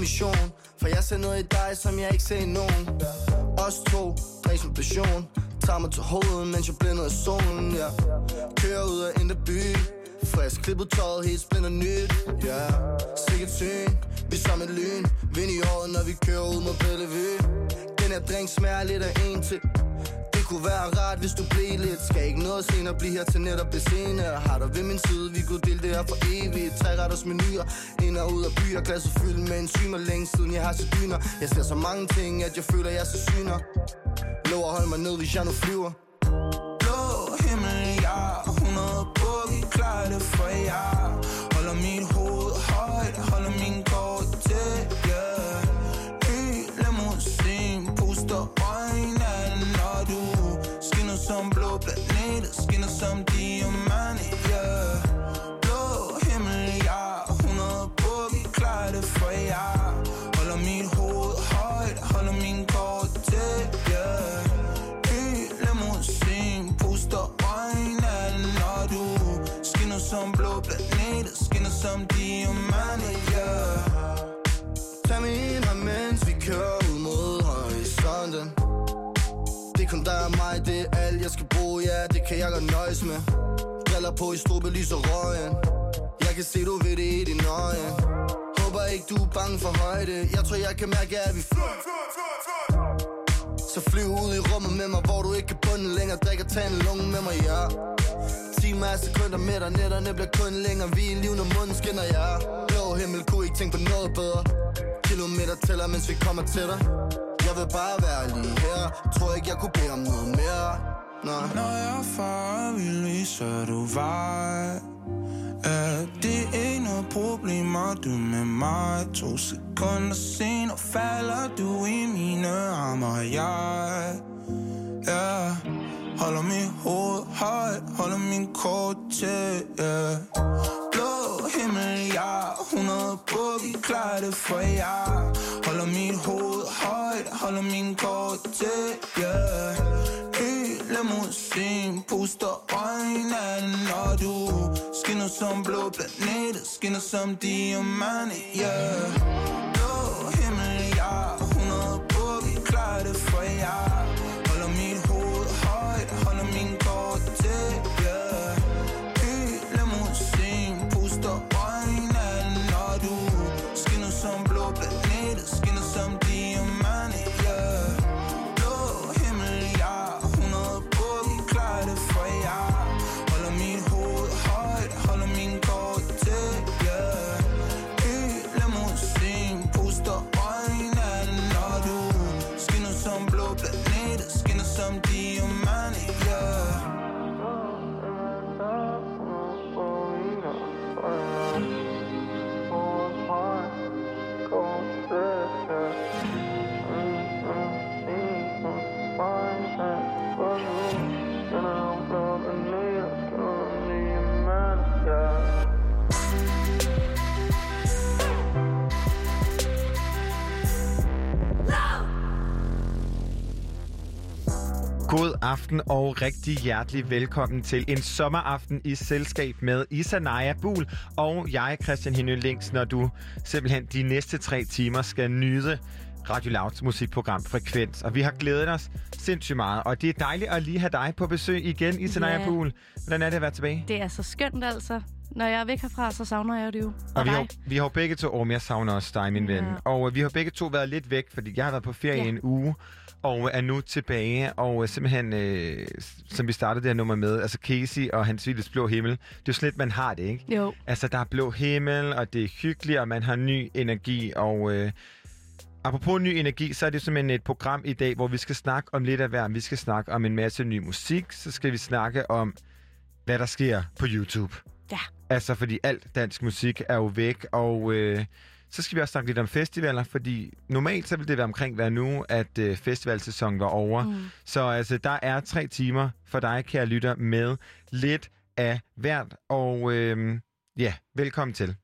mission. For jeg ser noget i dig, som jeg ikke ser i nogen. Os to, drik som passion. Tager mig til hovedet, mens jeg blænder af solen, ja. Kører ud af indre by. Frisk klippet tøjet, helt splinter nyt, ja. Yeah. Sikkert syn, vi er som et lyn. Vind i året, når vi kører ud mod Bellevue. Den her drink smager lidt af en til kunne være rart, hvis du blev lidt. Skal ikke noget senere blive her til netop det senere Har dig ved min side, vi kunne dele det her for evigt. Tre retters menuer, ind og ud af byer. Glasset fyldt med enzymer, længe siden jeg har set dyner. Jeg ser så mange ting, at jeg føler, jeg er så syner. Lov at holde mig ned, hvis jeg nu flyver. Blå himmel, jeg ja 100 boogie, klar det for jer. Briller på i strube, lys og røgen. Jeg kan se, du ved det i dine øje. Håber ikke, du er bange for højde. Jeg tror, jeg kan mærke, at vi flyver. Så flyv ud i rummet med mig, hvor du ikke kan bunde længere. Drik og tag en lunge med mig, ja. Timer er sekunder med dig, nætterne bliver kun længere. Vi er liv, når munden skinner, ja. Blå himmel, kunne ikke tænke på noget bedre. Kilometer tæller, mens vi kommer til dig Jeg vil bare være lige her. Tror ikke, jeg kunne bede om noget mere. Nej Når jeg farer vild, så du vej øh, Er det ikke noget problem, du med mig. To sekunder senere falder du i mine arme Og jeg, ja Holder mit hoved højt, holder min kort til, yeah Blå himmel, ja 100 boogie, klar det for jer. Holder mit hoved højt, holder min kort til, yeah limousin, puster øjnene, når du Skinner som blå planeter, skinner som diamante, yeah. Blå himmel, ja 100 bukke, klar det for jer. God aften og rigtig hjertelig velkommen til en sommeraften i selskab med Isanaya Bul og jeg, Christian Henø Links, når du simpelthen de næste tre timer skal nyde Radio Louds musikprogram Frekvens. Og vi har glædet os sindssygt meget, og det er dejligt at lige have dig på besøg igen, Isanaya Ja. Bul. Hvordan er det at være tilbage? Det er så skønt altså. Når jeg er væk herfra, så savner jeg det jo. Og vi dig. har, vi har begge to, og jeg savner også dig, min ven. Ja. Og øh, vi har begge to været lidt væk, fordi jeg har været på ferie Ja. en uge, og er nu tilbage, og øh, simpelthen, øh, som vi startede det her nummer med, altså Casey og hans Vildes Blå Himmel, det er jo lidt, man har det, ikke? Jo. Altså, der er blå himmel, og det er hyggeligt, og man har ny energi, og... Øh, Apropos ny energi, så er det simpelthen et program i dag, hvor vi skal snakke om lidt af hver. Vi skal snakke om en masse ny musik, så skal vi snakke om, hvad der sker på YouTube. Ja. Altså, fordi alt dansk musik er jo væk, og øh, så skal vi også snakke lidt om festivaler, fordi normalt så vil det være omkring hver nu, at øh, festivalsæsonen var over. Mm. Så altså, der er tre timer for dig, kære lytter, med lidt af hvert, og øh, ja, velkommen til.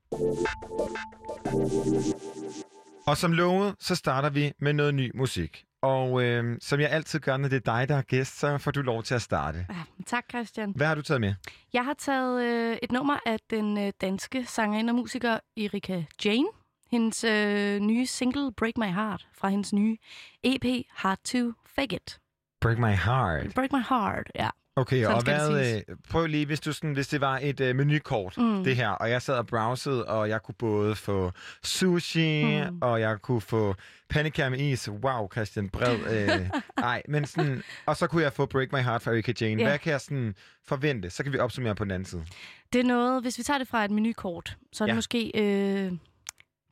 Og som lovet, så starter vi med noget ny musik. Og øh, som jeg altid gør, når det er dig, der er gæst, så får du lov til at starte. Ja, tak, Christian. Hvad har du taget med? Jeg har taget øh, et nummer af den øh, danske sangerinde og musiker Erika Jane. Hendes øh, nye single Break My Heart fra hendes nye EP Hard to Fake It. Break My Heart. Break My Heart, ja. Okay, Sådan og hvad, øh, prøv lige, hvis, du sådan, hvis det var et øh, menukort, Mm. det her, og jeg sad og browsede, og jeg kunne både få sushi, Mm. og jeg kunne få pandekær med is. Wow, Christian Bred. Øh, ej, men sådan, og så kunne jeg få Break My Heart fra Erika Jane. Ja. Hvad kan jeg sådan forvente? Så kan vi opsummere på den anden side. Det er noget, hvis vi tager det fra et menukort, så er det Ja. måske øh,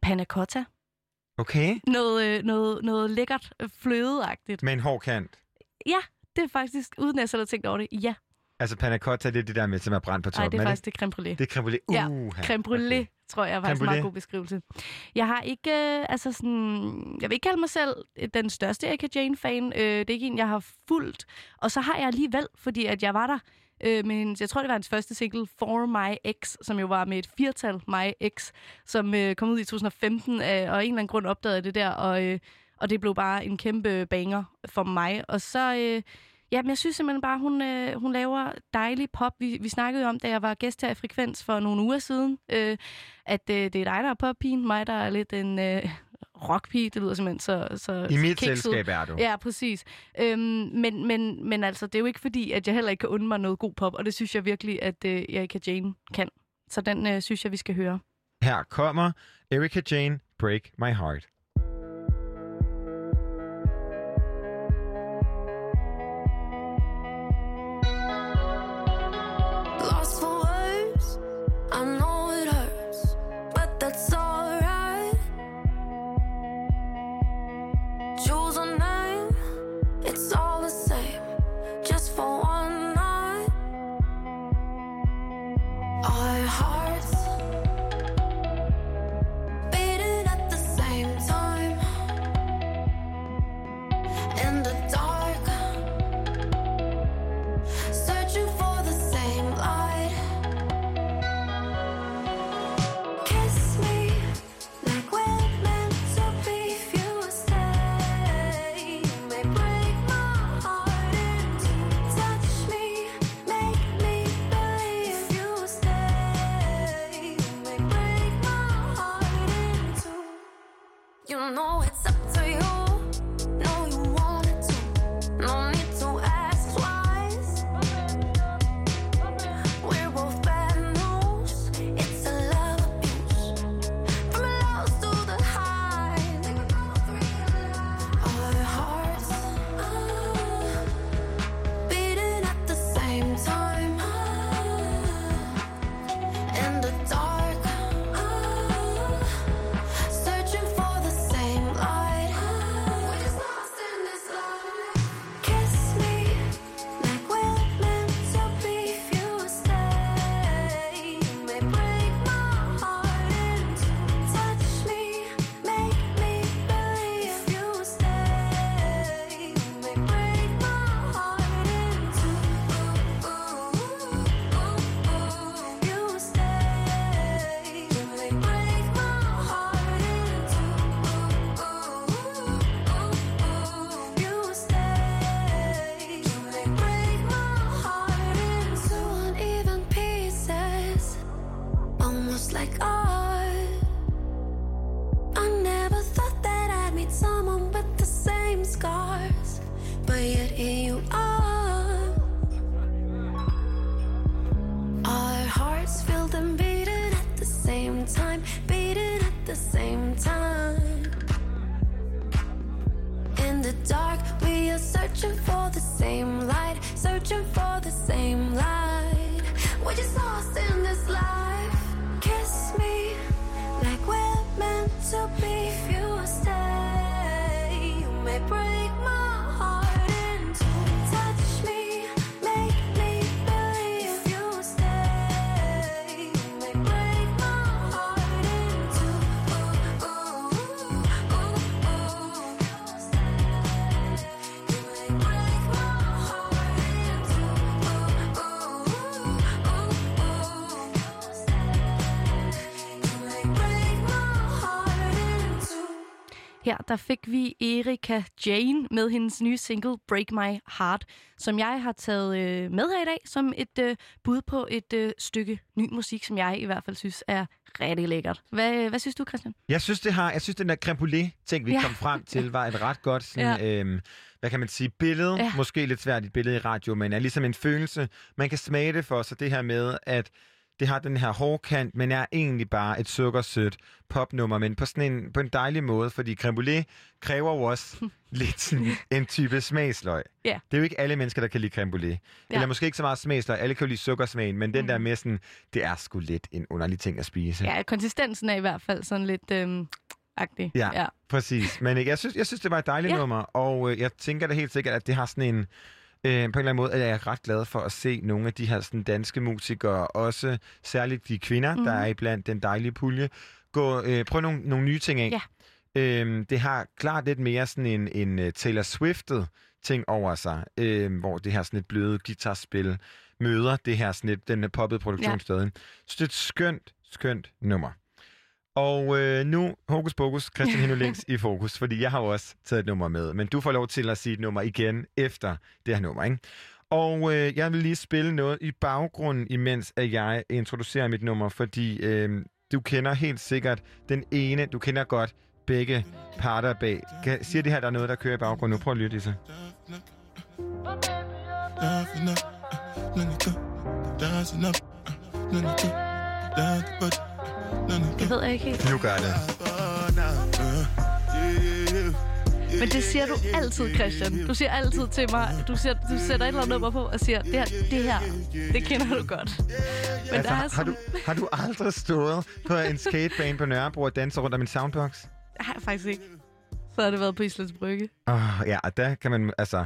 panna cotta. Okay. Noget, øh, noget, noget lækkert øh, flødeagtigt. Med en hård kant. Ja, det er faktisk, uden at jeg selv har tænkt over det, ja. Altså panna cotta, det er det der med, som er brændt på Nej, toppen. det er faktisk det creme brûlée. det? er creme brûlée. Ja, Uh, Creme brûlée, okay. tror jeg faktisk en meget god beskrivelse. Jeg har ikke, øh, altså sådan, jeg vil ikke kalde mig selv øh, den største Erika Jane-fan. Øh, det er ikke en, jeg har fulgt. Og så har jeg alligevel, fordi at jeg var der øh, men jeg tror det var hans første single, For My Ex, som jo var med et firtal My Ex, som øh, kom ud i 2015, øh, og af en eller anden grund opdagede det der, og, øh, og det blev bare en kæmpe banger for mig. Og så... Øh, Jamen, jeg synes simpelthen bare, hun, øh, hun laver dejlig pop. Vi, vi snakkede jo om, da jeg var gæst her i Frekvens for nogle uger siden, øh, at øh, det er dig, der er poppigen, mig, der er lidt en øh, rockpige. Det lyder simpelthen så, så I mit kikset. selskab er du. Ja, præcis. Øhm, men, men, men altså, det er jo ikke fordi, at jeg heller ikke kan undre mig noget god pop, og det synes jeg virkelig, at øh, Erika Jane kan. Så den øh, synes jeg, vi skal høre. Her kommer Erika Jane, Break My Heart. You know in Her der fik vi Erika Jane med hendes nye single Break My Heart, som jeg har taget øh, med her i dag som et øh, bud på et øh, stykke ny musik, som jeg i hvert fald synes er rigtig lækkert. Hvad, hvad synes du, Christian? Jeg synes, det har, jeg synes, den der creme brûlée-ting, vi ja. Kom frem til, var et ret godt sådan, ja. øhm, hvad kan man sige, billede. Ja. Måske lidt svært et billede i radio, men er ligesom en følelse. Man kan smage det for sig, det her med, at det har den her hårde kant, men er egentlig bare et sukkersødt popnummer, men på sådan en, på en dejlig måde, fordi creme brûlée kræver jo også lidt sådan en type smagsløg. Ja. Det er jo ikke alle mennesker, der kan lide creme brûlée. Ja. Eller måske ikke så meget smagsløg, alle kan jo lide sukkersmagen, men den Mhm. der med sådan, det er sgu lidt en underlig ting at spise. Ja, konsistensen er i hvert fald sådan lidt øhm, agtig. Ja. ja. Præcis, men jeg synes, jeg synes, det var et dejligt. Ja. nummer, og øh, jeg tænker da helt sikkert, at det har sådan en... Øh, på en eller anden måde er jeg ret glad for at se nogle af de her sådan, danske musikere, også særligt de kvinder, mm. Mhm. der er iblandt den dejlige pulje, gå, øh, prøve nogle, nogle nye ting af. Ja. Øhm, det har klart lidt mere sådan en, en uh, Taylor Swiftet ting over sig, øh, hvor det her sådan et bløde guitarspil møder det her sådan et, den poppede produktion Ja. stadig. Så det er et skønt, skønt nummer. Og øh, nu, hokus pokus, Christian Hino Links i fokus, fordi jeg har jo også taget et nummer med, men du får lov til at sige et nummer igen efter det her nummer, ikke? Og øh, jeg vil lige spille noget i baggrunden, imens at jeg introducerer mit nummer, fordi øh, du kender helt sikkert den ene, du kender godt begge parter bag. Kan, siger det her, der er noget, der kører i baggrunden nu? Prøv at lytte, Lisa. Det ved jeg ikke helt. Nu gør det. Men det siger du altid, Christian. Du siger altid til mig, du, siger, du sætter et eller andet nummer på og siger, det her, det her, det kender du godt. Men Altså, der er har, sådan, du, har du aldrig stået på en skatebane på Nørrebro og danset rundt om en soundbox? har jeg faktisk ikke. Så har det været på Islands Brygge. Oh, ja, og der kan man, altså,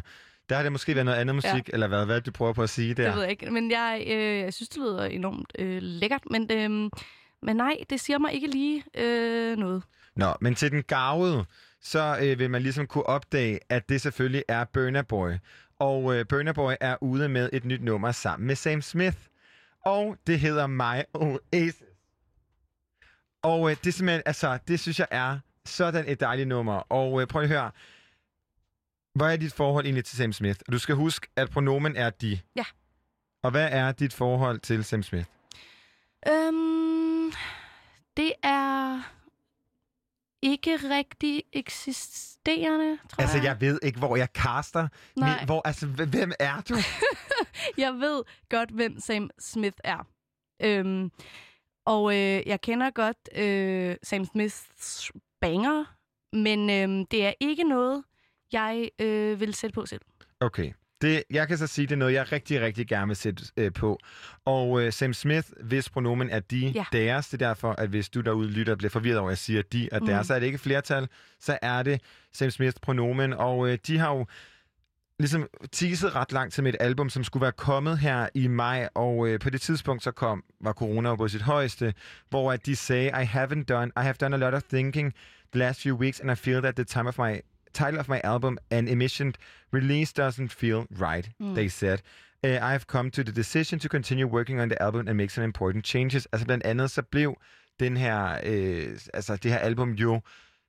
der har det måske været noget andet musik, ja. eller hvad, hvad du prøver på at sige der. Det ved jeg ikke. Men jeg, øh, jeg synes, det lyder enormt øh, lækkert. Men, øh, men nej, det siger mig ikke lige øh, noget. Nå, men til den gavede, så øh, vil man ligesom kunne opdage, at det selvfølgelig er Burna Boy. Og øh, Burna Boy er ude med et nyt nummer sammen med Sam Smith. Og det hedder My Oasis. Og øh, det er simpelthen, altså, det synes jeg er sådan et dejligt nummer. Og øh, prøv lige at høre, hvad er dit forhold egentlig til Sam Smith? Du skal huske, at pronomen er de. Ja. Og hvad er dit forhold til Sam Smith? Øhm, det er ikke rigtig eksisterende, tror Altså, jeg. jeg ved ikke, hvor jeg caster. Nej. Men, hvor, altså, hvem er du? Jeg ved godt, hvem Sam Smith er. Øhm, og øh, jeg kender godt øh, Sam Smiths banger, men øh, det er ikke noget, jeg øh, vil sætte på selv. Okay. Det, jeg kan så sige, det er noget, jeg rigtig, rigtig gerne vil sætte øh, på. Og øh, Sam Smith, hvis pronomen er de, Ja. deres, det er derfor, at hvis du derude lytter bliver forvirret over, at jeg siger de og deres, Mm. så er det ikke flertal, så er det Sam Smiths pronomen. Og øh, de har jo ligesom teaset ret lang tid med et album, som skulle være kommet her i maj, og øh, på det tidspunkt så kom, var corona på sit højeste, hvor at de sagde, I haven't done, I have done a lot of thinking the last few weeks, and I feel that the time of my title of my album and emission release doesn't feel right, mm. they said. Uh, I have come to the decision to continue working on the album and make some important changes. Altså blandt andet så blev den her, øh, altså det her album jo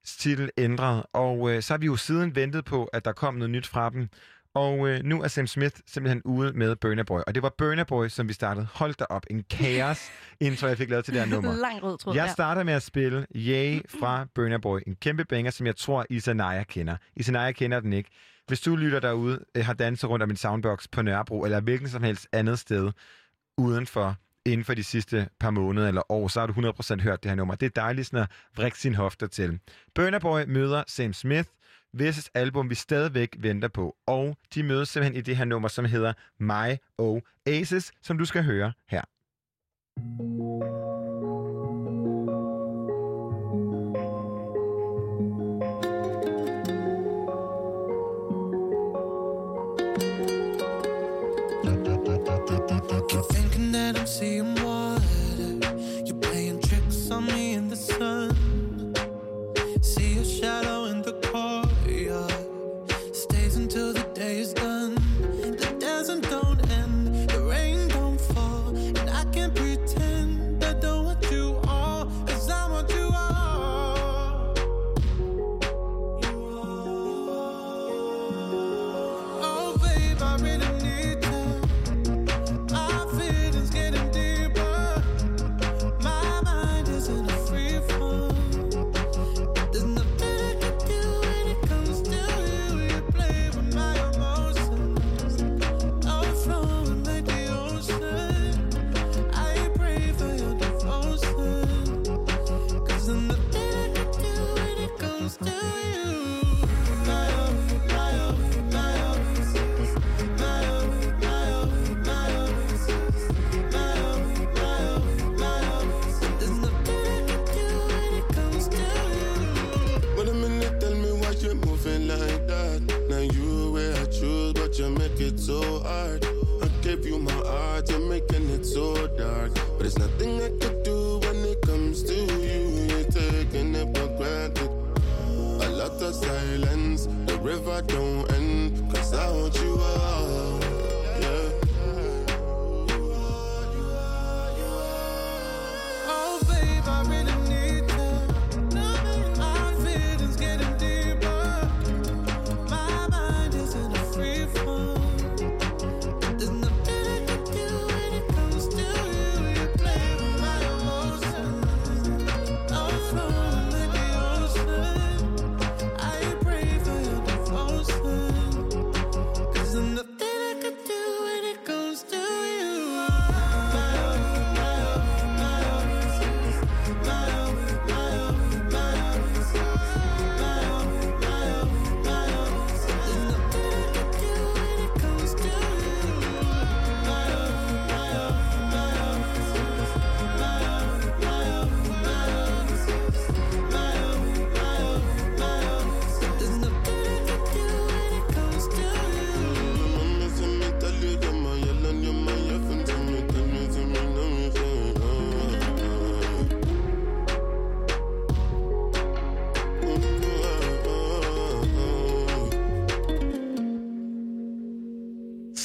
titel ændret, og øh, så har vi jo siden ventet på, at der kom noget nyt fra dem. Og øh, nu er Sam Smith simpelthen ude med Burna Boy. Og det var Burna Boy, som vi startede. Hold da op, en kaos intro, jeg fik lavet til det her nummer. Lang rød tråd. Jeg ja. starter med at spille Yay fra Burna Boy. En kæmpe banger, som jeg tror, Isanaya kender. Isanaya kender den ikke. Hvis du lytter derude, øh, har danset rundt om en soundbox på Nørrebro, eller hvilken som helst andet sted udenfor, inden for de sidste par måneder eller år, så har du 100% hørt det her nummer. Det er dejligt sådan at vrikke sine hofter til. Burna Boy møder Sam Smith, hvis album vi stadigvæk venter på. Og de mødes simpelthen i det her nummer, som hedder My Oasis, som du skal høre her. Keep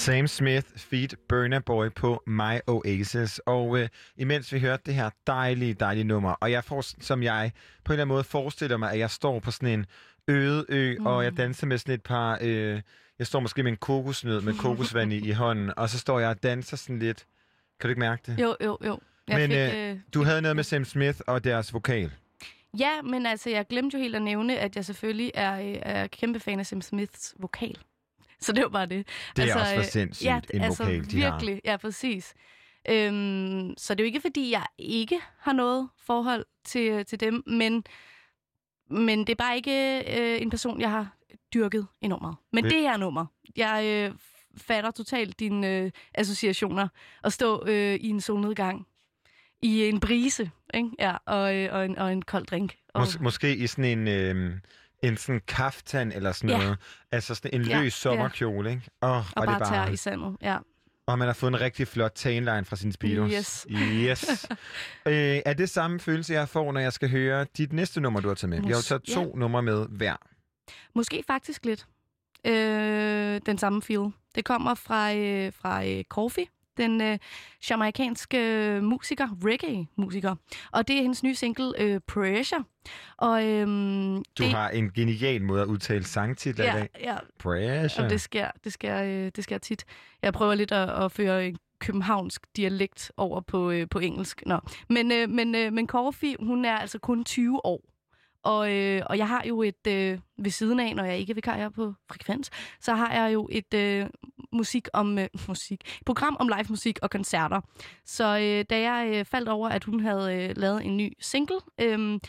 Sam Smith feat Burner Boy på My Oasis. Og øh, imens vi hørte det her dejlige, dejlige nummer, og jeg får, som jeg på en eller anden måde forestiller mig, at jeg står på sådan en øde ø, mm. og jeg danser med sådan et par... Øh, jeg står måske med en kokosnød med kokosvand i, i hånden, og så står jeg og danser sådan lidt. Kan du ikke mærke det? Jo, jo, jo. Jeg Men fik, øh, øh, du havde noget med Sam Smith og deres vokal. Ja, men altså, jeg glemte jo helt at nævne, at jeg selvfølgelig er, øh, er kæmpe fan af Sam Smiths vokal. Så det var bare det. Det er altså, også for øh, sindssygt, ja, en altså, vokal, de har. virkelig, ja, præcis. Øhm, så det er jo ikke, fordi jeg ikke har noget forhold til, til dem, men, men det er bare ikke øh, en person, jeg har dyrket enormt meget. Men Vil- det her nummer, jeg øh, fatter totalt dine øh, associationer. At stå øh, i en solnedgang, i en brise, ikke? Ja, og, øh, og, en, og en kold drink. Og, Mås- måske i sådan en, øh, en sådan kaftan eller sådan Ja. noget. Altså sådan en Ja, løs sommerkjole, ikke? Oh, og, og det er bare tær bare, i sandet, ja. og man har fået en rigtig flot tanline fra sin Speedos. Yes. yes. øh, er det samme følelse, jeg får, når jeg skal høre dit næste nummer, du har taget med? Vi har jo Mås- taget to numre med hver. Måske faktisk lidt øh, den samme feel. Det kommer fra, øh, fra øh, Coffee, den øh, jamaikanske musiker, reggae-musiker. Og det er hendes nye single, øh, Pressure. Og, øhm, Du det, har en genial måde at udtale sangtitler i ja, dag. ja, Pressure. og det sker, det, sker, øh, det sker tit. Jeg prøver lidt at, at føre en københavnsk dialekt over på, øh, på engelsk. Nå. Men, øh, men, øh, men Coffee, hun er altså kun 20 år. Og, øh, og jeg har jo et, øh, ved siden af, når jeg ikke er vikar her på Frekvens, så har jeg jo et øh, musik om øh, musik, program om live musik og koncerter. Så øh, da jeg øh, faldt over, at hun havde øh, lavet en ny single, øh,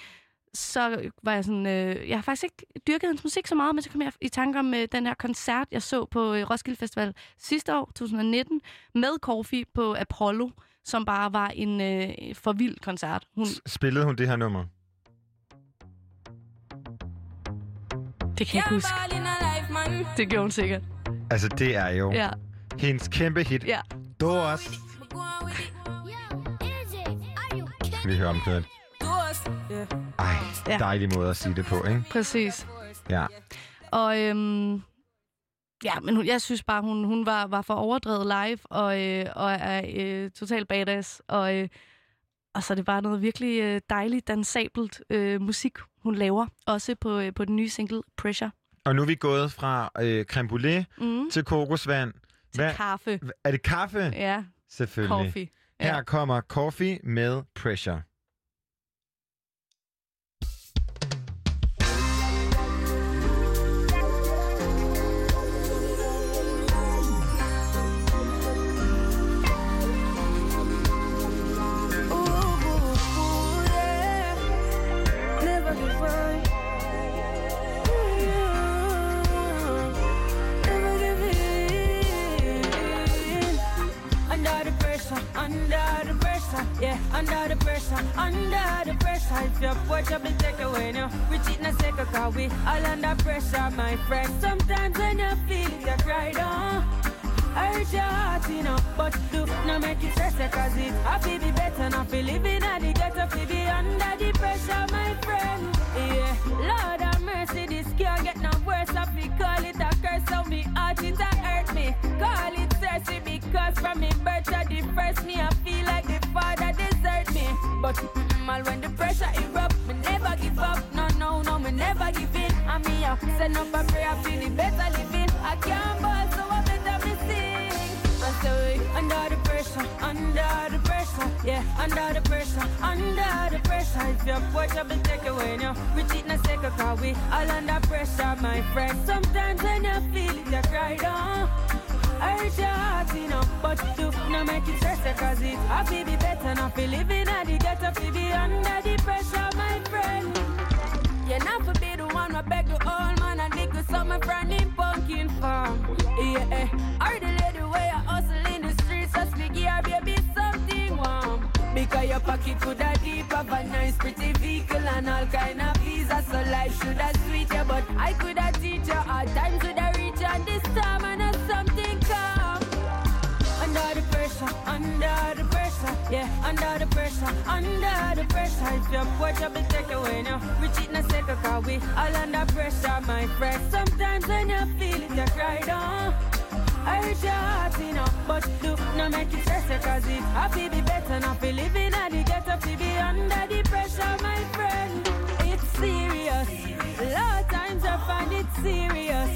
så var jeg sådan, øh, jeg har faktisk ikke dyrket hendes musik så meget, men så kom jeg i tanke om øh, den her koncert, jeg så på øh, Roskilde Festival sidste år, 2019, med Corfi på Apollo, som bare var en øh, for vild koncert. Hun, Spillede hun det her nummer? Det kan jeg ikke huske. Det gjorde hun sikkert. Altså, det er jo Ja, hendes kæmpe hit. ja. Skal vi høre om det? Ej, Ja. dejlig måde at sige det på, ikke? Præcis. Ja. Og øhm, ja, men hun, jeg synes bare, hun, hun var, var for overdrevet live, og, øh, og er øh, totalt badass. Og, øh, og så er det bare noget virkelig øh, dejligt, dansabelt øh, musik, hun laver. Også på, øh, på den nye single, Pressure. Og nu er vi gået fra øh, creme brulee Mm. til kokosvand til Hvad? kaffe. Er det kaffe? Ja, Selvfølgelig. coffee. Her Ja. kommer Coffee med Pressure. Under the pressure, yeah, under the pressure, under the pressure. If your poor trouble take away now, we cheat in a second, cause we all under pressure, my friend. Sometimes when you feel it, you cry down. Hurt your heart, you know, but do not make it stress cause it I feel be better, not feel living at the ghetto, feel be under the pressure, my friend. Yeah, Lord have mercy, this call it a curse, so me heart it a hurt me. Call it thirsty because from me birth to the first me, I feel like the father desert me. But all when the pressure erupt, me never give up. No, no, no, me never give in. I mean, I send up a prayer, feel the better living. I can't ball, so I better me sing. I say, under the pressure, under the pressure, yeah, under the pressure, under the pressure. If your poor trouble take away now, we cheat in a cause we all under pressure, my friend. Sometimes when you feel it, you cry down. Hurt your heart, you know, but do not make it stress cause it I feel be better, not feel living at the ghetto, feel be under the pressure, my friend. You're not for be the one who beg the old man and dig the summer from him pumpkin farm. Yeah. Eh, or Because your pocket could have deep of a nice pretty vehicle and all kind of visa, so life should have sweet you, but I could have teach you hard times would have reach you this time and have something calm. Under the pressure, under the pressure, yeah, under the pressure, under the pressure. If your poor trouble take away now, we cheat in a second, cause we all under pressure, my friend. Sometimes when you feel it, you cry down. I hurt your heart, know, but do not make it stress cause it I feel be better, not feel living at the ghetto, feel be under the pressure, my friend. It's serious. A lot of times I find it serious.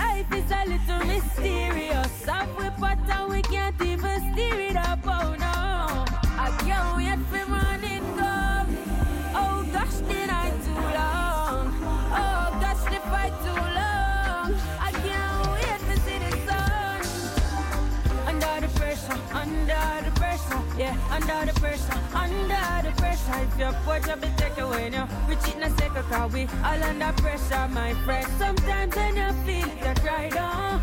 Life is a little mysterious. Up we pot and we can't even steer it up. Oh no, I can't wait for morning come. Oh gosh, the night too long. Yeah, under the pressure, under the pressure. If your poor trouble take away now, we cheat in a second, cause we all under pressure, my friend. Sometimes when you feel you cry down.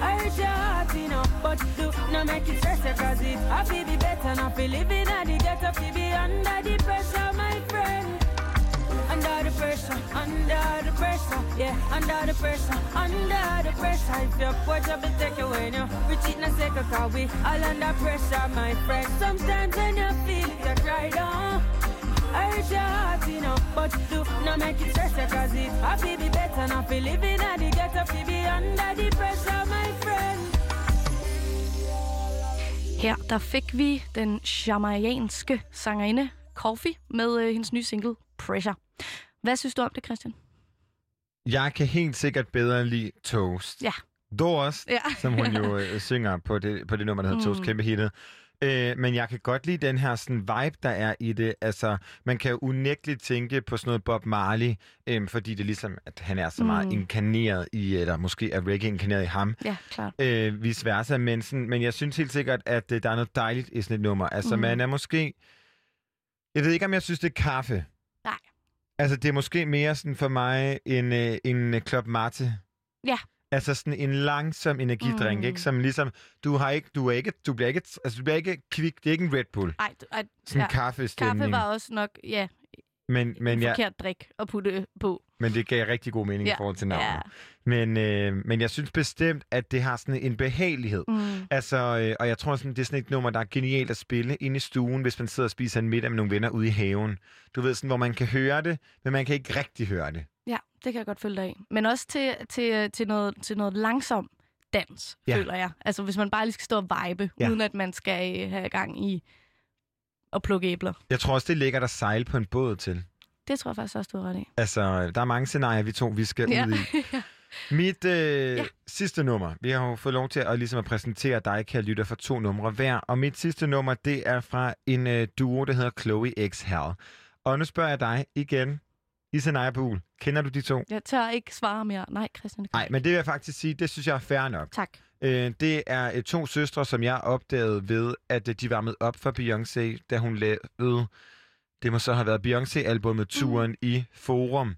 Hurt your heart, you know, but do not make it stress cause it I feel be better, not feel living at the ghetto, feel be under the pressure, my friend. Under the pressure, under the pressure, yeah, under the pressure, under the pressure. If your poor trouble take away now, we cheat in a car, we all under pressure, my friend. Sometimes when you feel it, you cry down. Hurt your heart, you know, but do not make it stress you, cause it happy be better, not feel living at the ghetto, be be under the pressure, my friend. Her der fik vi den jamaianske sangerinde Coffee med øh, hendes nye single Pressure. Hvad synes du om det, Christian? Jeg kan helt sikkert bedre lide Toast. Ja. Doors, Ja. som hun jo øh, synger på det, på det nummer, der hedder Mm. Toast, kæmpe hittet. Øh, men jeg kan godt lide den her sådan, vibe, der er i det. Altså, man kan jo unægteligt tænke på sådan noget Bob Marley, øh, fordi det er ligesom, at han er så meget Mm. inkarneret i, eller måske er reggae inkarneret i ham. Ja, klart. Øh, vice versa, men, sådan, men jeg synes helt sikkert, at øh, der er noget dejligt i sådan et nummer. Altså, mm. man er måske... Jeg ved ikke, om jeg synes, det er kaffe. Nej. Altså, det er måske mere sådan for mig en, øh, en øh, Club Mate. Ja. Altså sådan en langsom energidrink, Mm. ikke? Som ligesom, du har ikke, du er ikke, du bliver ikke, altså du bliver ikke kvik, det er ikke en Red Bull. Ej, du- ej, Sådan ja, kaffestemning. kaffe var også nok, ja, men, men en ja, forkert drik at putte på. men det gav rigtig god mening Ja. i forhold til navnet. Ja. Men, øh, men jeg synes bestemt, at det har sådan en behagelighed. Mm. Altså, øh, og jeg tror, sådan, det er sådan et nummer, der er genialt at spille inde i stuen, hvis man sidder og spiser en middag med nogle venner ude i haven. Du ved, sådan, hvor man kan høre det, men man kan ikke rigtig høre det. Ja, det kan jeg godt følge dig af. Men også til, til, til, noget, til noget langsom dans, Ja. føler jeg. Altså hvis man bare lige skal stå og vibe, ja. uden at man skal øh, have gang i at plukke æbler. Jeg tror også, det er lækkert at sejle på en båd til. Det tror jeg faktisk også, du har ret i. Altså, der er mange scenarier, vi to vi skal Ja. ud i. Mit øh, Ja. sidste nummer, vi har jo fået lov til at, ligesom at præsentere dig, kære lytter, for to numre hver. Og mit sidste nummer, det er fra en øh, duo, der hedder Chloe X Hal. Og nu spørger jeg dig igen, Isanaya Buhl, kender du de to? Jeg tør ikke svare mere. Nej, Christian. Nej, men det vil jeg faktisk sige, det synes jeg er fair nok. Tak. Øh, det er øh, to søstre, som jeg opdagede ved, at øh, de var med op for Beyoncé, da hun lavede, det må så have været Beyoncé-albummet Turen mm. i Forum,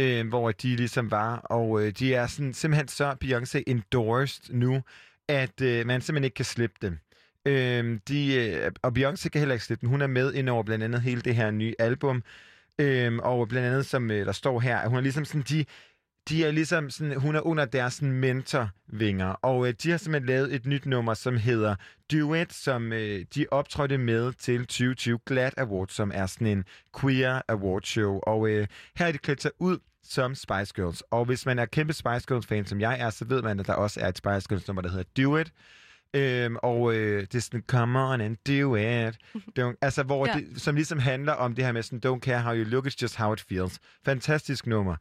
øh, hvor de ligesom var, og øh, de er sådan, simpelthen så Beyoncé endorsed nu, at øh, man simpelthen ikke kan slippe dem. Øh, de, øh, og Beyoncé kan heller ikke slippe dem. Hun er med ind over blandt andet hele det her nye album, Øhm, og blandt andet, som øh, der står her, at hun er ligesom sådan, de, de er ligesom sådan, hun er under deres sådan, mentorvinger, og øh, de har simpelthen lavet et nyt nummer, som hedder Duet, som øh, de optrådte med til 2020 Glad Awards, som er sådan en queer award show, og øh, her er de klædt sig ud som Spice Girls. Og hvis man er kæmpe Spice Girls-fan, som jeg er, så ved man, at der også er et Spice Girls-nummer, der hedder Duet, Øhm, og øh, det er sådan, come on and do it. Don't, altså, hvor Ja. det, som ligesom handler om det her med sådan, don't care how you look, it's just how it feels. Fantastisk nummer.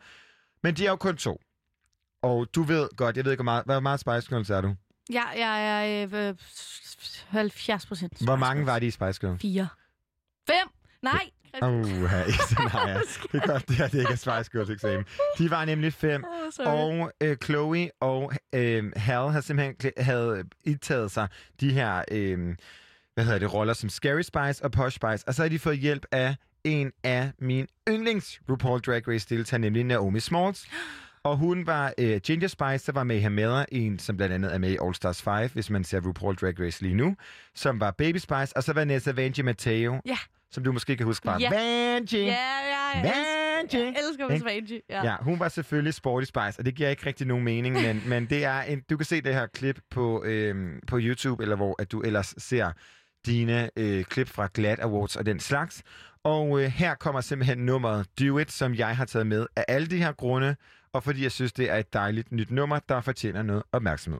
Men de er jo kun to. Og du ved godt, jeg ved ikke, hvor meget, hvor meget Spice Girls er du? Ja, jeg er øh, 70 procent. Hvor mange var de i Spice Girls? Fire. Fem? Nej. Åh, uh, nej, ja. Det er godt, det her det ikke er Spice Girls eksamen. De var nemlig fem. Sorry. Og øh, Chloe og øh, Hal havde simpelthen havde indtaget sig de her øh, hvad hedder det, roller som Scary Spice og Posh Spice. Og så har de fået hjælp af en af mine yndlings RuPaul Drag Race deltagere, nemlig Naomi Smalls. Og hun var øh, Ginger Spice, der var med i Hamela, en som blandt andet er med i All Stars 5, hvis man ser RuPaul Drag Race lige nu, som var Baby Spice, og så var Nessa Vanjie Matteo, Ja. Som du måske kan huske fra Ja. Vanjie. Ja, ja, elsker, Vanjie. jeg elsker Miss Vanjie. Ja. Ja, hun var selvfølgelig Sporty Spice, og det giver ikke rigtig nogen mening, men, men det er en, du kan se det her klip på, øhm, på YouTube, eller hvor at du ellers ser dine øh, klip fra Glad Awards og den slags. Og øh, her kommer simpelthen nummeret Do It, som jeg har taget med af alle de her grunde, og fordi jeg synes, det er et dejligt nyt nummer, der fortjener noget opmærksomhed.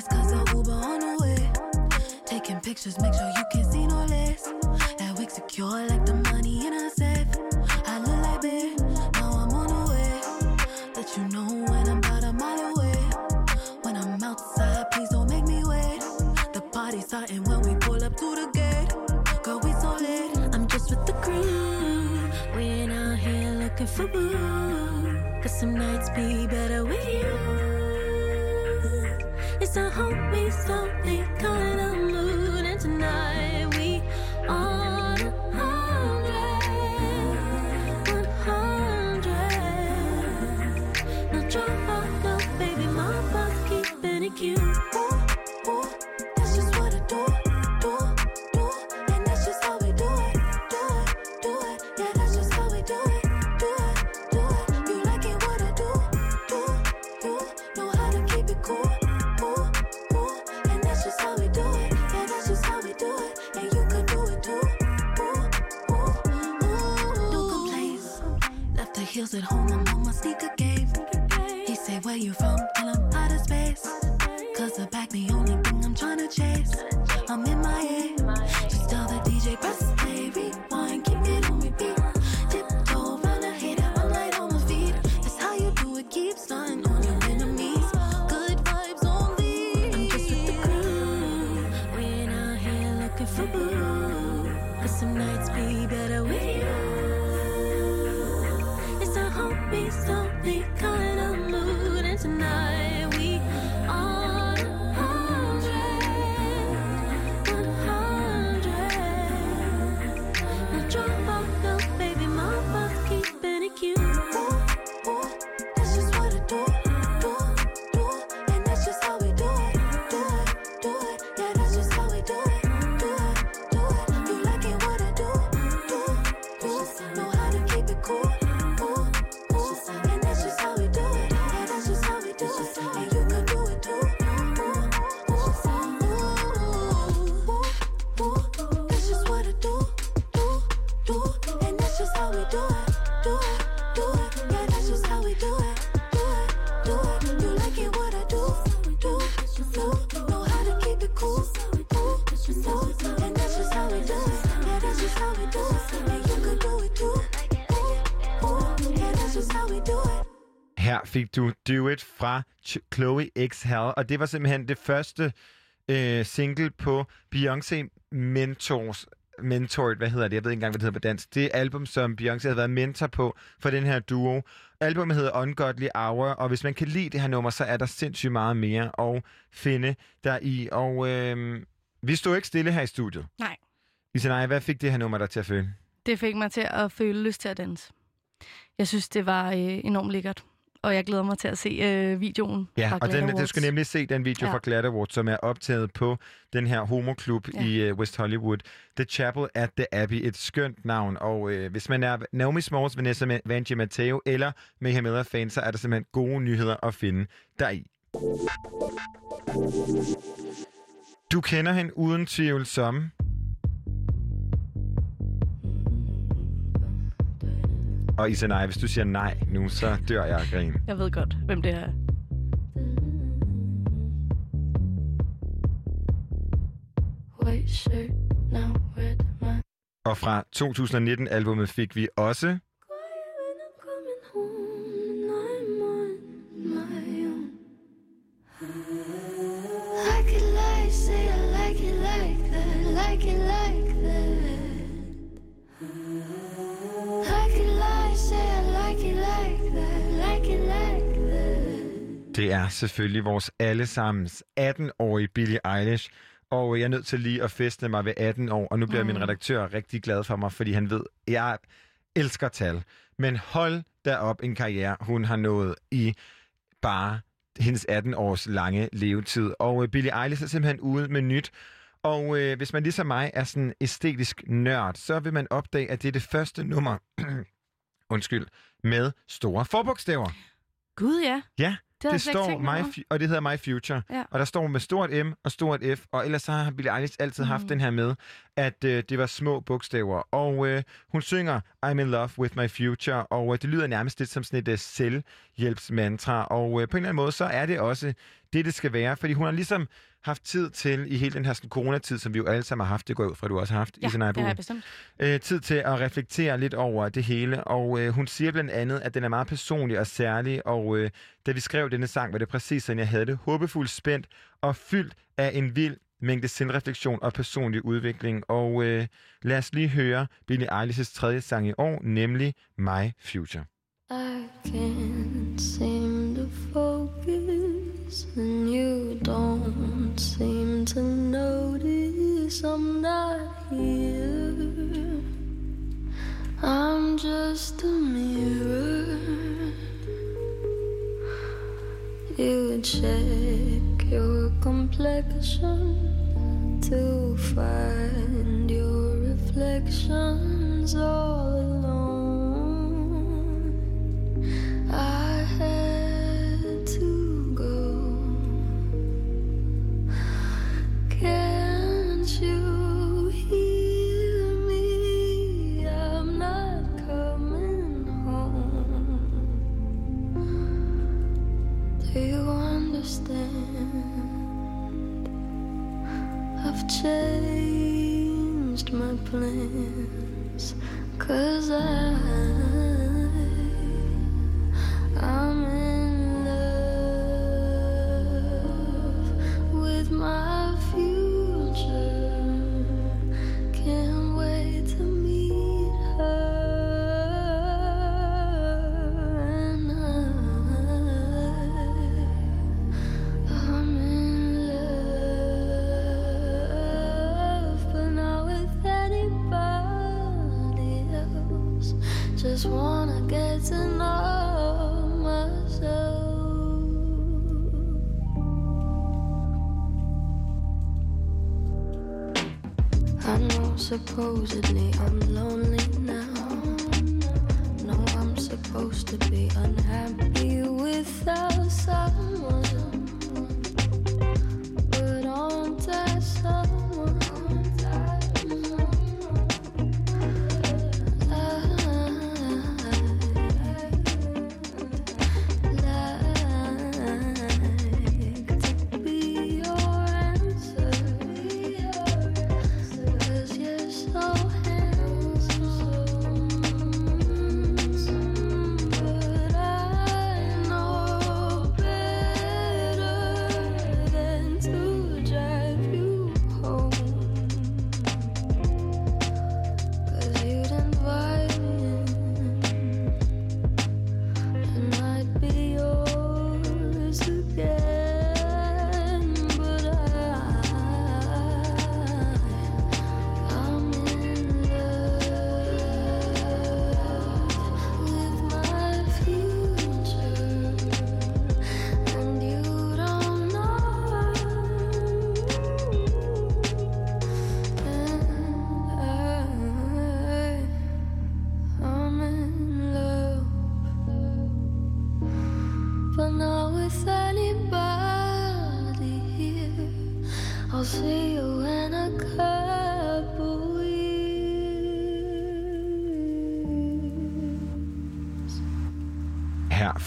Fast cause the Uber on the way. Taking pictures, make sure you can see no less. That wig secure like the money in a safe. I look like babe, now I'm on the way. Let you know when I'm about a mile away. When I'm outside, please don't make me wait. The party's starting when we pull up to the gate. Girl, we so late. I'm just with the crew. We ain't out here looking for boo. Cause some nights be better with you. It's a homie, slowly fik du Do It fra Ch- Chloe X Hell, og det var simpelthen det første øh, single på Beyoncé Mentors mentoret, hvad hedder det? Jeg ved ikke engang, hvad det hedder på dansk. Det album, som Beyoncé havde været mentor på for den her duo. Albumet hedder Ungodly Hour, og hvis man kan lide det her nummer, så er der sindssygt meget mere at finde der i. Og øh, vi stod ikke stille her i studiet. Nej. Isanaya, hvad fik det her nummer der til at føle? Det fik mig til at føle lyst til at danse. Jeg synes, det var øh, enormt lækkert. Og jeg glæder mig til at se øh, videoen Ja, fra og Glad den, du Awards. skal nemlig se den video ja. Fra Glad Awards, som er optaget på den her homoklub ja. I uh, West Hollywood. The Chapel at the Abbey. Et skønt navn. Og uh, hvis man er Naomi Smalls, Vanessa Vanjie Matteo eller Mayhem Miller-fan, så er der simpelthen gode nyheder at finde deri. Du kender hende uden tvivl som... Og Isanai, hvis du siger nej nu, så dør jeg af grin. Jeg ved godt, hvem det er. Og fra 2019-albummet fik vi også... Det er selvfølgelig vores allesammens 18-årige Billie Eilish. Og jeg er nødt til lige at feste mig ved 18 år, og nu bliver mm. min redaktør rigtig glad for mig, fordi han ved, at jeg elsker tal. Men hold da op en karriere, hun har nået i bare hendes 18 års lange levetid. Og øh, Billie Eilish er simpelthen ude med nyt. Og øh, hvis man ligesom mig er sådan æstetisk nørd, så vil man opdage, at det er det første nummer, undskyld, med store forbogstaver. Gud, ja. Ja, Det det står My, og det hedder My Future. Ja. Og der står med stort M og stort F, og ellers så har Billie Eilish altid mm. haft den her med, at øh, det var små bogstaver. Og øh, hun synger I'm in love with my future, og øh, det lyder nærmest lidt som sådan et øh, selvhjælpsmantra. Og øh, på en eller anden måde, så er det også det, det skal være, fordi hun har ligesom haft tid til i hele den her sådan, coronatid, som vi jo alle sammen har haft, det går jeg ud fra, at du også har haft, Ja, Isanai det har jeg bestemt. øh, tid til at reflektere lidt over det hele, og øh, hun siger blandt andet, at den er meget personlig og særlig, og øh, da vi skrev denne sang, var det præcis sådan, jeg havde det. Håbefuldt spændt og fyldt af en vild mængde selvreflektion og personlig udvikling. Og øh, lad os lige høre Billie Eilish's tredje sang i år, nemlig My Future. I can't seem to focus, and you don't seem to notice I'm not here. I'm just a mirror. You check your complexion to find your reflections all alone. I had I've changed my plans. Cause I I'm in supposedly I'm lonely now. No, I'm supposed to be unhappy without someone.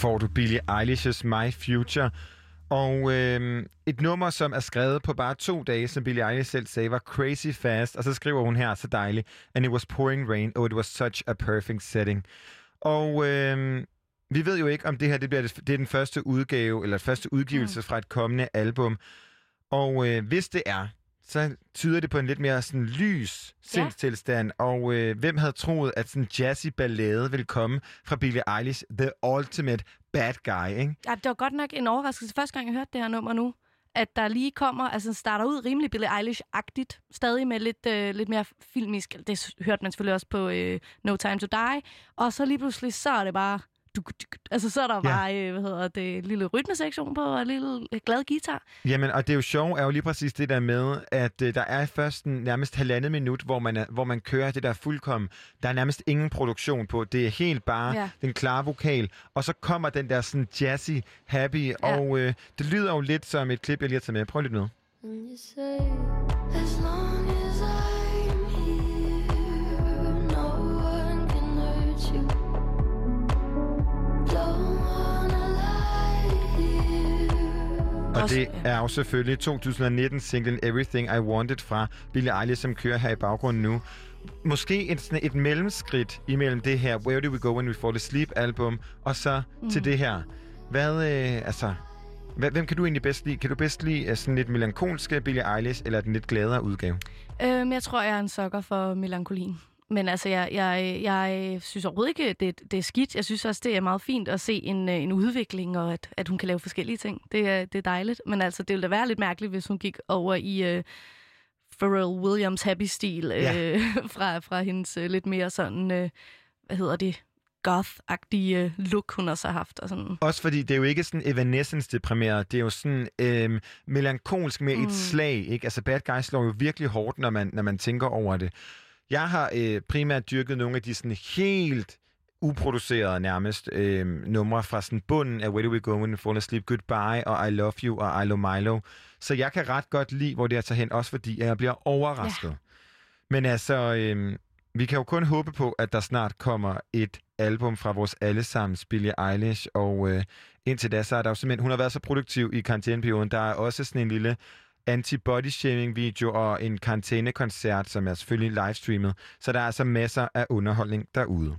Får du Billie Eilish's My Future. Og øh, et nummer, som er skrevet på bare to dage, som Billie Eilish selv sagde, var crazy fast. Og så skriver hun her så dejligt, and it was pouring rain, oh it was such a perfect setting. Og øh, vi ved jo ikke, om det her det bliver det, det er den første udgave, eller første udgivelse mm. fra et kommende album. Og øh, hvis det er, så tyder det på en lidt mere sådan lys sindstilstand. Og øh, hvem havde troet, at sådan jazzy ballade ville komme fra Billie Eilish, The Ultimate Bad Guy, ikke? Ja, det var godt nok en overraskelse. Første gang, jeg hørte det her nummer nu, at der lige kommer, altså starter ud rimelig Billie Eilish-agtigt, stadig med lidt, øh, lidt mere filmisk, det hørte man selvfølgelig også på øh, No Time To Die, og så lige pludselig, så er det bare, altså så er der Ja. bare, øh, hvad hedder det, lille rytmesektion på, og lille øh, glad guitar. Jamen, og det er jo sjovt, er jo lige præcis det der med, at øh, der er først en, nærmest halvandet minut, hvor man, er, hvor man kører det der fuldkommen. Der er nærmest ingen produktion på. Det er helt bare ja. Ja. den klare vokal. Og så kommer den der sådan jazzy, happy, ja. og øh, det lyder jo lidt som et klip, jeg lige har taget med. Prøv lidt med. You say, as long as I'm here, no one can hurt you. Og Også- det er jo selvfølgelig 2019-singlen Everything I Wanted fra Billie Eilish, som kører her i baggrunden nu. Måske et, sådan et mellemskridt imellem det her Where Do We Go When We Fall Asleep album, og så mm. til det her. Hvad, øh, altså, hvem kan du egentlig bedst lide? Kan du bedst lide øh, sådan lidt melankolske Billie Eilish, eller den lidt gladere udgave? Øhm, jeg tror, jeg er en sokker for melankolien. Men altså, jeg, jeg, jeg synes overhovedet ikke, det, det er skidt. Jeg synes også, det er meget fint at se en, øh, en udvikling, og at, at hun kan lave forskellige ting. Det er, det er dejligt. Men altså, det ville da være lidt mærkeligt, hvis hun gik over i øh, Pharrell Williams happy-stil øh, Ja. fra, fra hendes øh, lidt mere sådan, øh, hvad hedder det, goth-agtige øh, look, hun også har haft. Og sådan. Også fordi det er jo ikke sådan Evanescence-deprimeret, det er jo sådan øhm, melankolsk med mm. et slag, ikke? Altså Bad Guy slår jo virkelig hårdt, når man, når man tænker over det. Jeg har øh, primært dyrket nogle af de sådan helt uproducerede nærmest øh, numre fra sådan bunden af Where Do We Go When We Fall Asleep, Goodbye og I Love You og I Love Milo. Så jeg kan ret godt lide, hvor det er tager hen, også fordi jeg bliver overrasket. Ja. Men altså, øh, vi kan jo kun håbe på, at der snart kommer et album fra vores allesammens Billie Eilish, og øh, indtil da, så er der jo simpelthen, hun har været så produktiv i karantæneperioden. Der er også sådan en lille anti-body-shaming-video og en karantænekoncert, som er selvfølgelig livestreamet. Så der er altså masser af underholdning derude.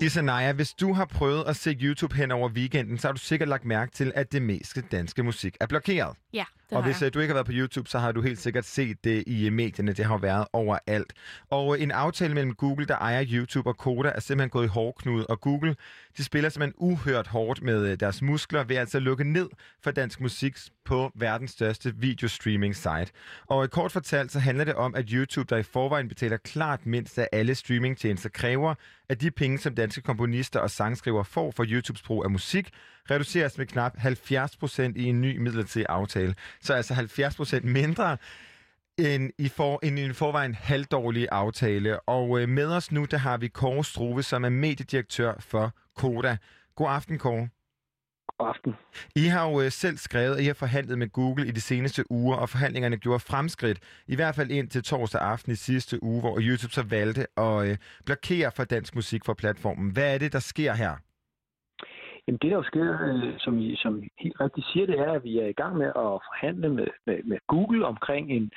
Isanaya, hvis du har prøvet at se YouTube hen over weekenden, så har du sikkert lagt mærke til, at det meste danske musik er blokeret. Ja, det Og hvis jeg. øh, du ikke har været på YouTube, så har du helt sikkert set det i øh, medierne. Det har været overalt. Og øh, en aftale mellem Google, der ejer YouTube og Koda, er simpelthen gået i hårdknud. Og Google, de spiller simpelthen uhørt hårdt med deres muskler ved altså at lukke ned for dansk musik på verdens største videostreaming site. Og kort fortalt, så handler det om, at YouTube, der i forvejen betaler klart mindst af alle streamingtjenester, kræver, at de penge, som danske komponister og sangskrivere får for YouTubes brug af musik, reduceres med knap 70% i en ny midlertidig aftale. Så altså 70% mindre end i, for, end i en forvejen halvdårlig aftale. Og øh, med os nu, der har vi Kåre Struve, som er mediedirektør for Koda. God aften, Kåre. God aften. I har jo øh, selv skrevet, at I har forhandlet med Google i de seneste uger, og forhandlingerne gjorde fremskridt, i hvert fald ind til torsdag aften i sidste uge, hvor YouTube så valgte at øh, blokere for dansk musik fra platformen. Hvad er det, der sker her? Jamen det, der jo sker, øh, som, I, som helt rigtigt siger, det er, at vi er i gang med at forhandle med, med, med Google omkring en,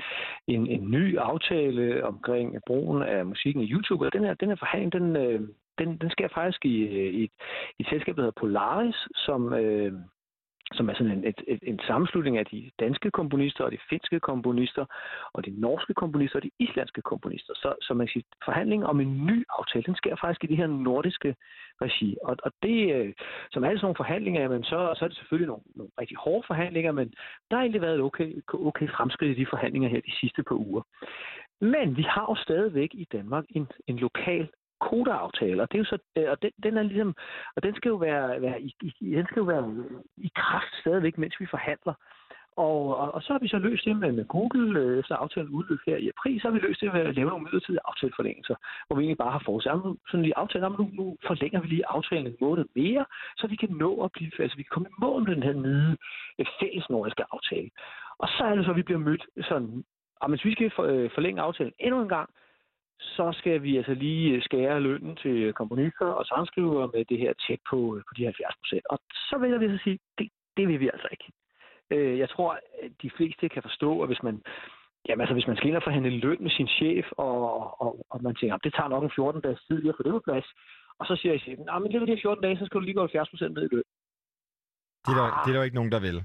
en, en ny aftale omkring brugen af musikken i YouTube. Og den her, den her forhandling, den, øh, den, den sker faktisk i, øh, i, i et selskab, der hedder Polaris, som, øh, som er sådan en, et, et, en sammenslutning af de danske komponister og de finske komponister og de norske komponister og de islandske komponister. Så, så man kan sige, forhandling om en ny aftale, den sker faktisk i det her nordiske regi. Og, og det, øh, som alle sådan nogle forhandlinger, jamen, så, så er det selvfølgelig nogle, nogle rigtig hårde forhandlinger, men der har egentlig været et okay, okay fremskridt i de forhandlinger her de sidste par uger. Men vi har jo stadigvæk i Danmark en, en lokal kodeaftale, og det er jo så, øh, og den, den er ligesom, og den skal jo være, være i, i, den skal jo være i kraft stadigvæk, mens vi forhandler. Og, og, og så har vi så løst det med, med Google, øh, så efter aftalen udløb her i april, så har vi løst det ved at lave nogle midlertidige aftaleforlængelser, hvor vi egentlig bare har forudsat, sådan lige aftale, nu, nu forlænger vi lige aftalen en måned mere, så vi kan nå at blive, altså vi kan komme i mål med den her nye øh, fælles nordiske aftale. Og så er det så, at vi bliver mødt sådan, og hvis vi skal forlænge aftalen endnu en gang, så skal vi altså lige skære lønnen til komponister og sangskrivere med det her tjek på, på de 70 procent. Og så vil jeg så sige, det, det vil vi altså ikke. Øh, jeg tror, at de fleste kan forstå, at hvis man, jamen altså, hvis man skal ind og forhandle løn med sin chef, og, og, og man tænker, det tager nok en 14 dages tid at få det på plads, og så siger jeg chefen, men det er de 14 dage, så skal du lige gå 70 procent ned i løn. Det er, der, det er der jo ikke nogen, der vil.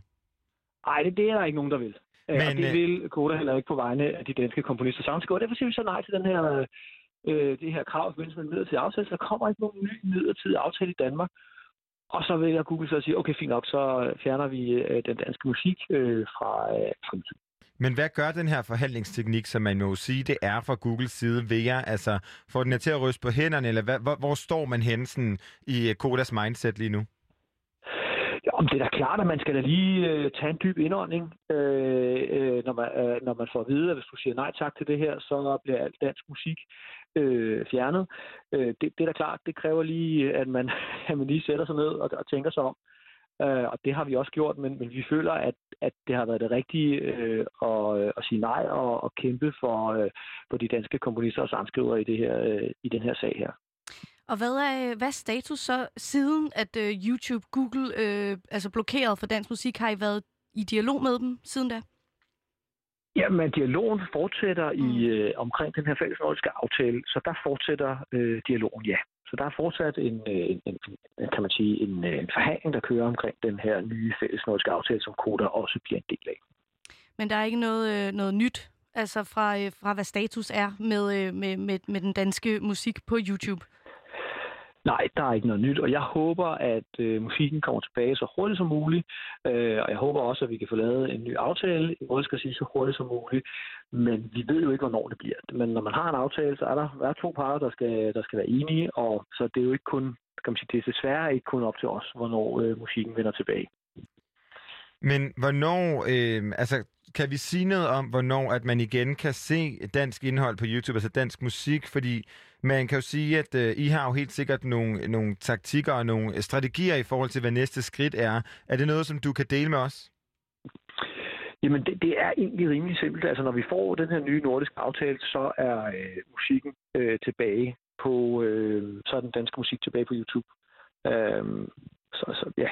Nej, det, det er der ikke nogen, der vil. Men, Men, og det øh, vil Koda heller ikke på vegne af de danske komponister sangskrivere. Derfor siger vi så nej til den her, øh, det her krav i forbindelse med en midlertidig aftale. Så der kommer ikke nogen ny midlertidig aftale i Danmark. Og så vælger Google så at sige, okay, fint nok, så fjerner vi øh, den danske musik øh, fra, øh. Men hvad gør den her forhandlingsteknik, som man må sige, det er fra Googles side ved jer? Altså, får den til at ryste på hænderne, eller hvad, hvor, hvor står man henne sådan, i øh, Kodas mindset lige nu? Ja, om det er da klart, at man skal da lige øh, tage en dyb indånding, øh, øh, når, man, øh, når man får at vide, at hvis du siger nej tak til det her, så bliver alt dansk musik øh, fjernet. Øh, det, det er da klart, det kræver lige, at man, at man lige sætter sig ned og, og tænker sig om. Øh, og det har vi også gjort, men, men vi føler, at, at det har været det rigtige øh, at, øh, at sige nej og, at kæmpe for, øh, for de danske komponister og sangskrivere i, det her, øh, i den her sag her. Og hvad er, hvad er status så siden, at uh, YouTube, Google øh, altså blokeret for dansk musik? Har I været i dialog med dem siden da? Jamen, dialogen fortsætter mm. i øh, omkring den her fællesnordiske aftale, så der fortsætter øh, dialogen, ja. Så der er fortsat en, øh, en, en, en kan man sige, en, øh, en forhandling, der kører omkring den her nye fællesnordiske aftale, som Koda også bliver en del af. Men der er ikke noget, øh, noget nyt, altså fra, øh, fra hvad status er med, øh, med, med, med den danske musik på YouTube? Nej, der er ikke noget nyt, og jeg håber, at øh, musikken kommer tilbage så hurtigt som muligt, øh, og jeg håber også, at vi kan få lavet en ny aftale, i skal sige så hurtigt som muligt, men vi ved jo ikke, hvornår det bliver. Men når man har en aftale, så er der, der er to parter, der skal, der skal være enige, og så det er jo ikke kun, kan man sige, det er desværre ikke kun op til os, hvornår øh, musikken vender tilbage. Men hvornår, øh, altså kan vi sige noget om, hvornår at man igen kan se dansk indhold på YouTube, altså dansk musik? Fordi man kan jo sige, at øh, I har jo helt sikkert nogle, nogle taktikker og nogle strategier i forhold til, hvad næste skridt er. Er det noget, som du kan dele med os? Jamen, det, det er egentlig rimelig simpelt. Altså, når vi får den her nye nordiske aftale, så er øh, musikken øh, tilbage på, øh, så er den danske musik tilbage på YouTube. Øh, så, så ja,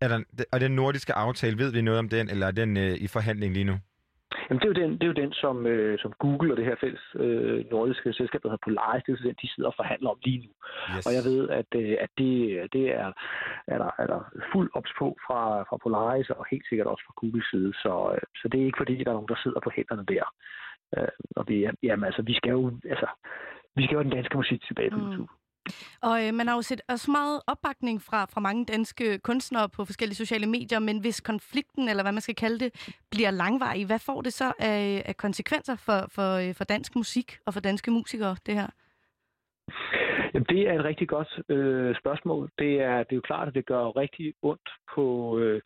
Er der, og den nordiske aftale, ved vi noget om den, eller er den øh, i forhandling lige nu? Jamen, det er jo den, det er jo den som, øh, som Google og det her fælles øh, nordiske selskab, der hedder Polaris, det er jo den, de sidder og forhandler om lige nu. Yes. Og jeg ved, at, øh, at det, det er, er, der, er der fuld ops på fra, fra Polaris, og helt sikkert også fra Googles side. Så, øh, så det er ikke fordi, der er nogen, der sidder på hænderne der. Øh, og vi, jamen, altså, vi skal jo, altså, vi skal jo have den danske musik tilbage på Mm. YouTube. Og øh, man har jo set også meget opbakning fra, fra mange danske kunstnere på forskellige sociale medier, men hvis konflikten, eller hvad man skal kalde det, bliver langvarig, hvad får det så af, af konsekvenser for, for, øh, for dansk musik og for danske musikere, det her? Jamen, det er et rigtig godt øh, spørgsmål. Det er, det er jo klart, at det gør rigtig ondt på, øh,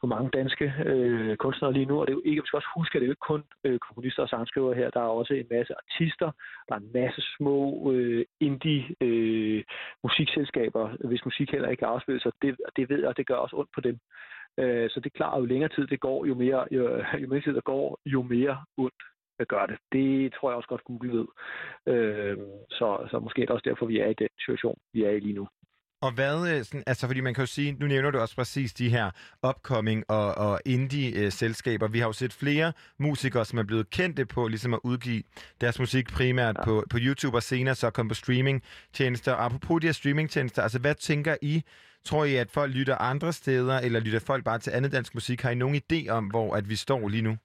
på mange danske øh, kunstnere lige nu, og det er jo ikke, vi skal også huske, at det er jo ikke kun øh, komponister og sangskrivere her. Der er også en masse artister, der er en masse små øh, indie øh, musikselskaber, hvis musik heller ikke kan afspille sig. Det, det ved jeg, det gør også ondt på dem. Øh, så det er klart, at jo længere tid det går, jo mere, jo, jo mere tid der går, jo mere ondt gør det. Det tror jeg også godt, Google ved. Øh, så, så måske er det også derfor, vi er i den situation, vi er i lige nu. Og hvad, øh, sådan, altså fordi man kan jo sige, nu nævner du også præcis de her upcoming og, og indie-selskaber. Vi har jo set flere musikere, som er blevet kendte på ligesom at udgive deres musik primært ja. på, på YouTube og senere så komme på streamingtjenester. Og apropos de her streamingtjenester, altså hvad tænker I? Tror I, at folk lytter andre steder, eller lytter folk bare til andet dansk musik? Har I nogen idé om, hvor at vi står lige nu?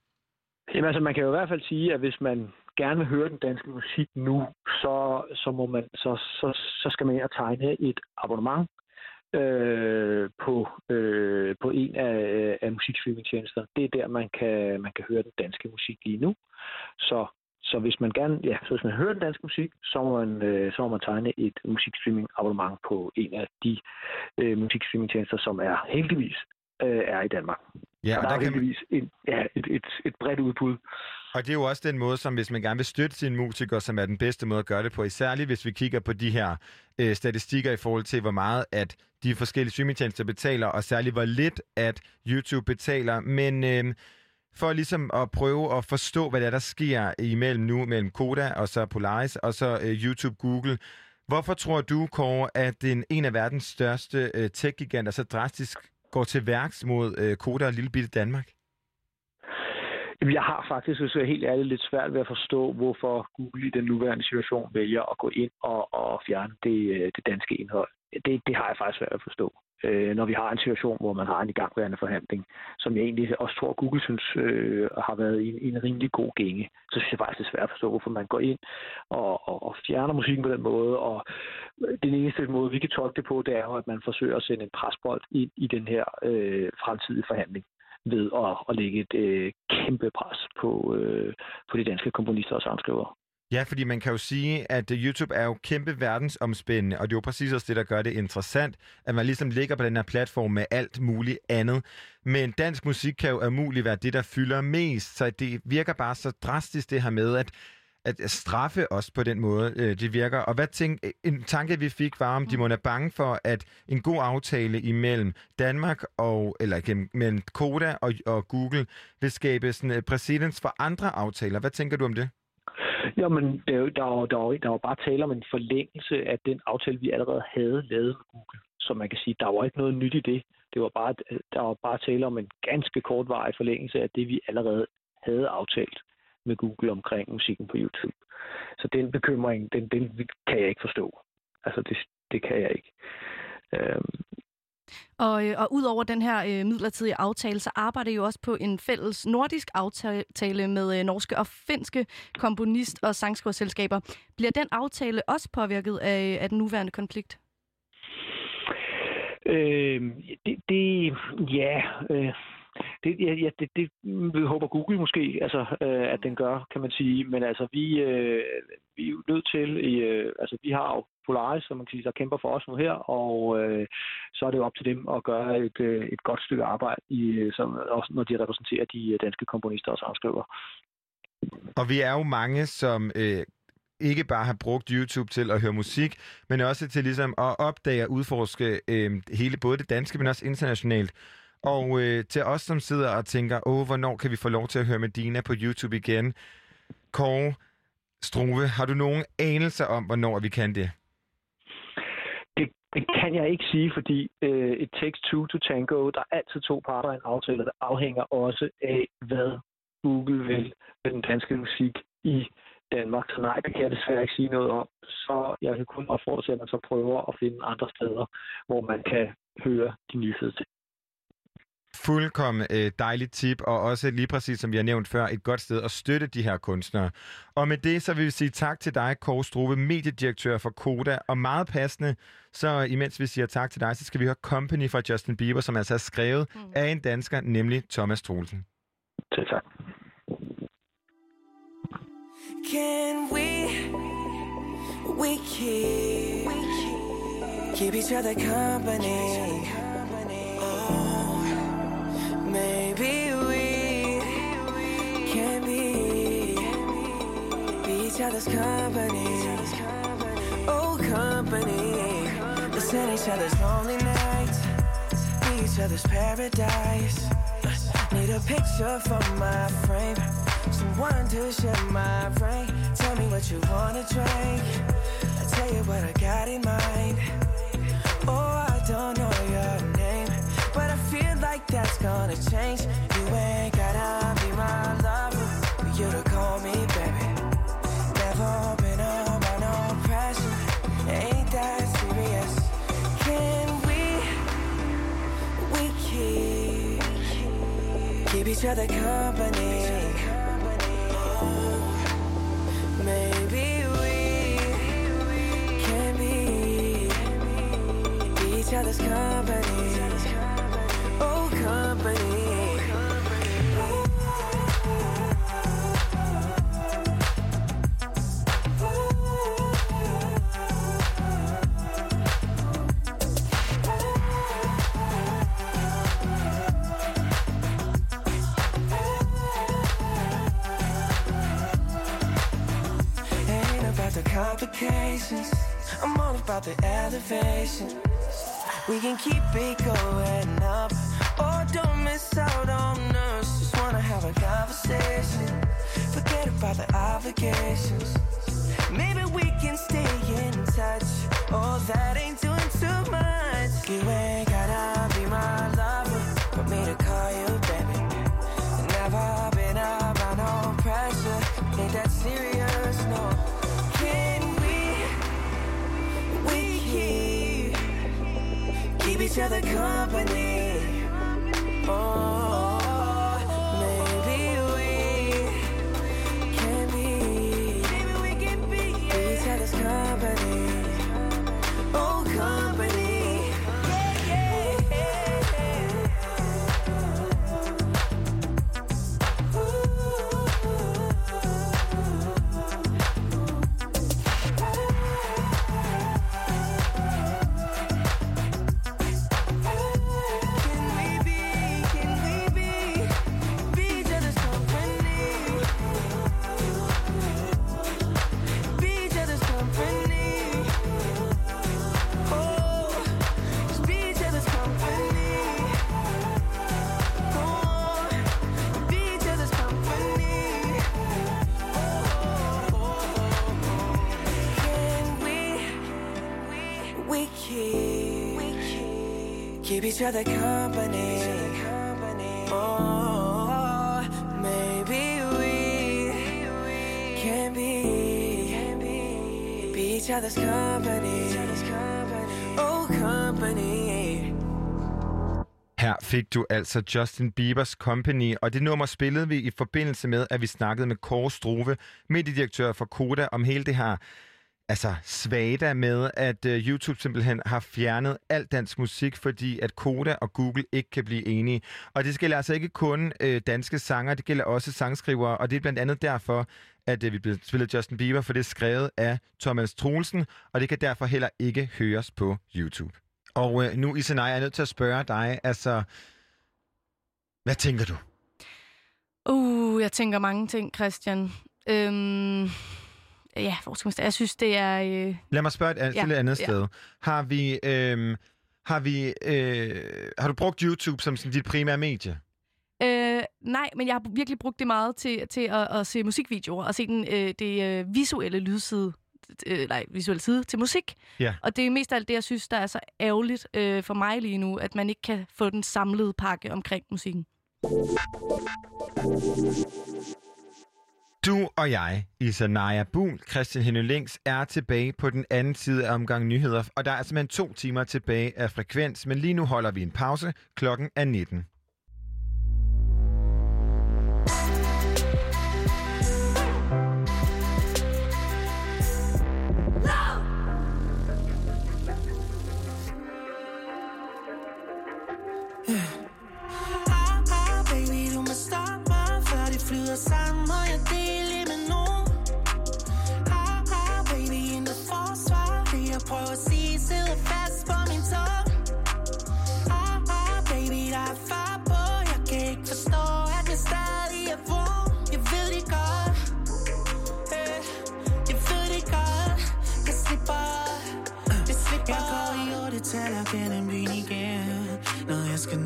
Jamen altså, man kan jo i hvert fald sige, at hvis man gerne vil høre den danske musik nu, så, så, må man, så, så, så skal man ind og tegne et abonnement øh, på, øh, på en af, af musikstreamingtjenesterne. Det er der, man kan, man kan høre den danske musik lige nu. Så, så hvis man gerne, ja, så hvis man hører den danske musik, så må man, øh, så må man tegne et musikstreaming abonnement på en af de øh, musikstreamingtjenester, som er heldigvis øh, er i Danmark. Ja, og der, der er kan en, ja, et, et, et bredt udbud. og det er jo også den måde, som hvis man gerne vil støtte sine musikere, som er den bedste måde at gøre det på. Isærligt hvis vi kigger på de her øh, statistikker i forhold til, hvor meget at de forskellige streamingtjenester betaler, og særligt hvor lidt at YouTube betaler. Men øh, for ligesom at prøve at forstå, hvad det er, der sker imellem nu, mellem Koda og så Polaris, og så øh, YouTube, Google. Hvorfor tror du, Kåre, at den, en af verdens største øh, tech-giganter så drastisk går til værks mod øh, Koda og lille bitte Danmark? Jeg har faktisk, hvis jeg er helt ærligt, lidt svært ved at forstå, hvorfor Google i den nuværende situation vælger at gå ind og, og fjerne det, øh, det danske indhold. Det, det har jeg faktisk svært ved at forstå. Øh, når vi har en situation, hvor man har en igangværende forhandling, som jeg egentlig også tror, Google synes øh, har været i en, en rimelig god gænge, så synes jeg faktisk, det er svært at forstå, hvorfor man går ind og, og, og fjerner musikken på den måde. Og den eneste måde, vi kan tolke det på, det er jo, at man forsøger at sende en presbold ind i den her øh, fremtidige forhandling ved at, at lægge et øh, kæmpe pres på, øh, på de danske komponister og sangskrivere. Ja, fordi man kan jo sige, at øh, YouTube er jo kæmpe verdensomspændende, og det er jo præcis også det, der gør det interessant, at man ligesom ligger på den her platform med alt muligt andet. Men dansk musik kan jo umuligt være det, der fylder mest, så det virker bare så drastisk det her med, at at straffe os på den måde, øh, det virker. Og hvad tænk, en tanke, vi fik, var, om de må er bange for, at en god aftale imellem Danmark og, eller gennem, mellem Koda og, og Google vil skabe sådan et præcedens for andre aftaler. Hvad tænker du om det? Jamen, der, er jo- der, er jo- der, er jo- der var bare tale om en forlængelse af den aftale, vi allerede havde lavet med Google. Så man kan sige, der var ikke noget nyt i det. Det var bare, der var bare tale om en ganske kortvarig forlængelse af det, vi allerede havde aftalt med Google omkring musikken på YouTube. Så den bekymring, den, den kan jeg ikke forstå. Altså, det, det kan jeg ikke. Øhm, og, øh, og ud over den her øh, midlertidige aftale, så arbejder I jo også på en fælles nordisk aftale med øh, norske og finske komponist- og sangskriverselskaber. Bliver den aftale også påvirket af, af den nuværende konflikt? Øh, det, det, ja, øh, det, ja, ja det, det vi håber Google måske, altså, øh, at den gør, kan man sige. Men altså, vi, øh, vi er jo nødt til, i, øh, altså, vi har jo Polaris, som man kan sige, der kæmper for os nu her, og øh, så er det jo op til dem at gøre et, øh, et godt stykke arbejde, i, øh, som, også når de repræsenterer de øh, danske komponister og sangskrivere. Og vi er jo mange, som øh, ikke bare har brugt YouTube til at høre musik, men også til ligesom at opdage og udforske øh, hele både det danske, men også internationalt. Og øh, til os, som sidder og tænker, åh, hvornår kan vi få lov til at høre Medina på YouTube igen? Kåre Struve, har du nogen anelse om, hvornår vi kan det? Det, det kan jeg ikke sige, fordi øh, it takes two to tango. Der er altid to parter i en aftale, der afhænger også af, hvad Google vil med den danske musik i Danmark. Så nej, det kan jeg desværre ikke sige noget om. Så jeg kan kun opfordre til, at man så prøver at finde andre steder, hvor man kan høre de nye fede ting. Fuldkommen øh, dejligt tip, og også lige præcis som vi har nævnt før, et godt sted at støtte de her kunstnere. Og med det, så vil vi sige tak til dig, Kåre Struve, mediedirektør for Koda, og meget passende, så imens vi siger tak til dig, så skal vi høre Company fra Justin Bieber, som altså er skrevet mm. af en dansker, nemlig Thomas Troelsen. Selv tak. Can we, we keep, keep each other company? Oh, maybe we can be, each other's company. Oh, company. Listen each other's lonely nights, be each other's paradise. Need a picture for my frame. Someone to share my brain. Tell me what you wanna drink. I tell you what I got in mind. Oh, I don't know your name, but I feel like that's gonna change. You ain't gotta be my lover for you to call me baby. Never been about no pressure. Ain't that serious? Can we? We keep keep each other company. Maybe we can be each other's company. We can keep it going up. Oh, don't miss out on us. Just wanna have a complications. Maybe we can stay in touch. Oh, that ain't doing too much. You ain't gotta be my lover for me to call you baby. Never been around no pressure. Ain't that serious? No. Can we? We keep keep each other company. Oh, fik du altså Justin Biebers Company, og det nummer spillede vi i forbindelse med, at vi snakkede med Kåre Struve, mediedirektør for Koda, om hele det her altså svada med, at uh, YouTube simpelthen har fjernet al dansk musik, fordi at Koda og Google ikke kan blive enige. Og det gælder altså ikke kun uh, danske sanger, det gælder også sangskrivere, og det er blandt andet derfor, at uh, vi blev spillet Justin Bieber, for det er skrevet af Thomas Troelsen, og det kan derfor heller ikke høres på YouTube. Og uh, nu, Isenaj, er jeg nødt til at spørge dig, altså, hvad tænker du? Uh, jeg tænker mange ting, Christian. Øhm, ja, hvor skal man starte? Jeg synes, det er... Øh, Lad mig spørge et, an- Ja, et andet ja. sted. Har vi, øhm, har vi, øh, har du brugt YouTube som sådan dit primære medie? Øh, nej, men jeg har virkelig brugt det meget til, til at, at se musikvideoer og se den, øh, det øh, visuelle lydside, øh, nej, visuelle side til musik. Ja. Og det er mest af alt det, jeg synes, der er så ærgerligt øh, for mig lige nu, at man ikke kan få den samlede pakke omkring musikken. Du og jeg, Isanaya Buhl, Christian Henning Links, er tilbage på den anden side af omgang nyheder, og der er simpelthen to timer tilbage af frekvens, men lige nu holder vi en pause. Klokken er 19.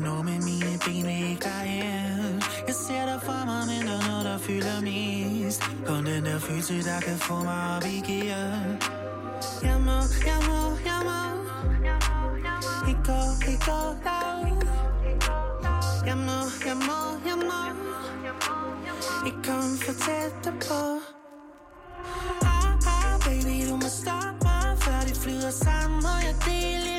Når med mine ben ikke derhen Jeg ser dig for mig, men der er noget, der fylder mest Kun den der følelse, der kan få mig op i gear Jeg må, jeg må, jeg må Ikke gå, ikke gå down Jeg må, jeg må, jeg må Ikke komme for tæt på Ah, ah, baby, du må stoppe mig, før det flyder sammen, og jeg deler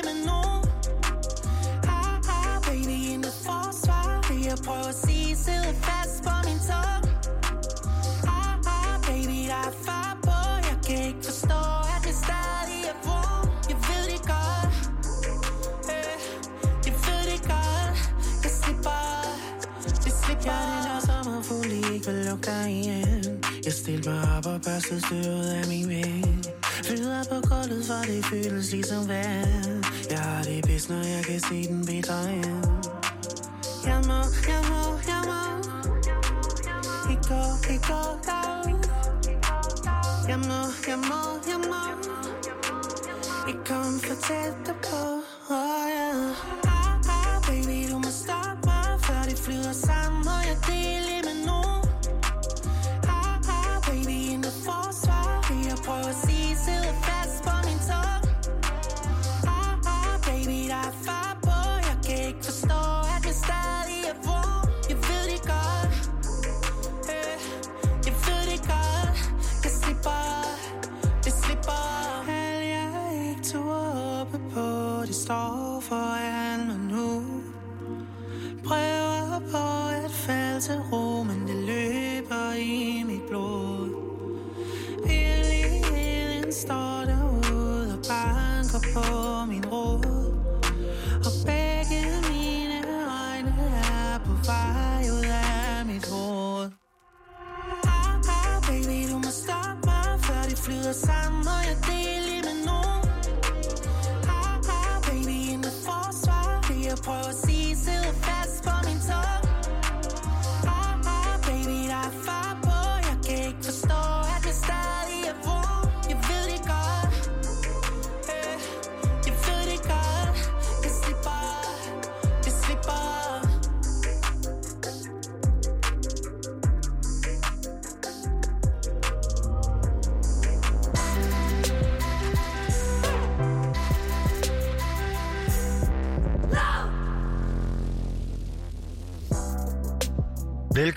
Prøv at sige, sidde fast på min tog. Ah, ah, baby, der er far på, jeg kan ikke forstå, at det stadig er vågen. Jeg ved det godt, øh, jeg ved det godt, jeg slipper, jeg slipper. Jeg er den der sommerfugl, I ikke vil lukke dig igen. Jeg stiller mig op og børster støvet af min væg. Flyder på gulvet, for det føles ligesom vand. Jeg har det bedst, når jeg kan se den bedre ind. Jeg må, jeg må, jeg må Ikke gå, ikke gå down Jeg må, jeg må, jeg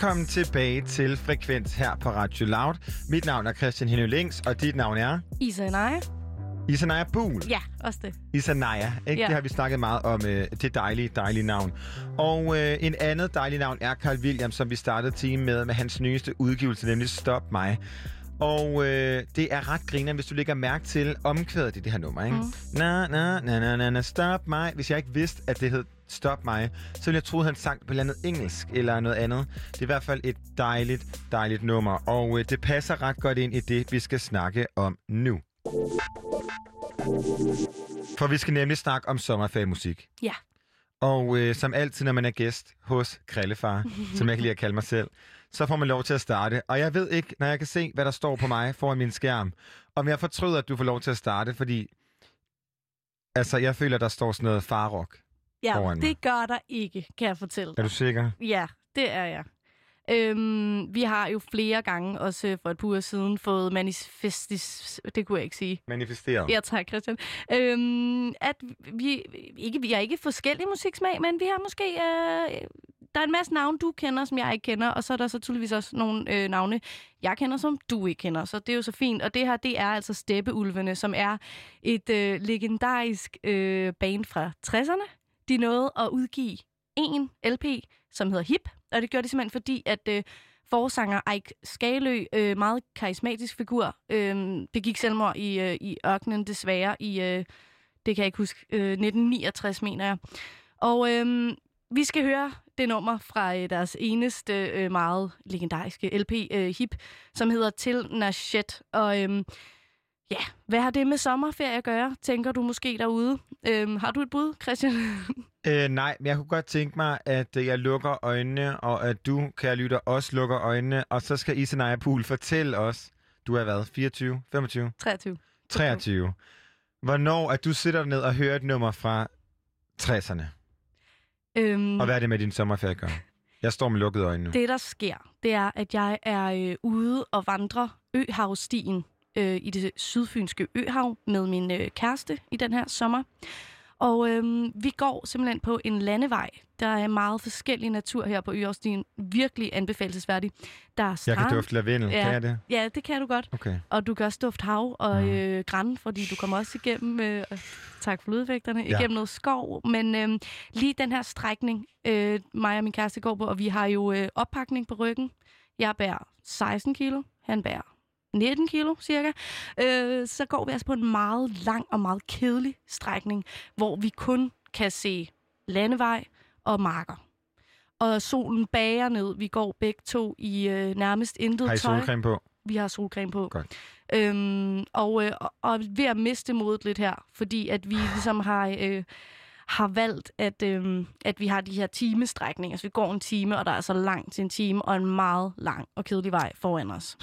Velkommen tilbage til Frekvens her på Radio Loud. Mit navn er Christian Henning Links, og dit navn er Isa og Naja. Isanaya Buhl. Ja, også det. Isanaya, ikke? Ja. Det har vi snakket meget om, øh, det dejlige, dejlige navn. Og øh, en andet dejlig navn er Carl Williams, som vi startede team med, med hans nyeste udgivelse, nemlig Stop Mig. Og øh, det er ret griner, hvis du lægger mærke til omkvædet i det her nummer, ikke? Mm. Na, na, na, na, na, na, stop mig. Hvis jeg ikke vidste, at det hed Stop mig, så ville jeg tro, at han sang på et eller andet engelsk eller noget andet. Det er i hvert fald et dejligt, dejligt nummer, og øh, det passer ret godt ind i det, vi skal snakke om nu. For vi skal nemlig snakke om sommerferiemusik. Ja. Og øh, som altid, når man er gæst hos Krillefar, som jeg kan lide at kalde mig selv, så får man lov til at starte. Og jeg ved ikke, når jeg kan se, hvad der står på mig foran min skærm, om jeg fortryder, at du får lov til at starte, fordi altså, jeg føler, der står sådan noget farrock. Ja, Foran mig. det gør der ikke, kan jeg fortælle Er dig. du sikker? Ja, det er jeg. Øhm, vi har jo flere gange, også for et par uger siden, fået manifestis... Det kunne jeg ikke sige. Manifesteret. Ja, tak, Christian. Øhm, at vi, ikke, vi har ikke forskellige musiksmag, men vi har måske... Øh, der er en masse navne, du kender, som jeg ikke kender, og så er der så tydeligvis også nogle øh, navne, jeg kender, som du ikke kender. Så det er jo så fint. Og det her, det er altså Steppeulvene, som er et øh, legendarisk øh, band fra 60'erne. De nåede at udgive en LP, som hedder Hip, og det gjorde de simpelthen fordi, at øh, forsanger Ike Skalø, øh, meget karismatisk figur, øh, begik selvmord i, øh, i ørkenen desværre i, øh, det kan jeg ikke huske, øh, 1969 mener jeg. Og øh, vi skal høre det nummer fra øh, deres eneste øh, meget legendariske LP, øh, Hip, som hedder Til Nashet. Og øh, ja, hvad har det med sommerferie at gøre, tænker du måske derude? Øh, har du et bud, Christian? Øh, nej, men jeg kunne godt tænke mig, at øh, jeg lukker øjnene, og at du, kære lytter, også lukker øjnene, og så skal Isanaya Pool fortælle os, du er hvad, 24, 25, 23. 23, hvornår at du sidder ned og hører et nummer fra 60'erne, Øhm, og hvad er det med din sommerferie at gøre? Jeg står med lukkede øjne nu. Det, der sker, det er, at jeg er øh, ude og vandre Øhavstien øh, i det sydfynske Øhav med min øh, kæreste i den her sommer. Og øh, vi går simpelthen på en landevej. Der er meget forskellig natur her på Øhavstien. Virkelig anbefalesværdig. Der er Jeg strand. kan dufte lavendel, Ja. kan jeg det? Ja, det kan du godt. Okay. Og du kan også dufte hav og Mhm. øh, græn, fordi du kommer også igennem, øh, tak for lydeffekterne, Ja. igennem noget skov. Men øh, lige den her strækning, øh, mig og min kæreste går på, og vi har jo øh, oppakning på ryggen. Jeg bærer 16 kilo, han bærer 19 kilo cirka. Øh, så går vi altså på en meget lang og meget kedelig strækning, hvor vi kun kan se landevej og marker. Og solen bager ned. Vi går begge to i øh, nærmest intet Har I tøj. solcreme på? Vi har solcreme på. Godt. Øhm, og, øh, og, og ved at miste modet lidt her, fordi at vi ligesom har, øh, har valgt, at, øh, at vi har de her timestrækninger. Så vi går en time, og der er så langt til en time, og en meget lang og kedelig vej foran os.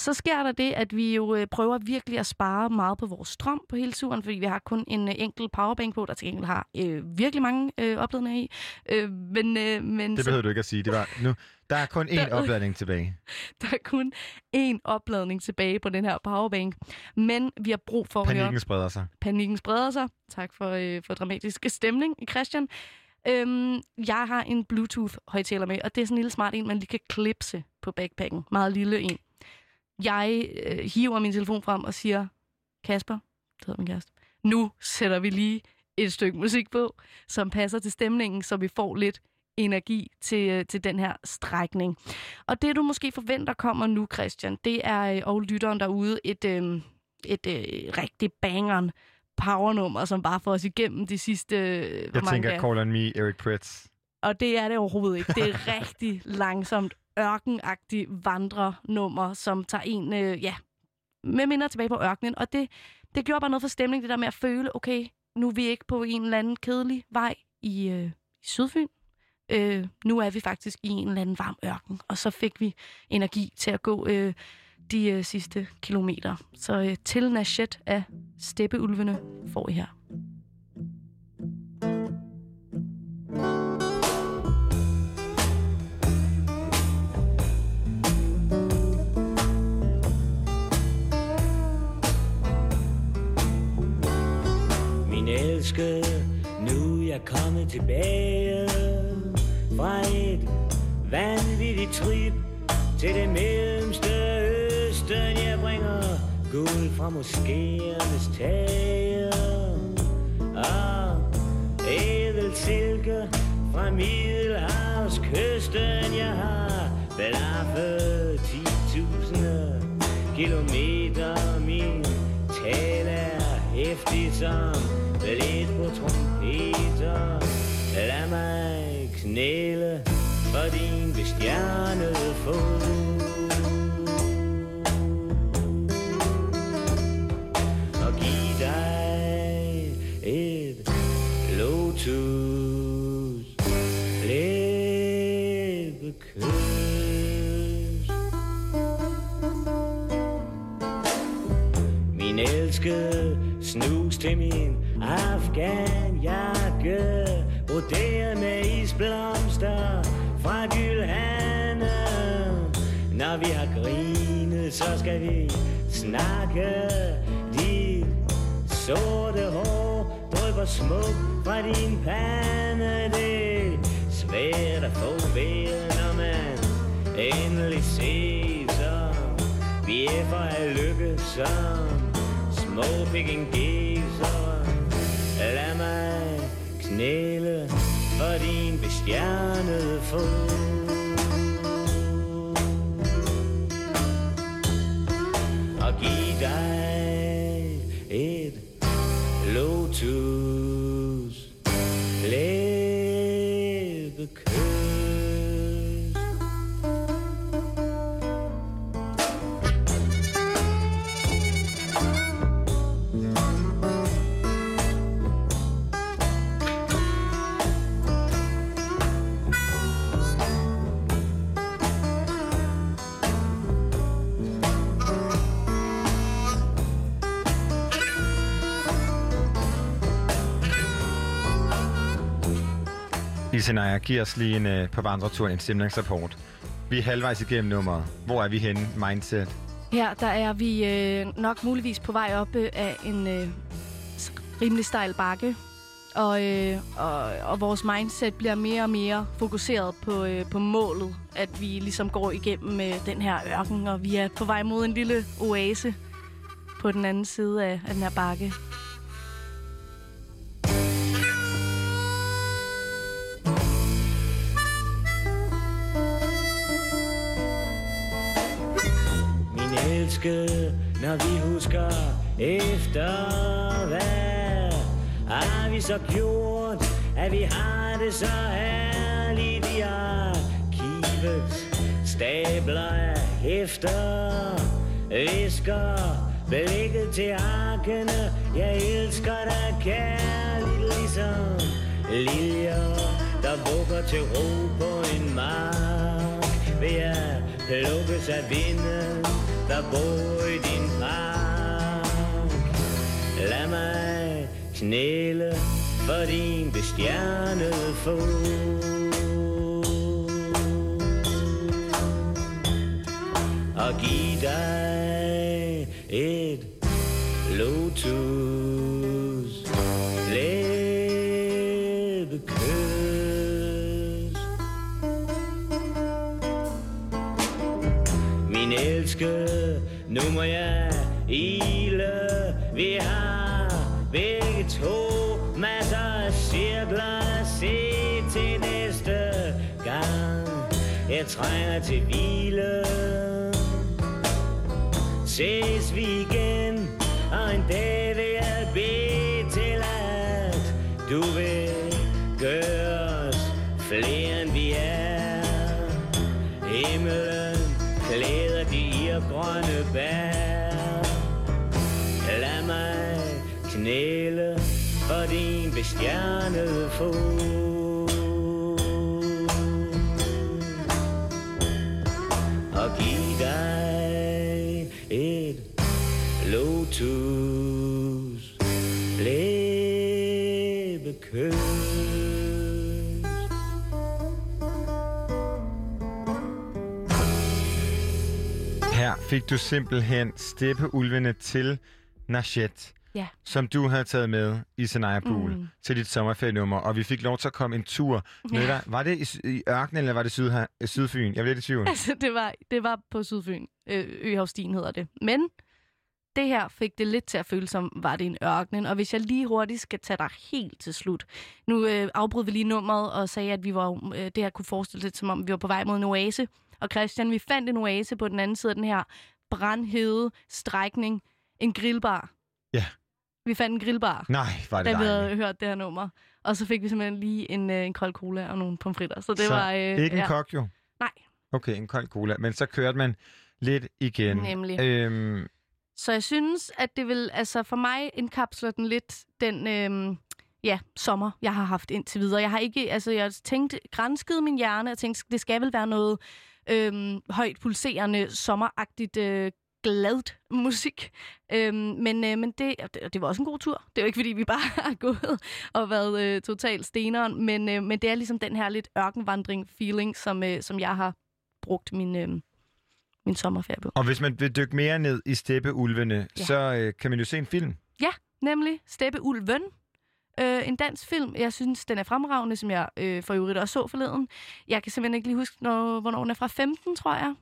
Så sker der det, at vi jo øh, prøver virkelig at spare meget på vores strøm på hele turen, fordi vi har kun en øh, enkelt powerbank på, der til gengæld har øh, virkelig mange øh, opladninger i. Øh, men, øh, men Det så- behøver du ikke at sige. Det var nu. Der er kun én Der- opladning tilbage. der er kun én opladning tilbage på den her powerbank. Men vi har brug for at. Panikken spreder sig. Panikken spreder sig. Tak for, øh, for dramatisk stemning, Christian. Øhm, jeg har en Bluetooth-højtaler med, og det er sådan en lille smart en, man lige kan klipse på backpacken. Meget lille en. Jeg øh, hiver min telefon frem og siger, Kasper, det hedder min kæreste, nu sætter vi lige et stykke musik på, som passer til stemningen, så vi får lidt energi til, øh, til den her strækning. Og det, du måske forventer kommer nu, Christian, det er, øh, og lytteren derude, et, øh, et øh, rigtig bangeren powernummer, som bare får os igennem de sidste... øh, Jeg tænker dage? Call on Me, Eric Pritz. Og det er det overhovedet ikke. Det er rigtig langsomt, ørkenagtig vandrenummer, som tager en, øh, ja, med minder tilbage på ørkenen. Og det, det gjorde bare noget for stemningen, det der med at føle, okay, nu er vi ikke på en eller anden kedelig vej i, øh, i Sydfyn. Øh, nu er vi faktisk i en eller anden varm ørken. Og så fik vi energi til at gå øh, de øh, sidste kilometer. Så øh, til Nashet af Steppeulvene får I her. Elskede, nu er jeg kommet tilbage. Fra et vanvittigt trip Til det mellemste østen Jeg bringer guld fra moskéernes tage. Og ædel silke fra Middelhavskysten Jeg har belaffet 10.000 kilometer. Min tale er hæftig som lidt på trompeter. Lad mig knæle for din bestjernede fod. Afghanjakke Broderet med isblomster fra Gylhane. Når vi har grinet, så skal vi snakke. Dit sorte hår drypper smuk fra din pande. Det er svært at få ved, når man endelig ses og vi er for at lykke som små pekingeser Lad mig knæle for din bestjernede fod. Og giv dig et lotus Isenaya, giv os lige en, øh, på vandretur en stemningsrapport. Vi er halvvejs igennem nummeret. Hvor er vi henne? Mindset. Her der er vi øh, nok muligvis på vej op øh, af en øh, rimelig stejl bakke. Og, øh, og, og vores mindset bliver mere og mere fokuseret på, øh, på målet. At vi ligesom går igennem øh, den her ørken, og vi er på vej mod en lille oase på den anden side af, af den her bakke. Elskede, når vi husker efter hvad Har vi så gjort, at vi har det så herligt i arkivet? stabler af hæfter Visker blikket til arkene Jeg elsker dig kærligt ligesom liljer Der vugger til ro på en mark Vil jeg plukkes af vinden der bor i din arm. Lad mig knæle for din bestjernede fod Og giv dig et lotus nu må jeg ile. Vi har begge to masser af cirkler se til næste gang, Jeg trænger til hvile. Ses vi igen din bestjernede Og giv dig et lotus læbekød. Her fik du simpelthen steppeulvene til Nashet. Ja. som du havde taget med i Pool mm. til dit sommerferienummer, og vi fik lov til at komme en tur med Ja. dig. Var det i, i ørkenen, eller var det syd, Sydfyn? Jeg blev lidt i tvivl. Altså, det var, det var på Sydfyn. Øh, Øhavstien hedder det. Men det her fik det lidt til at føles som, var det en ørken. Og hvis jeg lige hurtigt skal tage dig helt til slut. Nu øh, afbrød vi lige nummeret og sagde, at vi var, øh, det her kunne forestille sig, som om vi var på vej mod en oase. Og Christian, vi fandt en oase på den anden side af den her brandhede strækning. En grillbar. Ja. Vi fandt en grillbar, Nej, var det da vi dejligt. havde hørt det her nummer. Og så fik vi simpelthen lige en, øh, en kold cola og nogle pomfritter. Så det Så var... Øh, Ikke en ja. kok, jo? Nej. Okay, en kold cola. Men så kørte man lidt igen. Nemlig. Øhm, Så jeg synes, at det vil, altså for mig indkapsler den lidt den, øhm, ja, sommer, jeg har haft indtil videre. Jeg har ikke, altså jeg tænkte, grænskede min hjerne og tænkte, det skal vel være noget øhm, højt pulserende, sommeragtigt, øh, gladt musik. Øhm, men øh, men det, det, det var også en god tur. Det er jo ikke, fordi vi bare har gået og været øh, totalt steneren, men, øh, men det er ligesom den her lidt ørkenvandring-feeling, som, øh, som jeg har brugt min, øh, min sommerferie på. og hvis man vil dykke mere ned i steppeulvene. Ja. så øh, kan man jo se en film. Ja, nemlig Steppeulven. Øh, en dansk film. Jeg synes, den er fremragende, som jeg øh, for øvrigt også så forleden. Jeg kan simpelthen ikke lige huske, når, hvornår den er fra 15, tror jeg.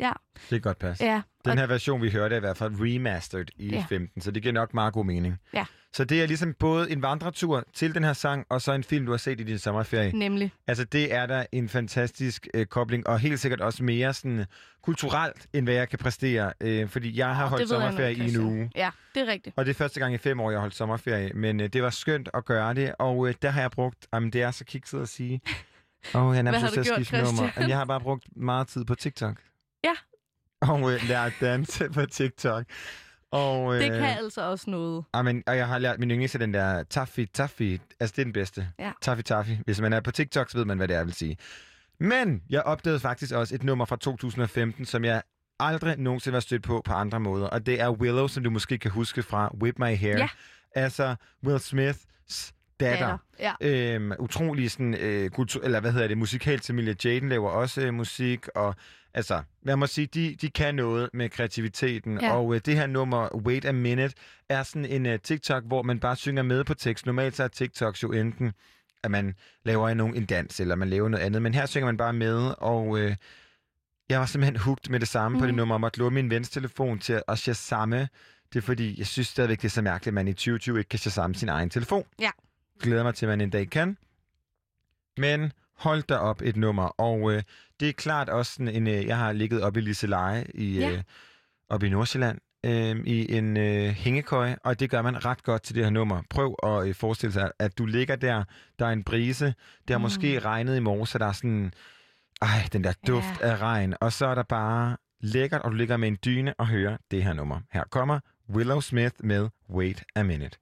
Ja, Det kan godt passe. ja. Den her version, vi hørte, er i hvert fald remastered i Ja. 15, så det giver nok meget god mening. Ja. Så det er ligesom både en vandretur til den her sang, og så en film, du har set i din sommerferie. Nemlig. Altså, det er da en fantastisk øh, kobling, og helt sikkert også mere sådan kulturelt, end hvad jeg kan præstere. Øh, fordi jeg har holdt jeg nok, sommerferie i en uge. Ja, det er rigtigt. Og det er første gang i fem år, jeg har holdt sommerferie. Men øh, det var skønt at gøre det, og øh, der har jeg brugt... Jamen, det er så kikset at sige. Åh, oh, jeg er nærmest til at skifte nummer. Jeg har bare brugt meget tid på TikTok. Og øh, lært at danse på TikTok. Og, øh, Det kan altså også noget. Amen, og jeg har lært min yndlingste, den der Taffy Taffy. Altså, det er den bedste. Ja. Taffy Taffy. Hvis man er på TikTok, så ved man, hvad det er, jeg vil sige. Men jeg opdagede faktisk også et nummer fra 2015, som jeg aldrig nogensinde har stødt på på andre måder. Og det er Willow, som du måske kan huske fra Whip My Hair. Ja. Altså Will Smiths datter. Ja. Øhm, utrolig sådan, øh, kultur, eller hvad hedder det, musikalt Emilia Jaden laver også øh, musik, og altså, lad mig sige, de, de kan noget med kreativiteten, Ja. og øh, det her nummer, Wait a Minute, er sådan en øh, TikTok, hvor man bare synger med på tekst. Normalt så er TikToks jo enten, at man laver en, en dans, eller man laver noget andet, men her synger man bare med, og øh, jeg var simpelthen hooked med det samme mm. på det Mhm. nummer, og måtte låne min vens telefon til at shazamme. Det er fordi, jeg synes stadigvæk, det er så mærkeligt, at man i 2020 ikke kan shazamme sin egen telefon. Ja. Glæder mig til, at man en dag kan. Men hold da op et nummer, og øh, det er klart også sådan en, øh, jeg har ligget op i Liseleje i, Ja. øh, op i Nordsjælland, øh, i en øh, hængekøj, og det gør man ret godt til det her nummer. Prøv at øh, forestille sig, at du ligger der, der er en brise, det har mm. Mm. måske regnet i morges, så der er sådan, ej, den der duft Ja. af regn, og så er der bare lækkert, og du ligger med en dyne og hører det her nummer. Her kommer Willow Smith med Wait a Minute.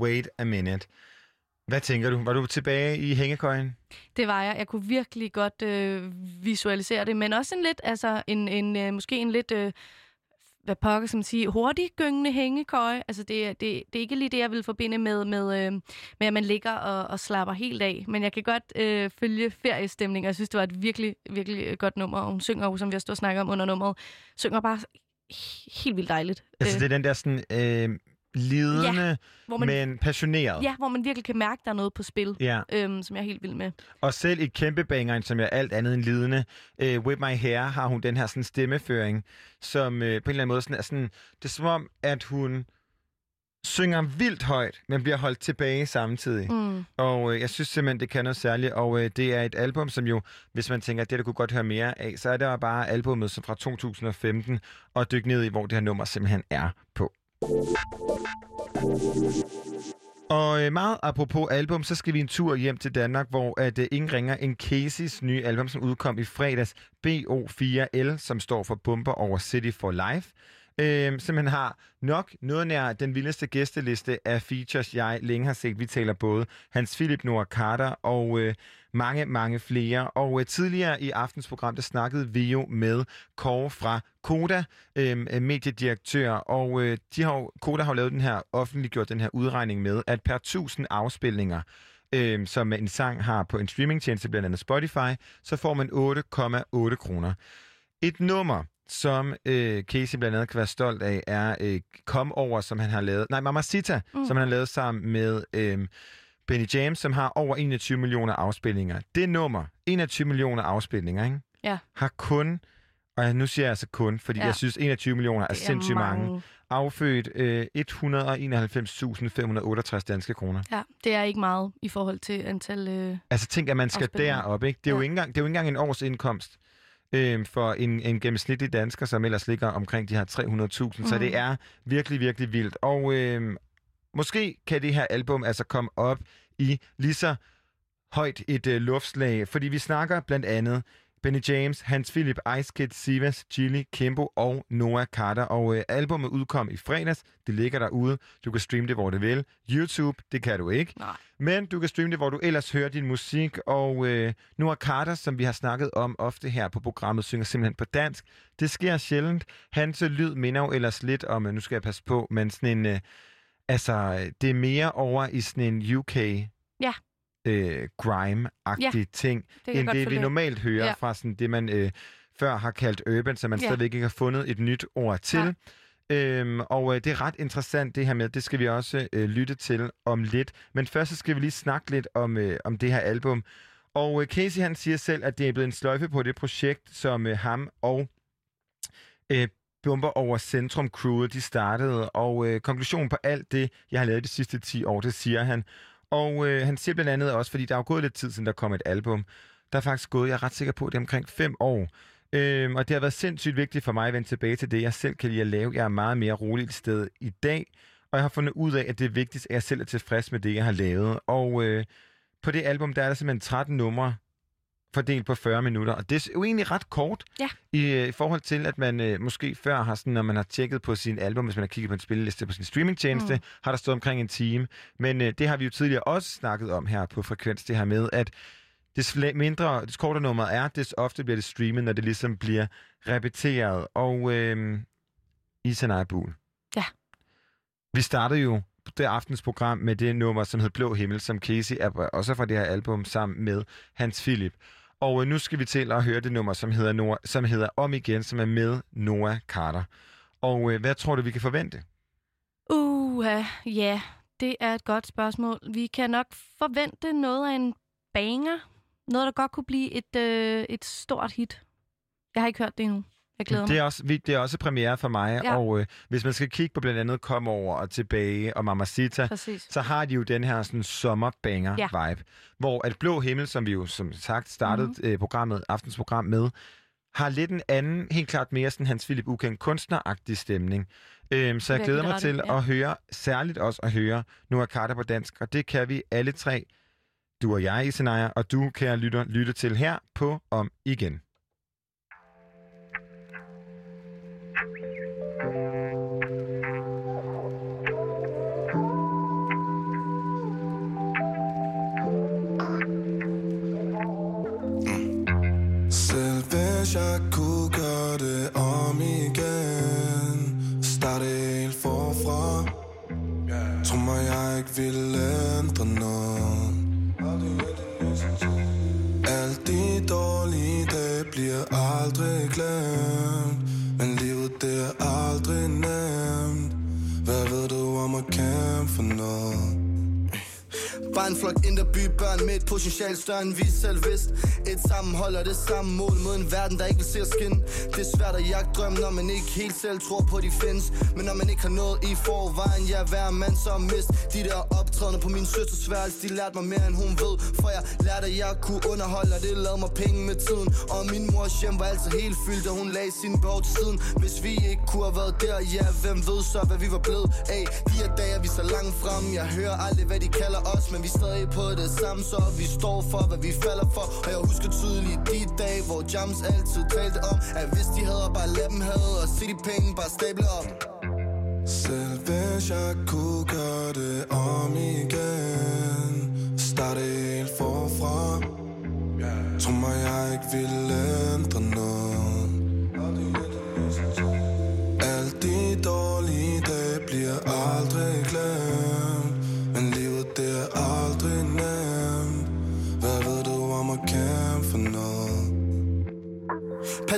Wait a minute. Hvad tænker du? Var du tilbage i hængekøjen? Det var jeg. Jeg kunne virkelig godt øh, visualisere det, men også en lidt, altså en, en øh, måske en lidt, øh, hvad pokker som sige, hurtig gyngende hængekøje. Altså det, er- det, det er ikke lige det, jeg vil forbinde med, med, øh, med at man ligger og, og slapper helt af. Men jeg kan godt øh, følge feriestemning, og jeg synes, det var et virkelig, virkelig godt nummer. Og hun synger jo, som vi har stået og snakket om under nummeret, synger bare he- helt vildt dejligt. Altså Øh, det er den der sådan øh, lidende, hvor man- men passioneret. Ja, hvor man virkelig kan mærke, der er noget på spil, Ja. øhm, som jeg er helt vild med. Og selv i kæmpe bangeren, som er alt andet end lidende, øh, With My Hair, har hun den her sådan stemmeføring, som øh, på en eller anden måde sådan, er sådan, det er som om, at hun synger vildt højt, men bliver holdt tilbage samtidig. Mm. Og øh, jeg synes simpelthen, det kan noget særligt, og øh, det er et album, som jo, hvis man tænker, at det der kunne godt høre mere af, så er det bare albumet som fra 2015, og dykke ned i, hvor det her nummer simpelthen er på. Og øh, meget apropos album, så skal vi en tur hjem til Danmark, hvor at, øh, ingen ringer en Casey's nye album, som udkom i fredags, BO4L, som står for Bumper over City for Life. Øh, simpelthen har nok noget nær den vildeste gæsteliste af features, jeg længe har set. Vi taler både Hans Philip Noah Carter og øh, mange, mange flere. Og øh, tidligere i aftens program, der snakkede vi jo med Kåre fra Koda, øhm, øh, mediedirektør, og øh, de har, Koda har jo lavet den her, offentliggjort den her udregning med, at per 1000 afspilninger, øh, som en sang har på en streamingtjeneste, blandt andet Spotify, så får man 8,8 kroner. Et nummer, som øh, Casey blandt andet kan være stolt af, er øh, Kom Over, som han har lavet. Nej, Mamacita, mm. som han har lavet sammen med øh, Benny James, som har over 21 millioner afspilninger. Det nummer, 21 millioner afspilninger, ikke? Ja. har kun, og nu siger jeg altså kun, fordi Ja. jeg synes 21 millioner er, er sindssygt mange, mange. affødt øh, 191.568 danske kroner. Ja, det er ikke meget i forhold til antal... Øh... Altså tænk, at man skal derop, ikke? Det er, jo Ja. ikke engang, det er jo ikke engang en års indkomst øh, for en, en gennemsnitlig dansker, som ellers ligger omkring de her 300.000. Mm. Så det er virkelig, virkelig vildt. Og øh, måske kan det her album altså komme op i lige så højt et øh, luftslag, fordi vi snakker blandt andet Benny James, Hans Philip, Ice Kid, Sivas, Chili, Kimbo og Noah Carter. Og øh, albumet udkom i fredags. Det ligger derude. Du kan streame det, hvor du vil. YouTube, det kan du ikke. Nej. Men du kan streame det, hvor du ellers hører din musik. Og øh, Noah Carter, som vi har snakket om ofte her på programmet, synger simpelthen på dansk. Det sker sjældent. Hans øh, lyd minder jo ellers lidt om, øh, nu skal jeg passe på, men sådan en... Øh, altså, øh, det er mere over i sådan en UK... Ja. Øh, grime-agtig Ja, ting, end det, vi normalt hører Ja. ja. fra sådan det, man øh, før har kaldt urban, som man Ja. ja. stadigvæk ikke har fundet et nyt ord til. Øhm, og øh, det er ret interessant det her med, det skal vi også øh, lytte til om lidt. Men først så skal vi lige snakke lidt om, øh, om det her album. Og øh, Casey han siger selv, at det er blevet en sløjfe på det projekt, som øh, ham og øh, Bomber over Centrum Crewet, de startede. Og øh, konklusionen på alt det, jeg har lavet de sidste 10 år, det siger han. Og øh, han siger blandt andet også, fordi der er jo gået lidt tid, siden der kom et album. Der er faktisk gået, jeg er ret sikker på, det er omkring 5 år. Øhm, og det har været sindssygt vigtigt for mig at vende tilbage til det, jeg selv kan lide at lave. Jeg er meget mere rolig et sted i dag, og jeg har fundet ud af, at det er vigtigt, at jeg selv er tilfreds med det, jeg har lavet. Og øh, på det album, der er der simpelthen 13 numre fordelt på 40 minutter, og det er jo egentlig ret kort Ja. i, øh, i forhold til, at man øh, måske før har sådan, når man har tjekket på sin album, hvis man har kigget på en spilleliste på sin streamingtjeneste, Mm. har der stået omkring en time. Men øh, det har vi jo tidligere også snakket om her på Frekvens, det her med, at des mindre, des kortere nummeret er, des ofte bliver det streamet, når det ligesom bliver repeteret. Og øh, Isanaj Buhl. Ja. Vi startede jo det aftens program med det nummer, som hed Blå Himmel, som Casey er også fra det her album sammen med Hans Philip. Og øh, nu skal vi til at høre det nummer, som hedder, Noah, som hedder Om igen, som er med Noah Carter. Og øh, hvad tror du, vi kan forvente? Uha, ja, det er et godt spørgsmål. Vi kan nok forvente noget af en banger. Noget, der godt kunne blive et, øh, et stort hit. Jeg har ikke hørt det endnu. Jeg glæder mig. Det er også, det er også premiere for mig, Ja. og øh, hvis man skal kigge på blandt andet Kom over og tilbage og Mamacita, Præcis. så har de jo den her sådan sommerbanger-vibe, hvor at Blå Himmel, som vi jo som sagt startede Mhm. mm-hmm. øh, programmet, aftensprogram med, har lidt en anden, helt klart mere sådan Hans Philip Ukendt kunstneragtig stemning. Øhm, så jeg glæder mig til ja. at høre, særligt også at høre Noah Carter på dansk, og det kan vi alle tre, du og jeg, Isenaya, og du, kære lytter, lytte til her på Om Igen. Hvis jeg kunne gøre det om igen. Starte helt forfra. Tror mig jeg ikke ville ændre noget. En flok indre børn med et potentiale større end vi selv vidste. Et sammenhold og det samme mål mod en verden, der ikke vil se os skinne Det er svært at jagte drømmen, når man ikke helt selv tror på, de findes. Men når man ikke har noget i forvejen, ja, hver mand så mist. De der optrædende på min søsters værelse, de lærte mig mere end hun ved. For jeg lærte, at jeg kunne underholde, og det lavede mig penge med tiden. Og min mors hjem var altså helt fyldt, og hun lagde sin behov til siden. Hvis vi ikke kunne have været der, ja, hvem ved så, hvad vi var blevet. Af De her dage er vi så langt frem, jeg hører aldrig, hvad de kalder os Men vi er stadig på det samme, så vi står for, hvad vi falder for. Og jeg husker tydeligt de dage, hvor Jams altid talte om At hvis de havde, bare lad dem have, og se de penge bare stable op. Selv hvis jeg kunne gøre det om igen Starte helt forfra. Tror mig jeg ikke ville ændre noget. Alle de dårlige dage bliver aldrig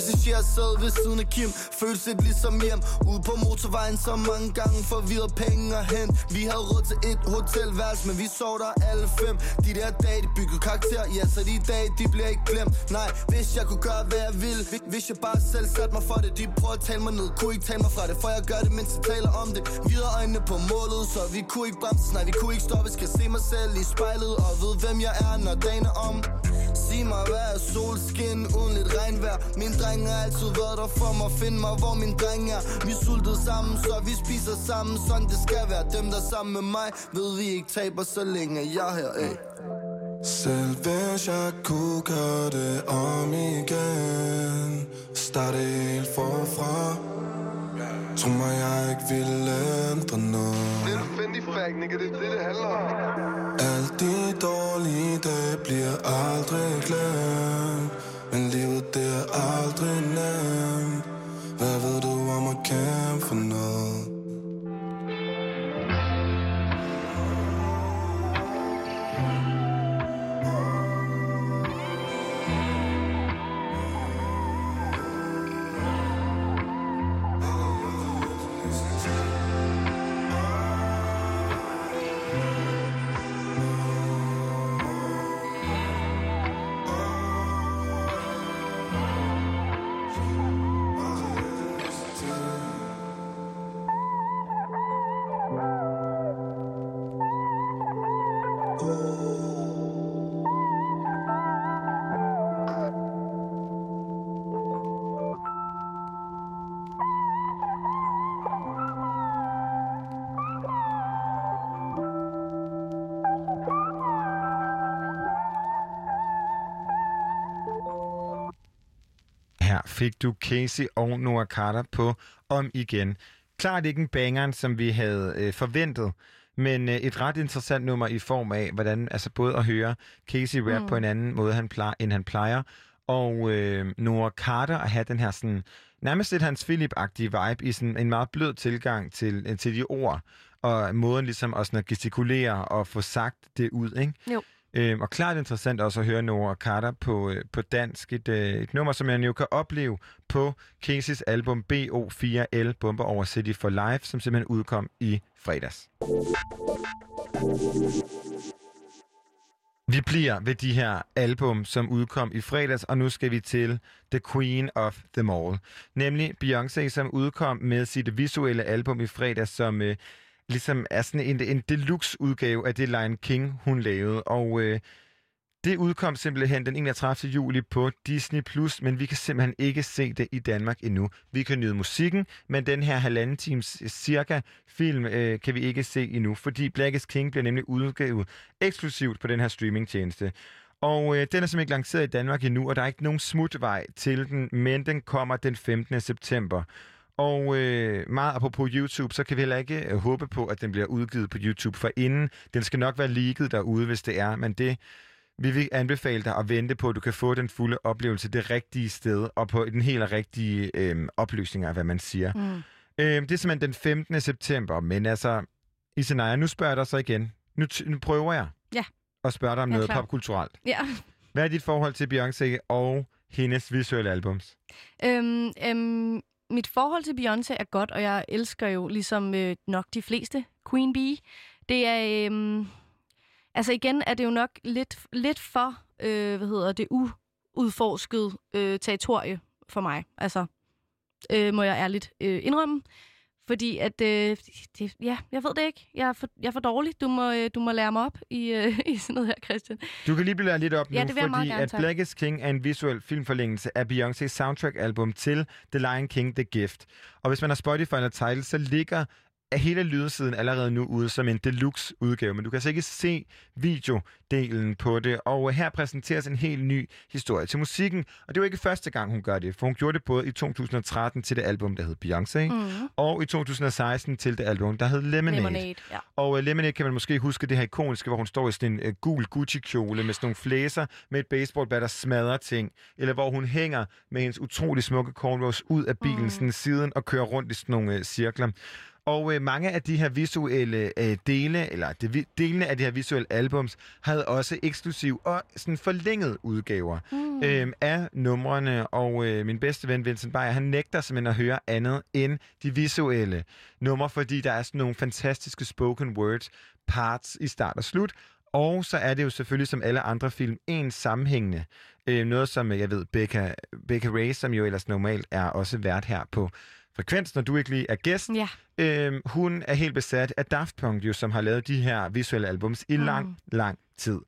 Passager sad ved siden af Kim. Følte lidt ligesom hjem. Ude på motorvejen så mange gange Forvirret penge at hente Vi havde råd til et hotelværelse Men vi sov der alle fem. De der dage de byggede karakter. Ja så de dage de bliver ikke glemt. Nej hvis jeg kunne gøre hvad jeg ville Hvis- jeg bare selv satte mig for det. De prøver at tale mig ned. Kunne ikke tale mig fra det For jeg gør det mens jeg taler om det. Videre øjnene på målet Så vi kunne ikke bremse. Nej vi kunne ikke stoppe. Skal se mig selv i spejlet Og ved hvem jeg er når dagen er om. Sig mig hvad er solskin uden lidt regnvejr? Min dreng har altid været der for mig Find mig hvor min dreng er Vi sultede sammen så vi spiser sammen Sådan det skal være Dem der er sammen med mig Ved vi ikke taber så længe jeg er her ey. Selv hvis jeg kunne gøre det om igen Starte helt forfra Tror mig jeg ikke ville ændre noget Det er Fendi fact, nigga. Det er det, det handler om. Alt de dårlige dage bliver aldrig aldrig nemt. Hvad ved du om at kæmpe for fik du Casey og Noah Carter på Om Igen. Klart ikke en bangeren, som vi havde øh, forventet, men øh, et ret interessant nummer i form af, hvordan altså både at høre Casey rap mm. Mm. på en anden måde, han plejer, end han plejer, og øh, Noah Carter at have den her sådan, nærmest lidt Hans Philip-agtige vibe i sådan en meget blød tilgang til, øh, til de ord, og måden ligesom også at gestikulere og få sagt det ud, ikke? Jo. Øhm, og klart interessant også at høre Nora Carter på, øh, på dansk. Et, øh, et nummer, som man jo kan opleve på Casey's album BO4L, Bomber over City for Life, som simpelthen udkom i fredags. Vi bliver ved de her album, som udkom i fredags, og nu skal vi til The Queen of Them All. Nemlig Beyoncé, som udkom med sit visuelle album i fredags, som øh, ligesom er sådan en, en deluxe udgave af det Lion King, hun lavede. Og øh, det udkom simpelthen den 31. juli på Disney+, Plus, men vi kan simpelthen ikke se det i Danmark endnu. Vi kan nyde musikken, men den her halvanden times øh, cirka film øh, kan vi ikke se endnu, fordi Black is King bliver nemlig udgivet eksklusivt på den her streamingtjeneste. Og øh, den er simpelthen ikke lanceret i Danmark endnu, og der er ikke nogen smutvej til den, men den kommer den 15. september. Og øh, meget apropos YouTube, så kan vi heller ikke øh, håbe på, at den bliver udgivet på YouTube for inden. Den skal nok være leaget derude, hvis det er, men det vi vil anbefale dig at vente på, at du kan få den fulde oplevelse det rigtige sted, og på den helt rigtige øh, opløsning af, hvad man siger. Mm. Øh, det er simpelthen den 15. september, men altså, Isenaya, nu spørger jeg dig så igen. Nu, nu prøver jeg Ja. at spørge dig om Jeg noget popkulturelt. Ja. Hvad er dit forhold til Beyoncé og hendes visuelle albums? Øhm, øhm, mit forhold til Beyoncé er godt, og jeg elsker jo ligesom øh, nok de fleste Queen Bee. Det er... Øh, altså igen er det jo nok lidt, lidt for, øh, hvad hedder det, uudforsket øh, territorie for mig. Altså, øh, må jeg ærligt øh, indrømme. Fordi at, øh, det, ja, jeg ved det ikke. Jeg er for, jeg er for dårlig. Du må, øh, du må lære mig op i, øh, i sådan noget her, Christian. Du kan lige blive lært lidt op Ja, nu, det fordi gerne, at tak. Black is King er en visuel filmforlængelse af Beyoncé's soundtrack-album til The Lion King The Gift. Og hvis man har Spotify eller Tidal, så ligger er hele lydsiden allerede nu ude som en deluxe udgave, men du kan altså ikke se videodelen på det. Og her præsenteres en helt ny historie til musikken, og det er jo ikke første gang, hun gør det, for hun gjorde det både i 2013 til det album, der hed Beyoncé, Mm. og i 2016 til det album, der hed Lemonade. Lemonade, ja. Og uh, Lemonade kan man måske huske det her ikoniske, hvor hun står i sådan en uh, gul Gucci-kjole med sådan nogle flæser med et baseballbat, der smadrer ting. Eller hvor hun hænger med hendes utrolig smukke cornrows ud af bilen mm. sådan siden og kører rundt i sådan nogle uh, cirkler. Og øh, mange af de her visuelle øh, dele, eller de, delene af de her visuelle albums, havde også eksklusiv og sådan forlænget udgaver Mm. øh, af numrene. Og øh, min bedste ven Vincent Bayer, han nægter simpelthen at høre andet end de visuelle numre, fordi der er sådan nogle fantastiske spoken word parts i start og slut. Og så er det jo selvfølgelig som alle andre film en sammenhængende. Øh, noget som øh, jeg ved, Becca, Becca Ray, som jo ellers normalt er også vært her på Frekvens, når du ikke lige er gæst. Ja. Øhm, hun er helt besat af Daft Punk, jo, som har lavet de her visuelle albums i lang, Mm. lang tid.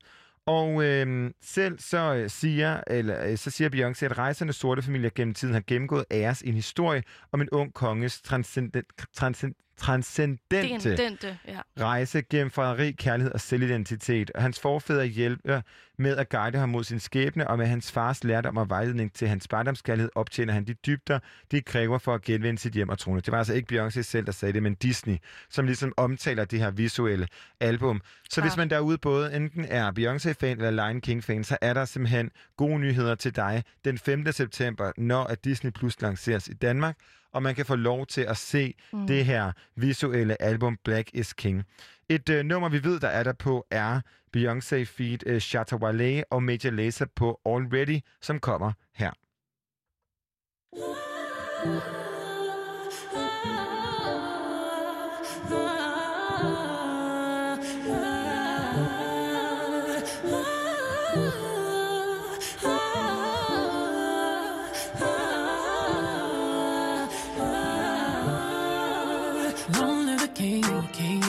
Og øhm, selv så øh, siger, eller, øh, så siger Beyoncé, at rejserne sorte familier gennem tiden har gennemgået æres i en historie om en ung konges transcendent, transcendent, transcendente Den, den, den, ja. rejse gennem forræderi, kærlighed og selvidentitet. Og hans forfædre hjælper med at guide ham mod sin skæbne, og med hans fars lærdom og vejledning til hans barndomskærlighed optjener han de dybder, det kræver for at genvinde sit hjem og trone. Det var altså ikke Beyoncé selv, der sagde det, men Disney, som ligesom omtaler det her visuelle album. Så hvis Klart. man derude både enten er Beyoncé-fan eller Lion King-fan, så er der simpelthen gode nyheder til dig den 5. september, når at Disney Plus lanceres i Danmark, og man kan få lov til at se mm. det her visuelle album Black is King. Et øh, nummer, vi ved, der er der på, er Beyoncé feat. Øh, Shatta Wale og Major Lazer på Already, som kommer her. Long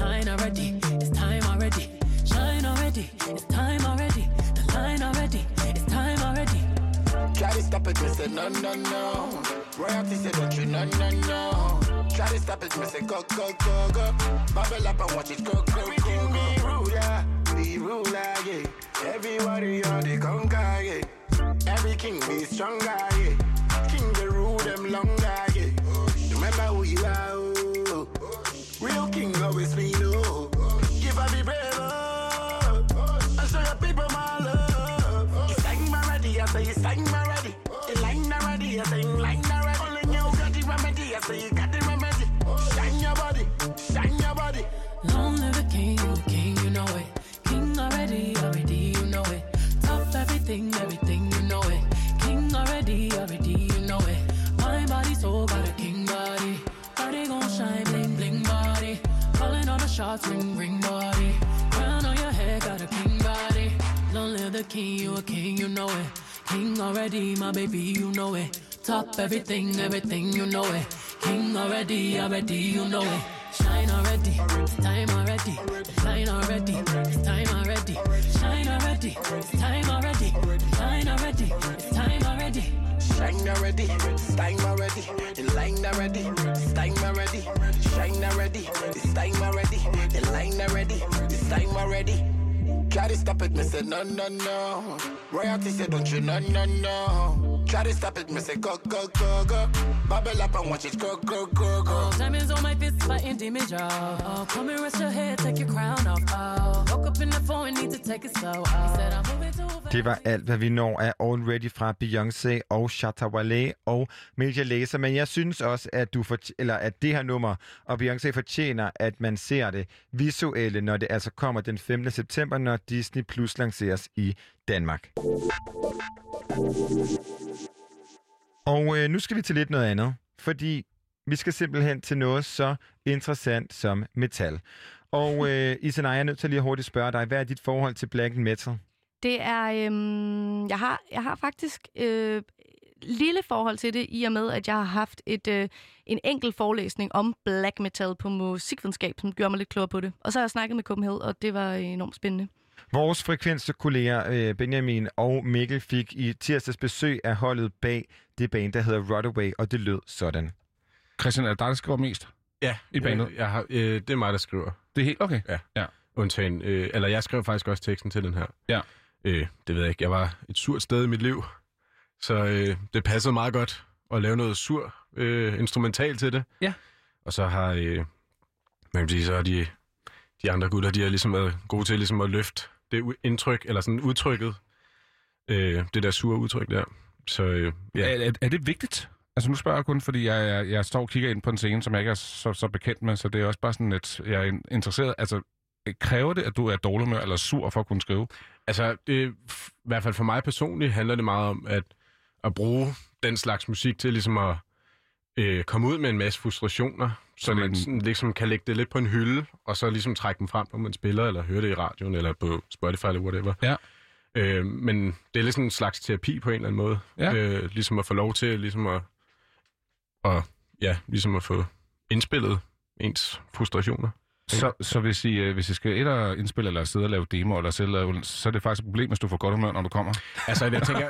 Align already, it's time already. Shine already, it's time already. The line already, it's time already. Try to stop it, me say no, no, no. Royalty say don't you, no, no, no. Try to stop it, me say go, go, go, go. Bubble up and watch it go, go, go, go. Rude, yeah. Be ruler, yeah. Everybody are the conquer, yeah. Every king be stronger, yeah. King the rule them longer, yeah. Remember who you are, oh. Real already, I say line already. Only you got the remedy, I say you got the remedy. Shine your body, shine your body. Long live the king, you king, you know it. King already, already, you know it. Top everything, everything, you know it. King already, already, you know it. My body, soul, got a king body. Body gon' shine, bling, bling body. Calling all the shots, ring, ring body. Crown on your head, got a king body. Long live the king, you a king, you know it. King already, my baby, you know it. Top everything, everything, you know it. King already, already, you know it. Shine already, time already. Shine already, time already. Shine already, time already. Shine already, time already. Shine already, time already. The line already, time already. Shine already, it's time already. The line already, it's time already. Try to stop it, me say no, no, no. Royalty say don't you, no, no, no. Try to stop it, me say go, go, go, go. Bubble up and watch it go, go, go, go. Diamonds on my fist, fighting demons, y'all. Oh, come and rest your head, take your crown off. Oh, woke up in the phone, need to take it slow. Oh, he said I'm moving fast. Det var alt, hvad vi når af Already fra Beyoncé og Shatta Wale og Major Lazer. Men jeg synes også, at, du for, eller at det her nummer og Beyoncé fortjener, at man ser det visuelle, når det altså kommer den 15. september, når Disney Plus lanceres i Danmark. Og øh, nu skal vi til lidt noget andet, fordi vi skal simpelthen til noget så interessant som metal. Og øh, Isanaya, jeg er nødt til lige at hurtigt spørge dig, hvad er dit forhold til black metal? Det er... Øhm, jeg, har, jeg har faktisk øh, lille forhold til det, i og med, at jeg har haft et, øh, en enkelt forelæsning om black metal på musikvidenskab, som gjorde mig lidt klogere på det. Og så har jeg snakket med Copenhagen, og det var enormt spændende. Vores frekvenskolleger øh, Benjamin og Mikkel fik i tirsdags besøg af holdet bag det band, der hedder Rodaway, og det lød sådan. Christian, er det dig, der skriver mest? Ja, I bandet? Jeg, jeg har, øh, det er mig, der skriver. Det er helt okay. Ja. ja. Undtagen, øh, eller jeg skrev faktisk også teksten til den her. Ja. Øh, det ved jeg ikke. Jeg var et surt sted i mit liv, så øh, det passede meget godt at lave noget sur øh, instrumental til det. Ja. Og så har, øh, man kan sige, så har de, de andre gutter, de har ligesom været gode til ligesom at løfte det indtryk, eller sådan udtrykket, øh, det der sure udtryk der. Så øh, ja. Er, er, er det vigtigt? Altså nu spørger jeg kun, fordi jeg, jeg, jeg står og kigger ind på en scene, som jeg ikke er så, så bekendt med, så det er også bare sådan, at jeg er interesseret. Altså, kræver det, at du er dårlig med eller sur for at kunne skrive? Altså, det, i hvert fald for mig personligt handler det meget om at, at bruge den slags musik til ligesom at øh, komme ud med en masse frustrationer, så, man en- sådan, ligesom kan lægge det lidt på en hylde, og så ligesom trække dem frem, når man spiller, eller hører det i radioen, eller på Spotify, eller whatever. Ja. Øh, men det er lidt sådan en slags terapi på en eller anden måde. Ja. Øh, ligesom at få lov til ligesom at, og, ja, ligesom at få indspillet ens frustrationer. Så, så hvis, I, øh, hvis I skal et og indspille, eller sidde og lave demo, eller selv så er det faktisk et problem, hvis du får godt humør, når du kommer. Altså, jeg tænker,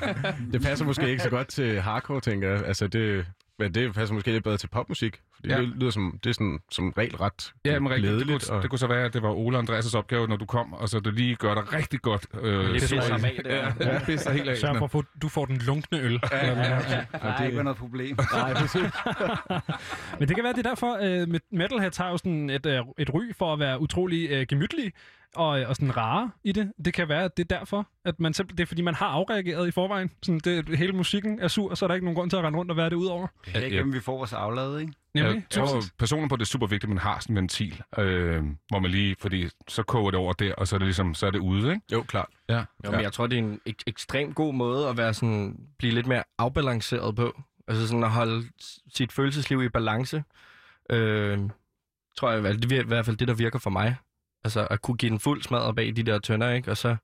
det passer måske ikke så godt til hardcore, tænker jeg. Altså, det, men det passer måske lidt bedre til popmusik. Fordi Ja. ja. det lyder som, det er sådan, som regel ret Ja, men rigtigt. Det, glædeligt. kunne, det kunne så være, at det var Ole Andreas' opgave, når du kom, og så det lige gør dig rigtig godt. Øh, Det pisser så- ham af, det er. Ja, det pisser helt af. Sørg for, at få- du får den lunkne øl. Ja, ja, ja. Der er ikke noget problem. Nej, præcis. Men det kan være, det er derfor, at uh, Metalheads har jo sådan et, uh, et ry for at være utrolig uh, gemytlige og, og sådan rare i det. Det kan være, at det er derfor, at man simpelthen, det er fordi, man har afreageret i forvejen. Sådan, det, hele musikken er sur, så er der ikke nogen grund til at rende rundt og være det ud over. Det er vi får vores aflad, ikke? Nemlig. Jeg tror personligt på, det er super vigtigt, at man har sådan en ventil, øh, hvor man lige, fordi så koger det over der, og så er det ligesom, så er det ude, ikke? Jo, klart. Ja. Jo, men jeg tror, det er en ek- ekstremt god måde at være sådan, blive lidt mere afbalanceret på. Altså sådan at holde sit følelsesliv i balance. Øh, tror jeg, det er i hvert fald det, der virker for mig. Altså at kunne give den fuld smadret bag de der tønder, ikke? Og så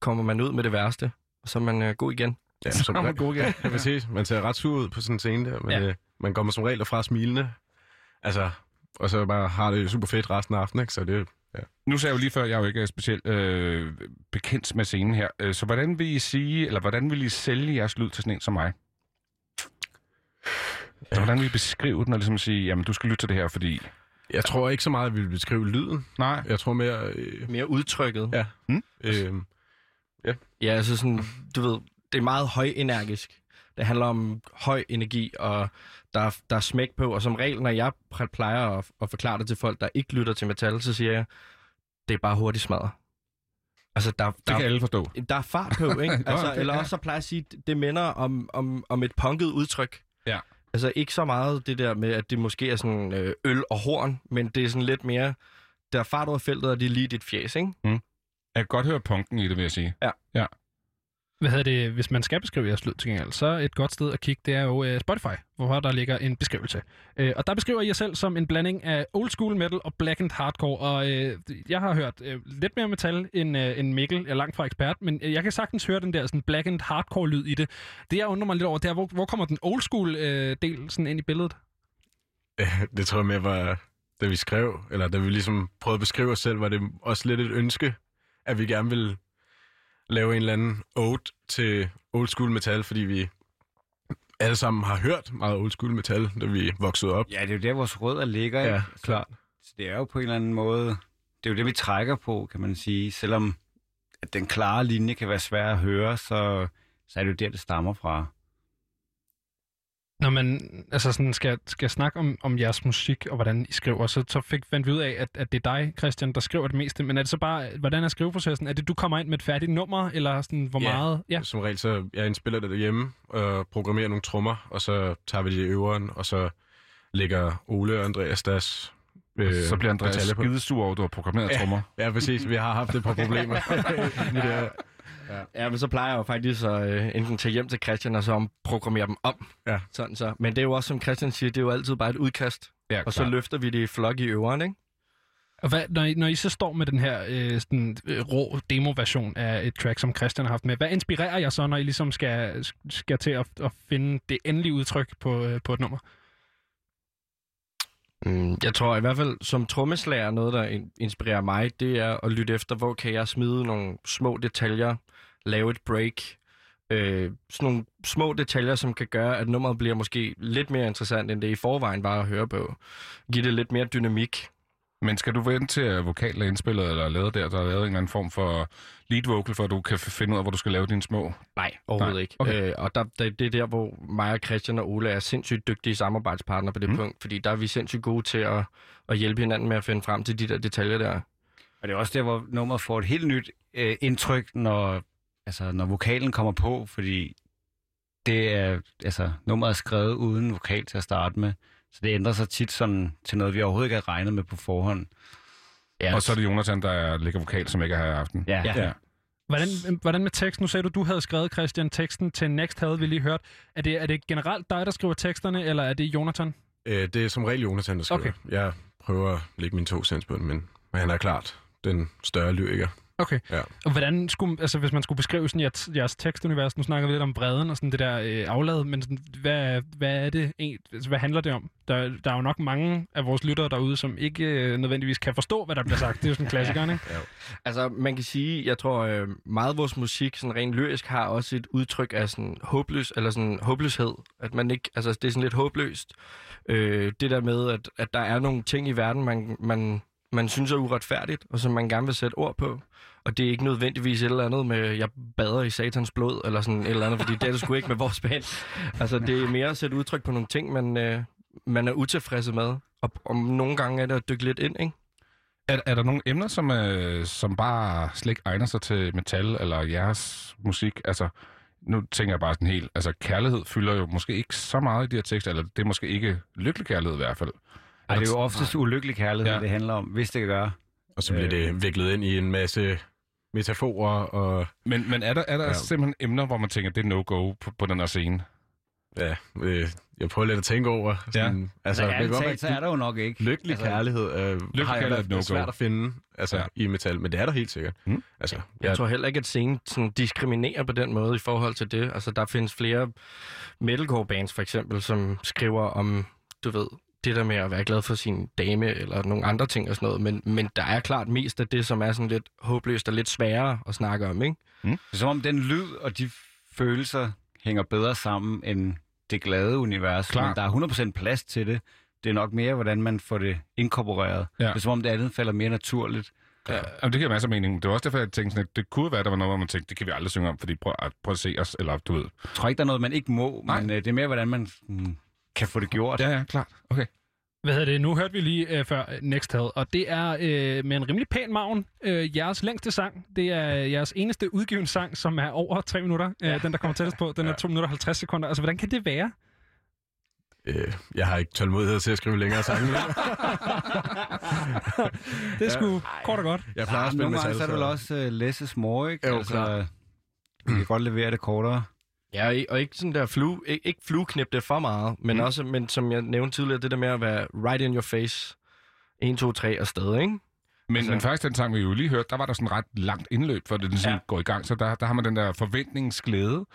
kommer man ud med det værste, og så er man øh, god igen. Ja, som man god igen. Vil sige, man ser ret sur ud på sådan en scene der, men Ja. ja. øh, man kommer som regel derfra smilende. Altså, og så bare har det super fedt resten af aftenen, ikke? Så det, ja. Nu sagde jeg jo lige før, jeg er jo ikke er specielt øh, bekendt med scenen her. Øh, Så hvordan vil I sige, eller hvordan vil I sælge jeres lyd til sådan en som mig? Så hvordan vil I beskrive den og ligesom sige, jamen du skal lytte til det her, fordi Jeg tror ikke så meget, at vi vil beskrive lyden. Nej. Jeg tror mere... Øh, Mere udtrykket. ja. Hmm? Øh, Ja, altså sådan, du ved, det er meget højenergisk. Det handler om høj energi, og der, er- der er smæk på. Og som regel, når jeg plejer at, at forklare det til folk, der ikke lytter til metal, så siger jeg, det er bare hurtigt smadret. Altså, der, Det der, kan alle forstå. der er fart på, ikke? Altså, okay, eller ja. også så plejer jeg at sige, det minder om, om, om et punket udtryk. Ja. Altså ikke så meget det der med, at det måske er sådan øh, øl og horn, men det er sådan lidt mere, der er fart over feltet, og det er lige dit fjes, ikke? Jeg kan godt høre punken i det, vil jeg sige. Ja. Ja. Hvad hedder det, hvis man skal beskrive jeres lyd til gengæld, så et godt sted at kigge, det er jo uh, Spotify, hvor der ligger en beskrivelse. Uh, og der beskriver I jer selv som en blanding af old school metal og black and hardcore, og uh, jeg har hørt uh, lidt mere metal end, uh, end Mikkel, jeg er langt fra ekspert, men uh, jeg kan sagtens høre den der sådan black and hardcore lyd i det. Det jeg undrer mig lidt over, det er, hvor, hvor kommer den old school uh, del sådan ind i billedet? det tror jeg mere var, da vi skrev, eller da vi ligesom prøvede at beskrive os selv, var det også lidt et ønske, at vi gerne ville lave en eller anden ode til old school metal, fordi vi alle sammen har hørt meget old school metal, da vi voksede op. Ja, det er jo der, vores rødder ligger. Ja, ikke? klart. Så det er jo på en eller anden måde, det er jo det, vi trækker på, kan man sige. Selvom at den klare linje kan være svær at høre, så, så er det jo der, det stammer fra. Når man altså sådan skal, skal snakke om, om jeres musik og hvordan I skriver, så, så fik, fandt vi ud af, at, at det er dig, Christian, der skriver det meste. Men er det så bare, hvordan er skriveprocessen? Er det, du kommer ind med et færdigt nummer, eller sådan, hvor Ja. meget? Ja. Som regel, så jeg indspiller det derhjemme og programmerer nogle trommer, og så tager vi det i øveren, og så lægger Ole og Andreas deres Øh, så bliver Andreas skidesur over, at du har programmeret Ja. trommer. Ja, præcis. Vi har haft et par problemer. med her. Ja, men så plejer jeg jo faktisk at øh, enten tage hjem til Christian, og så om- programmere dem om. Ja. Sådan så. Men det er jo også, som Christian siger, det er jo altid bare et udkast. Ja, og så løfter vi det i flok i øveren, ikke? Og hvad, når, I, når I så står med den her øh, sådan, øh, rå demo-version af et track, som Christian har haft med, hvad inspirerer jer så, når I ligesom skal, skal til at, at finde det endelige udtryk på, øh, på et nummer? Mm, jeg tror i hvert fald, som trommeslager, noget, der in- inspirerer mig, det er at lytte efter, hvor kan jeg smide nogle små detaljer, lave et break, øh, sådan nogle små detaljer, som kan gøre, at nummeret bliver måske lidt mere interessant, end det i forvejen var at høre på. Giv det lidt mere dynamik. Men skal du vente til, at vokalen er indspillet, eller lavet der, der er lavet en eller anden form for lead vocal, for at du kan finde ud af, hvor du skal lave dine små? Nej, overhovedet Nej. ikke. Okay. Øh, og der, der, det er der, hvor mig og Christian og Ole er sindssygt dygtige samarbejdspartnere på det mm. punkt, fordi der er vi sindssygt gode til at, at hjælpe hinanden med at finde frem til de der detaljer der. Og det er også der, hvor nummeret får et helt nyt øh, indtryk, når, altså, når vokalen kommer på, fordi det er, altså, nummeret er skrevet uden vokal til at starte med. Så det ændrer sig tit sådan til noget, vi overhovedet ikke har regnet med på forhånd. Ja, Og så er det Jonathan, der lægger vokal, som ikke er her i aften. Ja. Ja. Hvordan, hvordan med tekst? Nu sagde du, du havde skrevet, Christian, teksten til Next havde vi lige hørt. Er det, er det generelt dig, der skriver teksterne, eller er det Jonathan? Øh, det er som regel Jonathan, der skriver. Okay. Jeg prøver at lægge mine to cents på den, men, men han er klart den større lyriker. Okay. Ja. Og hvordan skulle, altså hvis man skulle beskrive sådan jeres, jeres tekstunivers, nu snakker vi lidt om bredden og sådan det der øh, aflad, men sådan, hvad, hvad er det egentlig, altså, hvad handler det om? Der, der er jo nok mange af vores lyttere derude, som ikke øh, nødvendigvis kan forstå, hvad der bliver sagt. Det er jo sådan en klassiker, ikke? Ja. Altså, man kan sige, jeg tror, øh, meget af vores musik, sådan rent lyrisk, har også et udtryk af sådan håbløs, eller sådan håbløshed. At man ikke, altså, det er sådan lidt håbløst. Øh, det der med, at, at der er nogle ting i verden, man, man, man synes er uretfærdigt, og som man gerne vil sætte ord på. Og det er ikke nødvendigvis et eller andet med, jeg bader i satans blod, eller sådan et eller andet, fordi det er det sgu ikke med vores band. Altså, det er mere at sætte udtryk på nogle ting, man, øh, man er utilfredse med. Og om nogle gange er det at dykke lidt ind, ikke? Er, er der nogle emner, som, øh, som bare slet ikke egner sig til metal eller jeres musik? Altså, nu tænker jeg bare sådan helt, altså kærlighed fylder jo måske ikke så meget i de her tekster, eller det er måske ikke lykkelig kærlighed i hvert fald. Ej, det er jo oftest ulykkelig kærlighed, Ja. det handler om, hvis det kan gøre. Og så bliver det viklet ind i en masse metaforer og... Men, men er der, er der Ja. simpelthen emner, hvor man tænker, det er no-go på, på den her scene? Ja, øh, jeg prøver lidt at tænke over. Sådan, Ja. Altså, Men ærligt talt, så er der jo nok ikke. Lykkelig Altså, kærlighed øh, lykkelig har jeg kærlighed er været no-go. svært at finde altså, Ja. i metal, men det er der helt sikkert. Mm. Altså, Jeg tror heller ikke, at scenen sådan, diskriminerer på den måde i forhold til det. Altså, der findes flere metalcore bands, for eksempel, som skriver om, du ved, det der med at være glad for sin dame, eller nogle andre ting og sådan noget. Men, men der er klart mest af det, som er sådan lidt håbløst og lidt sværere at snakke om, ikke? Det er som om den lyd og de følelser hænger bedre sammen end det glade univers. Klart. Men der er 100% plads til det. Det er nok mere, hvordan man får det inkorporeret. Ja. Det er som om det andet falder mere naturligt. Ja, jamen, det giver masser af mening. Det var også derfor, jeg tænkte, sådan, at det kunne være, at der var noget, hvor man tænkte, det kan vi aldrig synge om, fordi prøv, at, prøv at se os, eller du ved. Jeg tror ikke, der er noget, man ikke må, Nej. men øh, det er mere, hvordan man mm, kan få det gjort. Ja, ja, klart. Okay. Hvad hedder det? Nu hørte vi lige øh, før øh, Next Had, og det er øh, med en rimelig pæn maven øh, jeres længste sang. Det er jeres eneste udgiven sang, som er over tre minutter. Øh, den, der kommer tættest på, den er 2 minutter og 50 sekunder. Altså, hvordan kan det være? Øh, jeg har ikke tålmodighed til at skrive længere sange. det er sgu kort og godt. Jeg plejer at spille nogle metal, gange så er det vel også uh, less is more, ikke? Jo, altså, klart. vi kan godt levere det kortere. Ja, og ikke- sådan der flue, ikke, ikke flueknip det for meget, men Mm. også, men som jeg nævnte tidligere, det der med at være right in your face. 1, 2, 3 og sted, ikke? Men, Altså- men faktisk den sang, vi jo lige hørte, der var der sådan ret langt indløb, for det ligesom ja. går i gang. Så der, der har man den der forventningsglæde,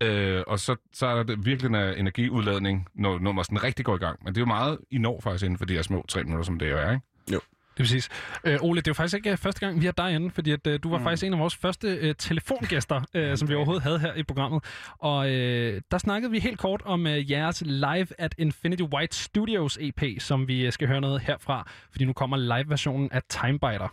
øh, og så, så er der det virkelig en energiudladning, når, når man sådan rigtig går i gang. Men det er jo meget, I når faktisk inden for de her små tre minutter, som det jo er, ikke? Jo. Det er præcis. Øh, Ole, det er jo faktisk ikke øh, første gang, vi har dig inde, fordi at, øh, du var mm. faktisk en af vores første øh, telefongæster, øh, som vi overhovedet havde her i programmet. Og øh, der snakkede vi helt kort om øh, jeres Live at Infinity White Studios EP, som vi øh, skal høre noget herfra, fordi nu kommer live-versionen af Timebiter.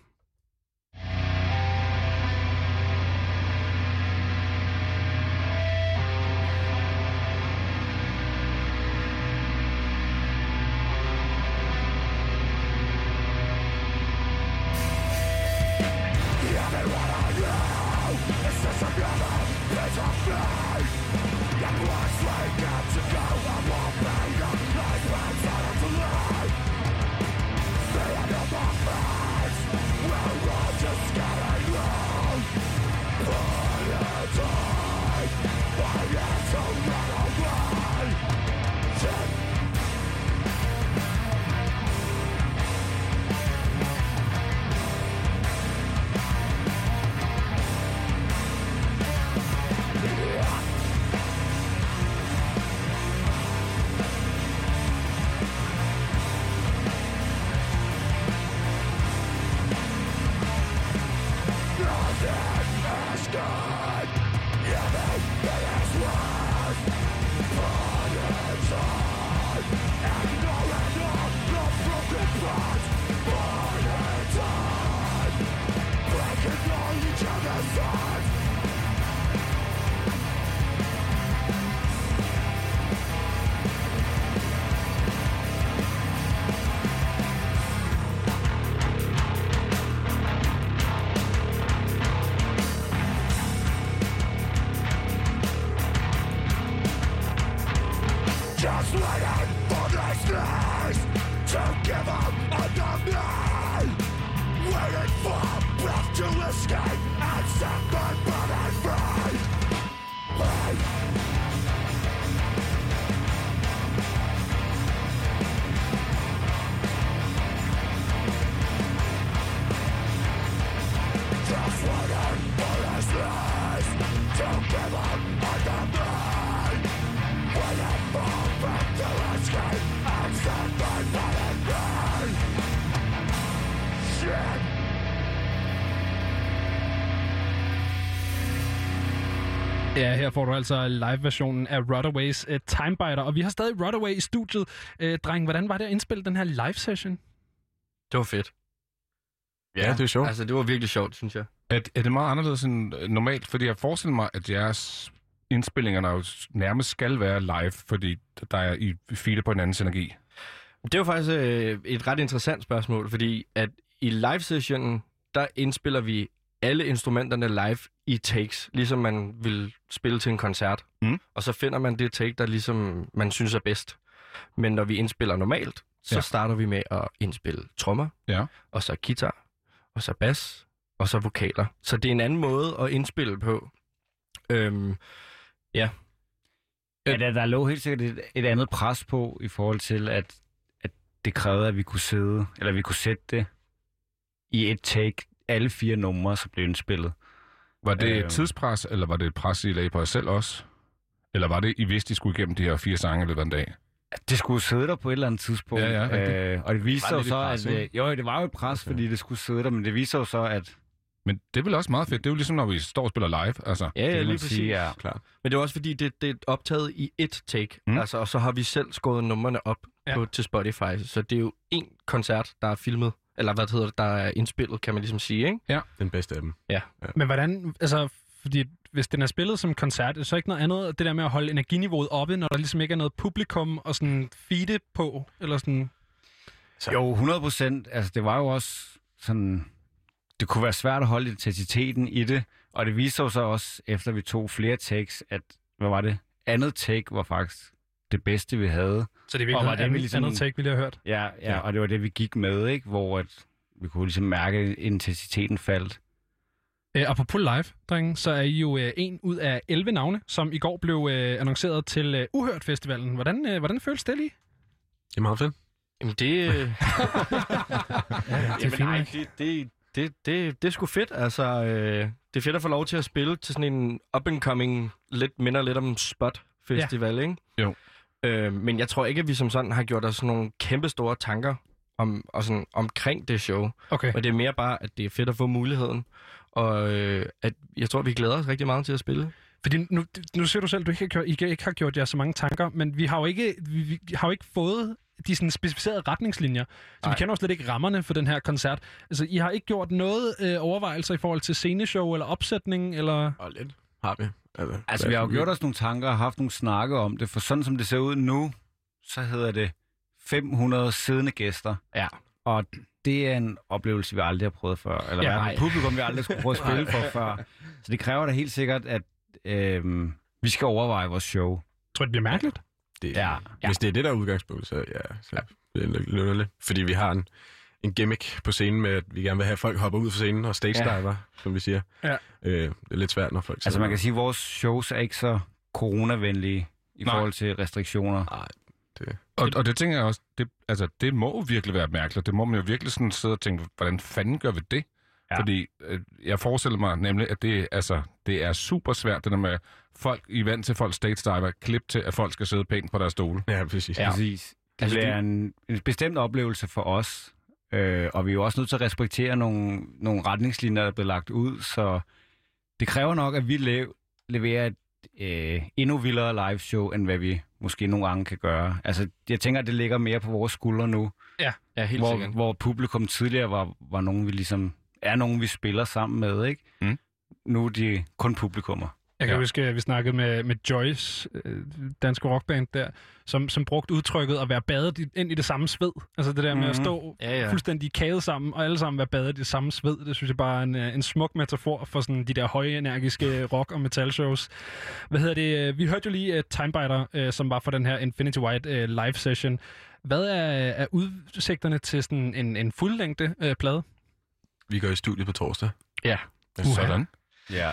Her får du altså live-versionen af Runaways uh, Timebiter, og vi har stadig Runaway i studiet. Uh, dreng, hvordan var det at indspille den her live-session? Det var fedt. Ja, det er sjovt. Altså, det var virkelig sjovt, synes jeg. Er, er det meget anderledes end øh, normalt? Fordi jeg forestiller mig, at jeres indspillinger jo nærmest skal være live, fordi der er I feeder på hinandens energi. Det jo faktisk øh, et ret interessant spørgsmål, fordi at i live-sessionen, der indspiller vi alle instrumenterne live i takes, ligesom man vil spille til en koncert. Mm. Og så finder man det take, der ligesom man synes er bedst. Men når vi indspiller normalt, så Ja. starter vi med at indspille trommer, Ja. og så guitar, og så bas, og så vokaler. Så det er en anden måde at indspille på. Øhm, ja. Ja, der, der lå helt sikkert et, et andet pres på i forhold til, at, at det krævede, at vi kunne sidde, eller vi kunne sætte det i et take, alle fire numre, så blev indspillet. Var det et Øh. tidspres, eller var det et pres, I lagde på jer selv også? Eller var det, I vidste, I skulle igennem de her fire sange i løbet af en dag? Det skulle sidde der på et eller andet tidspunkt. Ja, ja, rigtigt. øh, og det viste Det sig så, pres, at... Øh, jo, det var jo et pres, okay. fordi det skulle sidde der, men det viser jo så, at... Men det er vel også meget fedt. Det er jo ligesom, når vi står og spiller live. Altså, Ja, det ja, kan lige præcis. sige. ja. Klar. Men det er også fordi, det, det er optaget i et take. Mm. Altså, og så har vi selv skåret numrene op ja. på, til Spotify. Så det er jo en koncert, der er filmet, eller hvad det hedder det, der er indspillet, kan man ligesom sige, ikke? Ja. Den bedste af dem. Ja. Men hvordan, altså, fordi hvis den er spillet som koncert, er det så ikke noget andet, det der med at holde energiniveauet oppe, når der ligesom ikke er noget publikum og sådan feede på, eller sådan... Jo, 100 procent. Altså, det var jo også sådan... Det kunne være svært at holde intensiteten i det, og det viste sig så også, efter vi tog flere takes, at, hvad var det? Andet take var faktisk det bedste, vi havde. Så det er virkelig Og var andet, andet take, vi lige har hørt. Ja, ja, og det var det, vi gik med, ikke? Hvor at vi kunne ligesom mærke, at intensiteten faldt. Øh, apropos live, drenge, så er I jo øh, en ud af 11 navne, som i går blev øh, annonceret til øh, Uhørt Festivalen. Hvordan, øh, hvordan føles det lige? Det er meget fedt. Jamen det... øh, er Jamen fint nej, det, det, det, det, det er sgu fedt. Altså, øh, det er fedt at få lov til at spille til sådan en up-and-coming, lidt minder lidt om spot-festival, ja. ikke? Jo. Øh, men jeg tror ikke, at vi som sådan har gjort os nogle kæmpe store tanker om, og sådan, omkring det show. Okay. Og det er mere bare, at det er fedt at få muligheden. Og øh, at jeg tror, vi glæder os rigtig meget til at spille. Fordi nu, nu siger du selv, at du ikke har, gjort, I ikke har gjort jer så mange tanker, men vi har jo ikke, vi, vi har jo ikke fået de sådan specificerede retningslinjer. Så Nej. vi kender jo slet ikke rammerne for den her koncert. Altså, I har ikke gjort noget øh, overvejelser i forhold til sceneshow eller opsætning, eller... Og lidt har vi. Altså, Altså, vi har jo gjort os nogle tanker og haft nogle snakke om det, for sådan som det ser ud nu, så hedder det 500 siddende gæster. Ja. Og det er en oplevelse, vi aldrig har prøvet før. Eller Ja, et publikum, vi aldrig skulle prøve at spille for før. Så det kræver da helt sikkert, at øhm, vi skal overveje vores show. Tror du, det bliver mærkeligt? Det, Ja. ja. Hvis det er det, der er udgangspunktet, så ja, så ja. det er lidt. Fordi vi har en, en gimmick på scenen med, at vi gerne vil have, at folk hopper ud fra scenen og stage diver, ja. som vi siger. Ja. Øh, det er lidt svært, når folk Altså, man kan sige, at vores shows er ikke så coronavenlige i Nej. forhold til restriktioner. Nej, det... Og, og det tænker jeg også, det, altså, det må jo virkelig være mærkeligt. Det må man jo virkelig sådan sidde og tænke, hvordan fanden gør vi det? Ja. Fordi øh, jeg forestiller mig nemlig, at det, altså, det er super svært, det der med folk i vant til folk stage diver, klip til, at folk skal sidde pænt på deres stole. Ja, præcis. Ja. Præcis. Det Altså, altså, det- er en, en bestemt oplevelse for os, øh, og vi er jo også nødt til at respektere nogle, nogle retningslinjer, der er blevet lagt ud, så det kræver nok, at vi lev, leverer et øh, endnu vildere live show, end hvad vi måske nogle gange kan gøre. Altså, jeg tænker, at det ligger mere på vores skuldre nu, Ja. Ja, helt hvor, sikkert. hvor publikum tidligere var, var nogen, vi ligesom, er nogen, vi spiller sammen med, ikke? Mm. Nu er de kun publikummer. Jeg kan Ja. huske, at vi snakkede med, med Joyce, øh, danske rockband der, som, som brugte udtrykket at være badet i- ind i det samme sved. Altså det der med at Mhm. stå Ja, ja. fuldstændig kaget sammen, og alle sammen være badet i det samme sved. Det synes jeg bare er en, øh, en smuk metafor for sådan de der høje, energiske rock- og metal-shows. Hvad hedder det? øh, Vi hørte jo lige uh, Timebiter, uh, som var for den her Infinity White uh, live session. Hvad er, er udsigterne til sådan en, en fuldlængde uh, plade? Vi går i studiet på torsdag. Ja. Uha. Sådan. Ja.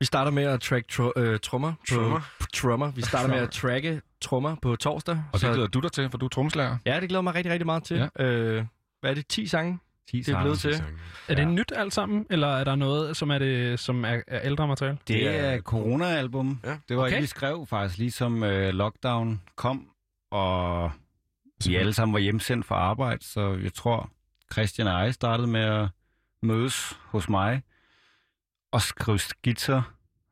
Vi starter med at track tro, øh, trommer. På, Trommer? på trommer. Vi starter med at tracke trommer på torsdag. Og det glæder du dig til, for du er trommeslager. Ja, det glæder mig rigtig, rigtig meget til. Ja. Øh, hvad er det? 10 sange? 10 Det er blevet til. Er det nyt alt sammen, eller er der noget, som er, det, som er, er ældre materiale? Det er et corona-album. Ja. Det var Okay. okay. ikke, vi skrev faktisk, ligesom øh, lockdown kom, og vi alle sammen var hjemsendt fra arbejde, så jeg tror, Christian og jeg startede med at mødes hos mig og skrive skitser,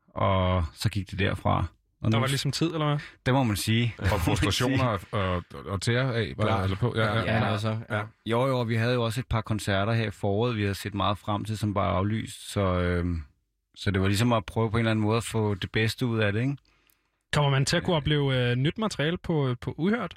og så gik det derfra. Og Der nu- var ligesom tid, eller hvad? Det må man sige. Og frustrationer og, og, og tære af, var, Klart. eller på. Ja, ja. Ja, men altså, ja. Jo, jo, vi havde jo også et par koncerter her i foråret, vi havde set meget frem til, som bare aflyst, så, øh, så det var ligesom at prøve på en eller anden måde at få det bedste ud af det, ikke? Kommer man til at kunne opleve øh, nyt materiale på, på Uhørt?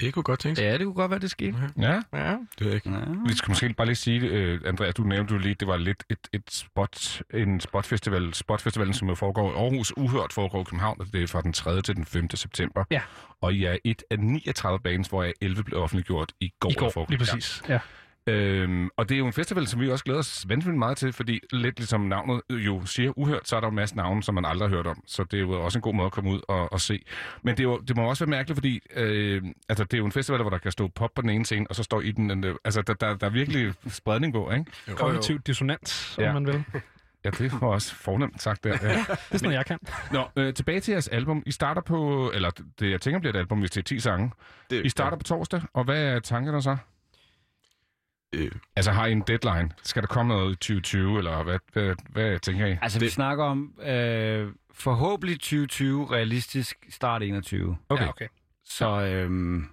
Det kunne godt tænke sig. Ja, det kunne godt være, det skete. ja. Ja. Det ved jeg ikke. Ja. Vi skal måske bare lige sige, øh, Andreas, du nævnte jo lige, det var lidt et, et spot, en spotfestival. Spotfestivalen, som jo foregår i Aarhus, uhørt foregår i København, og det er fra den 3. til den 5. september. Ja. Og I er et af 39 bands, hvor 11 blev offentliggjort i går. I går, lige præcis. Ja. Øhm, og det er jo en festival, som vi også glæder os vanvittigt meget til, fordi lidt ligesom navnet jo siger uhørt, så er der jo en masse navne, som man aldrig har hørt om. Så det er jo også en god måde at komme ud og, og se. Men det, er jo, det må også være mærkeligt, fordi øh, altså, det er jo en festival, hvor der kan stå pop på den ene scene, og så står i den... den altså, der, der, der er virkelig spredning på, ikke? Kognitiv dissonans, om Ja. man vil. Ja, det var også fornemt sagt der. Ja. Det er sådan noget, jeg kan. Nå, øh, tilbage til jeres album. I starter på, eller det jeg tænker bliver et album, hvis det er 10 sange. Det, I starter på torsdag, og hvad er tankerne så? Øh, Altså har I en deadline? Skal der komme noget i 2020, eller hvad, hvad, hvad tænker I? Altså, det... vi snakker om øh, forhåbentlig 2020, realistisk start 21. Okay. Ja, okay. Så øhm,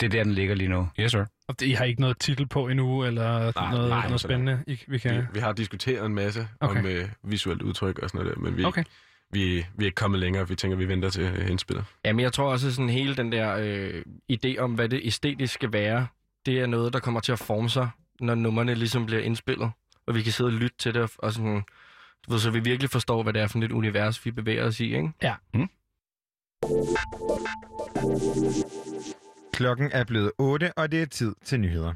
Det er der, den ligger lige nu. Yes, sir. Og det, I har ikke noget titel på endnu, eller nej, noget, nej, noget spændende, I, vi kan... Vi, vi har diskuteret en masse Okay. okay. om øh, visuelt udtryk og sådan noget der, men vi, Okay. vi, vi er ikke kommet længere. Vi tænker, vi venter til øh, indspillet. Jamen, jeg tror også, sådan hele den der øh, idé om, hvad det æstetisk skal være, det er noget, der kommer til at forme sig, når numrene ligesom bliver indspillet. Og vi kan sidde og lytte til det, og- og sådan, du ved, så vi virkelig forstår, hvad det er for et univers, vi bevæger os i, ikke? Ja. Mm. Klokken er blevet 8, og det er tid til nyheder.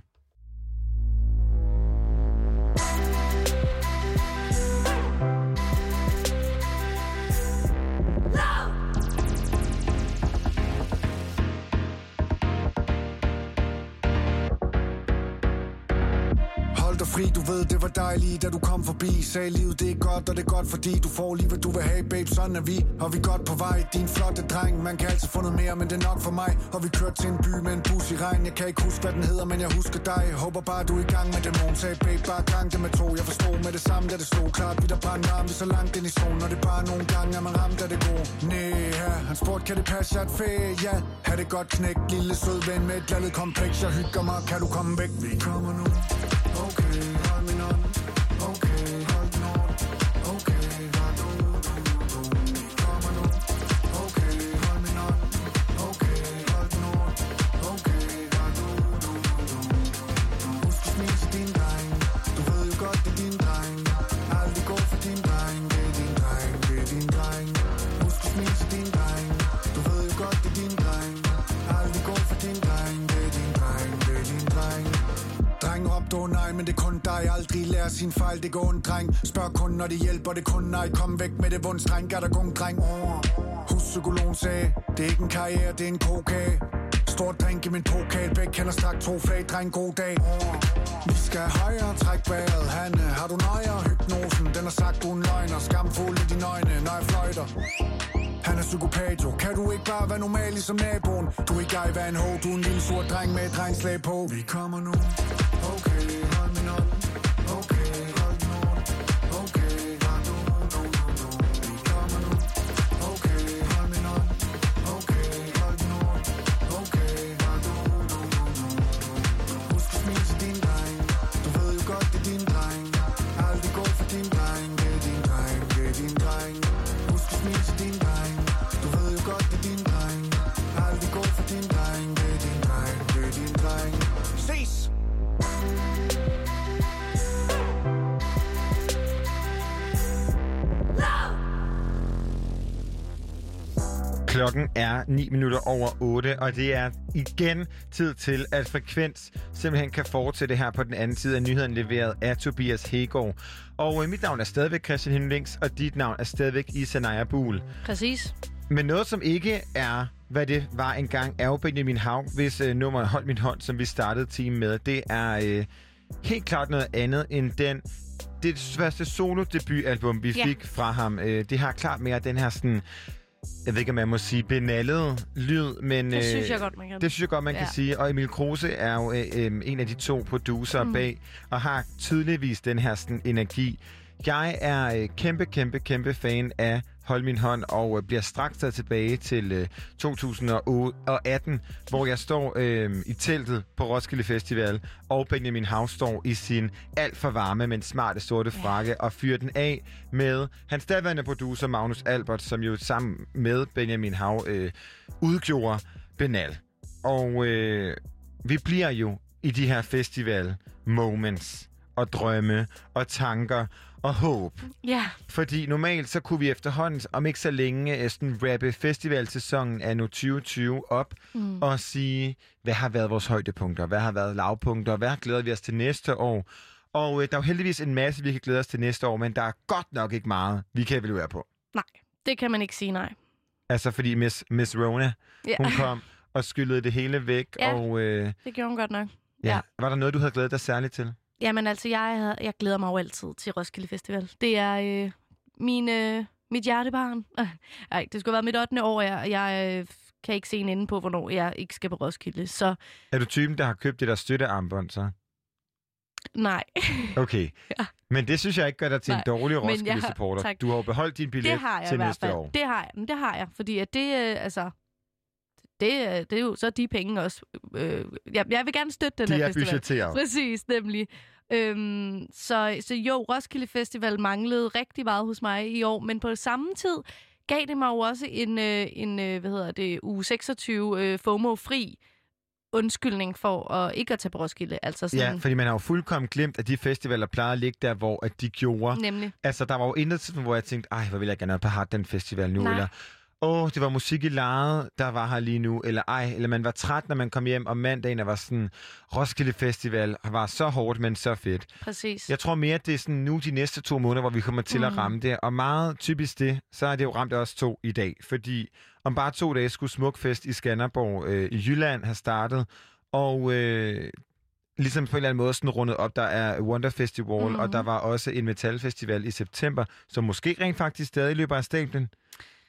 Ved, det var dejligt, da du kom forbi. Sagde livet, det er godt, og det er godt, fordi du får lige, hvad du vil have, babe. Sådan er vi, og vi er godt på vej. Din flotte dreng, man kan altid få noget mere, men det er nok for mig. Og vi kørte til en by med en bus i regn. Jeg kan ikke huske, hvad den hedder, men jeg husker dig. Håber bare, du er i gang med det morgen Sagde, babe, bare gang det med to. Jeg forstod med det samme, da det stod klart. Vi der brændte varmt, vi så langt ind i solen Og det er bare nogle gange, at man ramt af det gode. Næh, han spurgte, kan det passe, jeg er et fæ? Ja, ha' det godt knæk, lille sød ven med et lallet kompleks. Jeg hygger mig, kan du komme væk? Vi kommer nu. Okay, hold min men det er kun dig. Aldrig lærer sin fejl, det går en dreng. Spørg kun, når det hjælper, det kun nej. Kom væk med det vundstreng, er der kun dreng? Oh. Huspsykologen sagde Det er ikke en karriere, det er en kokage Stor drink i min pokal Bæk kender strak to flag, dreng, god dag. Vi skal højere, træk vejret Hanne, har du nøjer? hypnosen? Den har sagt, du en løgner. Skamfuld i dine øjne, når jeg fløjter. Han er psykopat jo. Kan du ikke bare være normal ligesom naboen? Du er ikke ej, hvad en ho Du er en lille sur dreng med et drengslag på. Vi kommer nu. Okay, hold min hånd. Klokken er 9 minutter over 8, og det er igen tid til, at Frekvens simpelthen kan fortsætte her på den anden side af nyheden leveret af Tobias Hegård. Og øh, mit navn er stadigvæk Christian Hindlings, og dit navn er stadigvæk Isanaya Buhl. Præcis. Men noget, som ikke er, hvad det var engang, er jo Benjamin Hav, hvis øh, nummer Hold min hånd, som vi startede team med. Det er øh, helt klart noget andet end den det første solo-debutalbum, vi Ja. fik fra ham. Øh, det har klart mere den her sådan jeg ved ikke, om man må sige benallede lyd, men... Det synes øh, jeg godt, man kan. Det synes jeg godt, man ja. Kan sige. Og Emil Kruse er jo øh, øh, en af de to producer mm. bag, og har tydeligvis den her sådan, energi. Jeg er øh, kæmpe, kæmpe, kæmpe fan af Hold Min Hånd, og øh, bliver straks taget tilbage til øh, 2018, hvor jeg står øh, i teltet på Roskilde Festival, og Benjamin Hav står i sin alt for varme, men smarte sorte frakke, og fyrer den af med hans daværende producer, Magnus Albert, som jo sammen med Benjamin Hav øh, udgjorde Benal. Og øh, vi bliver jo i de her festival moments og drømme og tanker og håb. Ja. Fordi normalt så kunne vi efterhånden, om ikke så længe, sådan rappe festivalsæsonen af nu 2020 op Mm. og sige, hvad har været vores højdepunkter, hvad har været lavpunkter, hvad glæder vi os til næste år. Og øh, der er jo heldigvis en masse, vi kan glæde os til næste år, men der er godt nok ikke meget, vi kan evaluere på. Nej, det kan man ikke sige nej. Altså fordi Miss, Miss Rona, Ja. hun kom og skyllede det hele væk, Ja. og øh, Det gjorde hun godt nok. ja. var der noget, du havde glædet dig særligt til? Jamen altså, jeg, jeg glæder mig jo altid til Roskilde Festival. Det er øh, min, øh, mit hjertebarn. Øh, Ej, det skulle være mit 8. år, jeg, jeg øh, kan ikke se en ende på, hvornår jeg ikke skal på Roskilde. Så Er du typen, der har købt det der støttearmbånd, så? nej. Okay. Ja. Men det synes jeg ikke gør dig til Nej, en dårlig Roskilde-supporter. Du har jo beholdt din billet det har jeg til i hvert næste fald. år. Det har jeg, men det har jeg, fordi at det, øh, altså, det, er- det er jo så de penge også. Øh, jeg, jeg vil gerne støtte den De her er festival. budgetteret. Præcis, nemlig. Øhm, så, så jo, Roskilde Festival manglede rigtig meget hos mig i år, men på samme tid gav det mig jo også en, øh, en øh, hvad hedder det, uge 26 øh, FOMO-fri undskyldning for at ikke at tage på Roskilde. Altså sådan, Ja, fordi man har jo fuldkommen glemt, at de festivaler plejede at ligge der, hvor at de gjorde. Nemlig. Altså, der var jo intet tidspunkt, hvor jeg tænkte, ej, hvor vil jeg gerne have på Harden Festival nu, Nej. eller åh, oh, det var musik i lejet, der var her lige nu, eller ej, eller man var træt, når man kom hjem om mandagen, og var sådan, Roskilde Festival var så hårdt, men så fedt. Præcis. Jeg tror mere, at det er sådan nu de næste to måneder, hvor vi kommer til mm. at Mhm. ramme det. Og meget typisk det, så er det jo ramt os to i dag. Fordi om bare to dage skulle Smukfest i Skanderborg øh, i Jylland have startet. Og øh, ligesom på en eller anden måde sådan rundet op, der er Wonder Festival, mm. Mhm. og der var også en metalfestival i september, som måske rent faktisk stadig løber af stablen.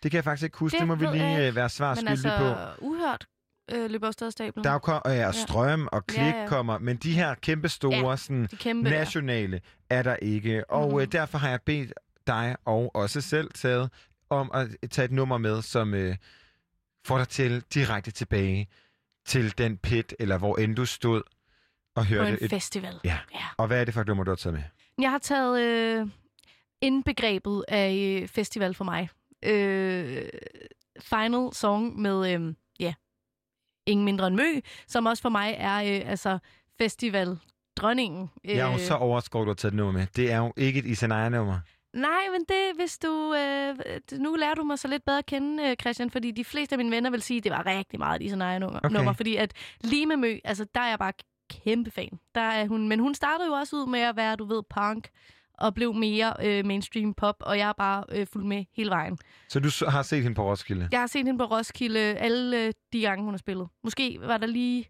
Det kan jeg faktisk ikke huske. Det, det må vi lige øh, være svar Men skyldige altså, på. uhørt øh, løber stadig af stablen. Der er kom, og ja, strøm og klik Ja, ja, ja. ja. kommer, men de her kæmpe store Ja, ja, sådan, kæmpe, ja. nationale er der ikke. Og Mhm. mm. øh, derfor har jeg bedt dig og også selv taget om at tage et nummer med, som øh, får dig til direkte tilbage til den pit, eller hvor end du stod og hørte en et... festival. Ja. Ja. Og hvad er det for et nummer, du har taget med? Jeg har taget øh, indbegrebet af øh, festival for mig. Øh, final song med, øh, ja, ingen mindre end Mø, som også for mig er øh, altså festival dronningen. Jeg er jo så overskåret, du har taget et nummer med. Det er jo ikke et Isanaya-nummer. Nej, men det, hvis du... Øh, nu lærer du mig så lidt bedre at kende, øh, Christian, fordi de fleste af mine venner vil sige, at det var rigtig meget Isanaya nummer, Okay. nummer fordi at lige med Mø, altså der er jeg bare kæmpe fan. Der er hun, men hun startede jo også ud med at være, du ved, punk, og blev mere øh, mainstream pop, og jeg har bare øh, fulgt med hele vejen. Så du har set hende på Roskilde? Jeg har set hende på Roskilde alle øh, de gange, hun har spillet. Måske var der lige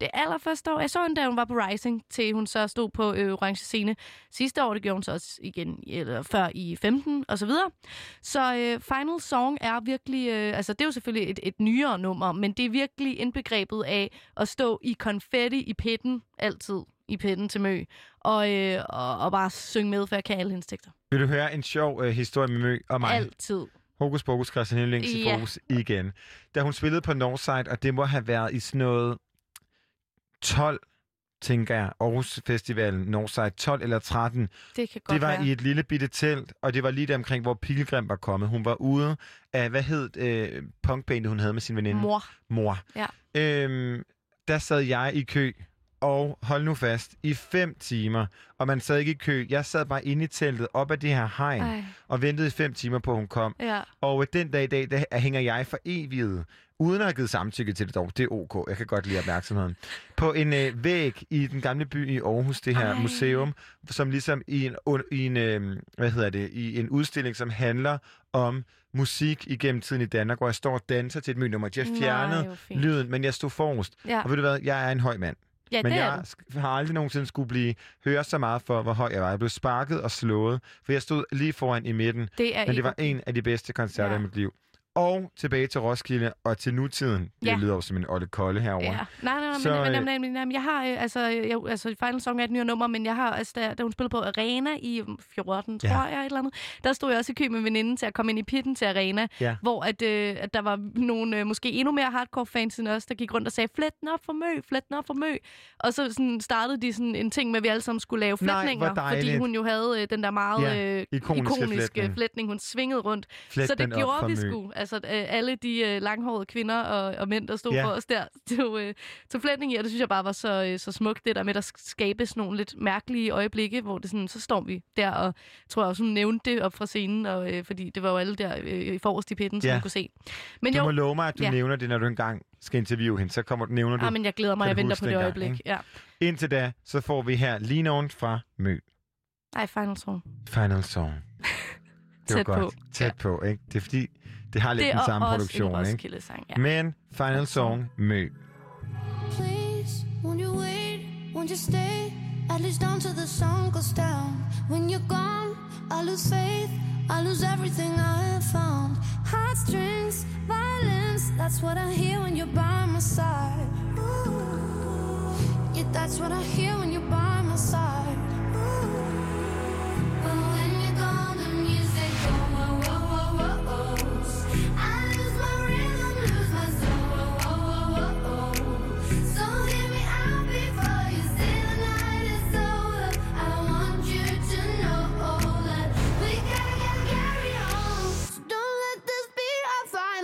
det allerførste år. Jeg så hende, da hun var på Rising, til hun så stod på øh, orange scene sidste år. Det gjorde hun så også igen eller før i 15 og så videre. Så øh, Final Song er virkelig... Øh, altså, det er jo selvfølgelig et, et nyere nummer, men det er virkelig indbegrebet af at stå i konfetti i pitten, altid i pitten til Mø, og, øh, og, og bare synge med, for jeg kan alle hendes tekster. Vil du høre en sjov øh, historie med Mø og mig? Altid. Hokus Pokus, Christian Hellings i Ja. fokus igen. Da hun spillede på Northside, og det må have været i sådan noget 12, tænker jeg, Aarhus Festivalen, Northside 12 eller 13. Det kan godt Det var være. i et lille bitte telt, og det var lige der omkring, hvor Pilgrim var kommet. Hun var ude af, hvad hed øh, punkbandet, hun havde med sin veninde? Mor. Mor. Ja. Øhm, der sad jeg i kø, og hold nu fast, i fem timer. Og man sad ikke i kø. Jeg sad bare inde i teltet, op ad det her hegn, Ej. og ventede i fem timer på, at hun kom. Ja. Og den dag i dag, der hænger jeg for evigt, uden at have givet samtykke til det dog. Det er ok. Jeg kan godt lide opmærksomheden. På en øh, væg i den gamle by i Aarhus, det her Ej. Museum, som ligesom i en, un- i en øh, hvad hedder det, i en udstilling, som handler om musik igennem tiden i Danmark, hvor jeg står og danser til et mønummer. De har Nej, lyden, men jeg stod forrest. Ja. Og ved du hvad, jeg er en høj mand. Ja, men det jeg sk- har aldrig nogensinde skulle blive høre så meget for, hvor høj jeg var. Jeg blev sparket og slået, for jeg stod lige foran i midten. Det er men det var en af de bedste koncerter Ja. i mit liv. Og tilbage til Roskilde og til nutiden. Det Ja. lyder jo som en Olle Kolde herovre. Ja. Nej, nej, nej, Så, men, men, øh, men, men, jeg har, øh, altså, jeg, altså, Final Song er et nyere nummer, men jeg har, altså, da, da hun spillede på Arena i um, 14, tror Ja. jeg, et eller andet, der stod jeg også i kø med veninden til at komme ind i pitten til Arena, Ja. hvor at, øh, at der var nogle, øh, måske endnu mere hardcore fans end os, der gik rundt og sagde, flet den op for mø, flet den op for mø. Og så sådan, startede de sådan en ting med, at vi alle sammen skulle lave Nej, flætninger, fordi dejligt. hun jo havde øh, den der meget Ja, øh, ikoniske ikoniske flætning. flætning, hun svingede rundt. Flet så det gjorde vi sgu. Altså, øh, alle de øh, langhårede kvinder og, og mænd, der stod Ja. for os der, tog, øh, tog flætning i, og det synes jeg bare var så, øh, så smukt, det der med, at der skabes nogle lidt mærkelige øjeblikke, hvor det sådan, så står vi der, og tror jeg også, hun nævnte det op fra scenen, og, øh, fordi det var jo alle der øh, i forrest i pitten, som Ja. man kunne se. Men du jo, må love mig, at du ja. nævner det, når du engang skal interviewe hende. Så kommer, nævner du. Ah, men jeg glæder mig, jeg venter på det øjeblik. ikke? Ja. Indtil da, så får vi her Lean On fra Mø. Ej, final song. Final Song. Det var Tæt på. godt. Tæt på, ikke? Det er fordi, det har lidt Det den er samme også en ikke? Roskilde-sang, ja. Men Final Song, Mø. Please, won't you wait? Won't you stay? At least until the sun goes down. When you're gone, I lose faith. I lose everything I have found. Heartstrings, violence. That's what I hear when you're by my side. Ooh. Yeah, that's what I hear when you're by my side.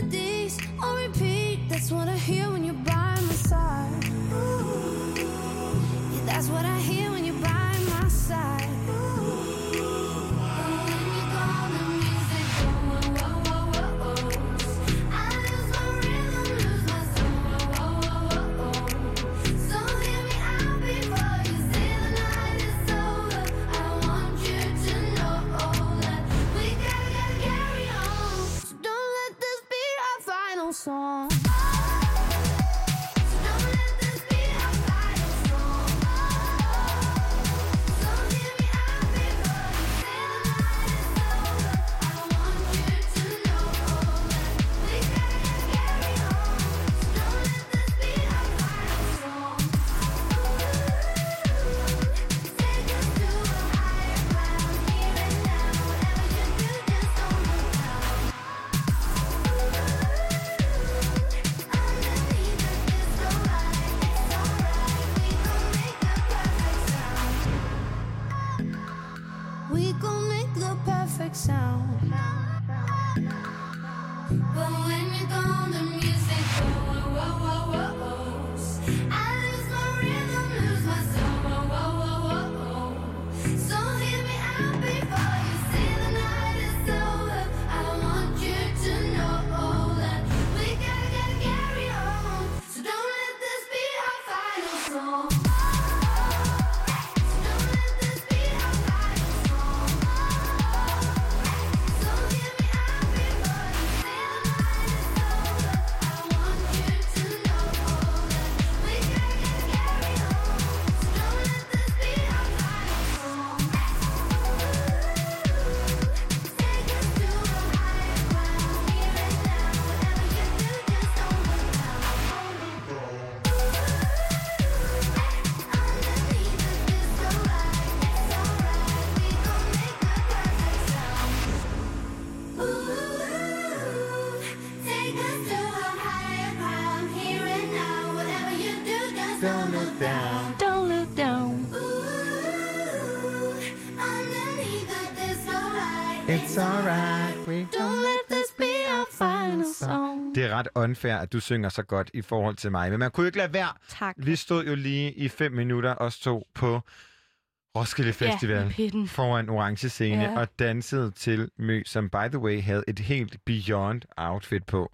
Melodies on repeat, that's what I hear when you're by my side. Yeah, that's what I hear when you're by my side. Song. Unfair, at du synger så godt i forhold til mig. Men man kunne jo ikke lade være. Tak. Vi stod jo lige i fem minutter, os to, på Roskilde Ja, Festival pitten. foran orange scene Ja. og dansede til Mø, som by the way havde et helt beyond outfit på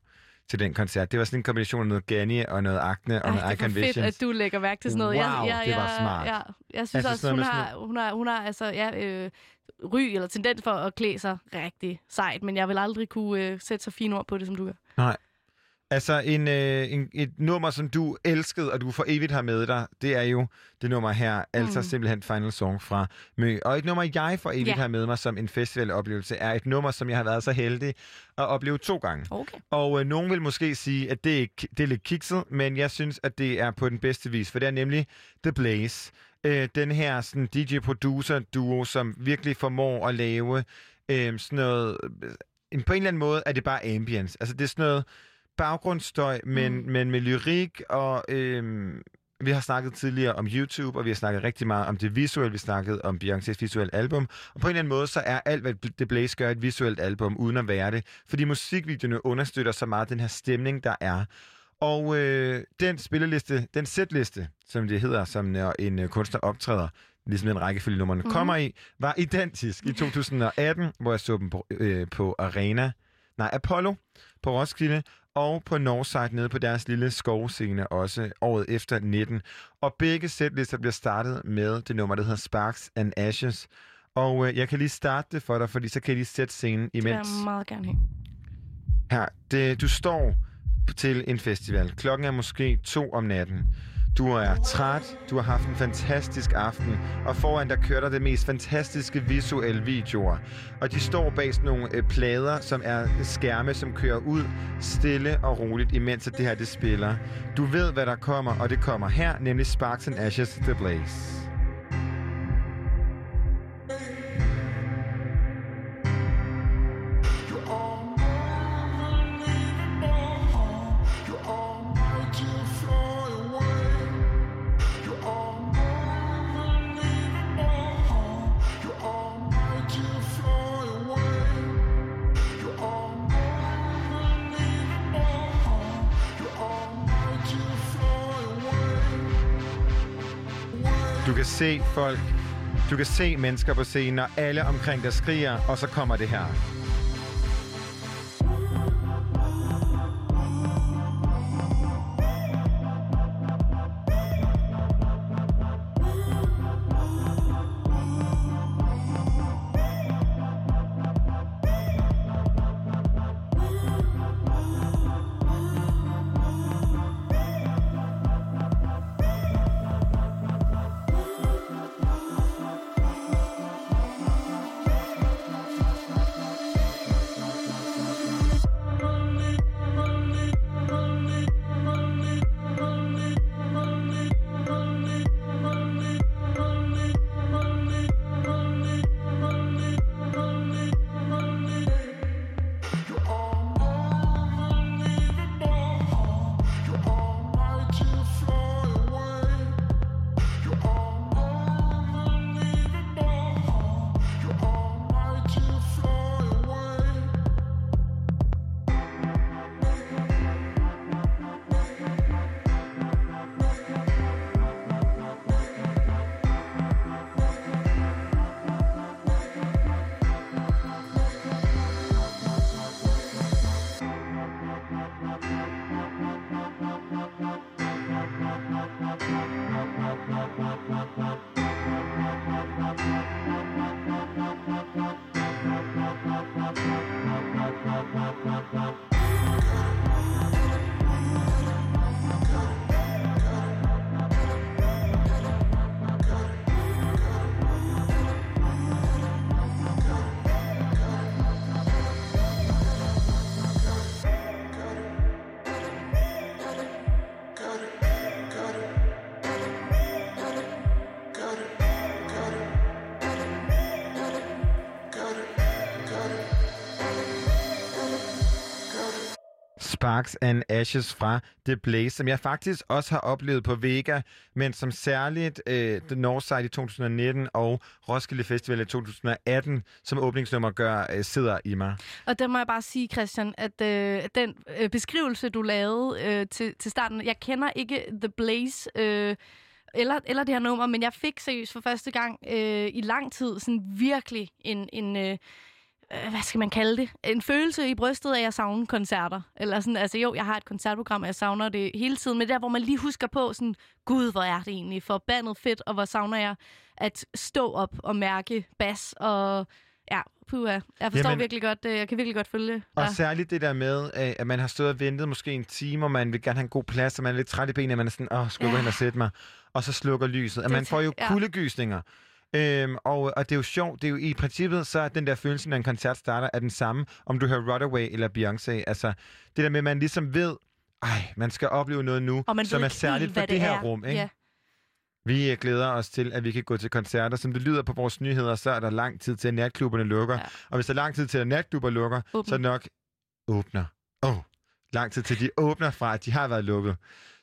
til den koncert. Det var sådan en kombination af noget Gani og noget Acne og Ej, noget det er Icon fedt, at du lægger mærke til sådan noget. Wow, jeg, jeg, det var jeg, smart. Ja, jeg synes Altså også, hun har, hun, har, hun har altså, ja, øh, ry eller tendens for at klæde sig rigtig sejt, men jeg vil aldrig kunne øh, sætte så fine ord på det, som du gør. Nej. Altså en, øh, en, et nummer, som du elskede, og du for evigt har med dig, det er jo det nummer her, altså Mm. simpelthen Final Song fra Mø. Og et nummer, jeg for evigt Ja. har med mig som en festivaloplevelse, er et nummer, som jeg har været så heldig at opleve to gange. Okay. Og øh, nogen vil måske sige, at det er, det er lidt kikset, men jeg synes, at det er på den bedste vis, for det er nemlig The Blaze. Øh, den her sådan, DJ-producer-duo, som virkelig formår at lave øh, sådan noget... Øh, på en eller anden måde er det bare ambience. Altså det er sådan noget baggrundsstøj, men, mm. men med lyrik, og øh, vi har snakket tidligere om YouTube, og vi har snakket rigtig meget om det visuelle. Vi snakkede om Beyoncé's visuelle album. Og på en eller anden måde, så er alt, hvad The Blaze gør, et visuelt album, uden at være det. Fordi musikvideoerne understøtter så meget den her stemning, der er. Og øh, den spilleliste, den setliste, som det hedder, som når en øh, kunstner optræder, ligesom den rækkefølge nummerne mm-hmm. kommer i, var identisk i 2018, hvor jeg så dem på, øh, på Arena, nej, Apollo på Roskilde, og på Northside nede på deres lille skovscene også året efter 19. Og begge sætlister bliver startet med det nummer, der hedder Sparks and Ashes. Og øh, jeg kan lige starte det for dig, fordi så kan I lige sætte scenen Det vil imens. jeg meget gerne have. Her, det, du står til en festival. Klokken er måske to om natten. Du er træt, du har haft en fantastisk aften, og foran der kører der det mest fantastiske visuelle videoer. Og de står bag sådan nogle øh, plader, som er skærme, som kører ud stille og roligt, imens at det her det spiller. Du ved, hvad der kommer, og det kommer her, nemlig Sparks and Ashes The Blaze. Se folk, du kan se mennesker på scenen, og alle omkring dig skriger, og så kommer det her. Sparks and Ashes fra The Blaze, som jeg faktisk også har oplevet på Vega, men som særligt øh, The Northside i 2019 og Roskilde Festival i 2018 som åbningsnummer gør, øh, sidder i mig. Og der må jeg bare sige, Christian, at øh, den øh, beskrivelse, du lavede øh, til, til starten, jeg kender ikke The Blaze... Øh, eller, eller det her nummer, men jeg fik seriøst for første gang øh, i lang tid sådan virkelig en, en øh, hvad skal man kalde det, en følelse i brystet af, at jeg savner koncerter. Eller sådan, altså jo, jeg har et koncertprogram, og jeg savner det hele tiden, men der, hvor man lige husker på sådan, gud, hvor er det egentlig forbandet fedt, og hvor savner jeg at stå op og mærke bas, og ja, puha, jeg forstår Jamen- virkelig godt, øh, jeg kan virkelig godt følge det. Og særligt det der med, øh, at man har stået og ventet måske en time, og man vil gerne have en god plads, og man er lidt træt i benene, og man er sådan, åh, skal jeg gå Ja. hen og sætte mig? Og så slukker lyset. Er man får jo ja. Øhm, og, og det er jo sjovt, det er jo i princippet, så er den der følelse, når en koncert starter, er den samme, om du hører Rodaway eller Beyoncé. Altså, det der med, at man ligesom ved, ej, man skal opleve noget nu, som er særligt helt, for det, det her er. rum. Ikke? Ja. Vi øh, glæder os til, at vi kan gå til koncerter. Som det lyder på vores nyheder, så er der lang tid til, at natklubberne lukker. Ja. Og hvis der er lang tid til, at natklubber lukker, Åbner. så nok åbner. Åh, oh, lang tid til, de åbner fra, at de har været lukket.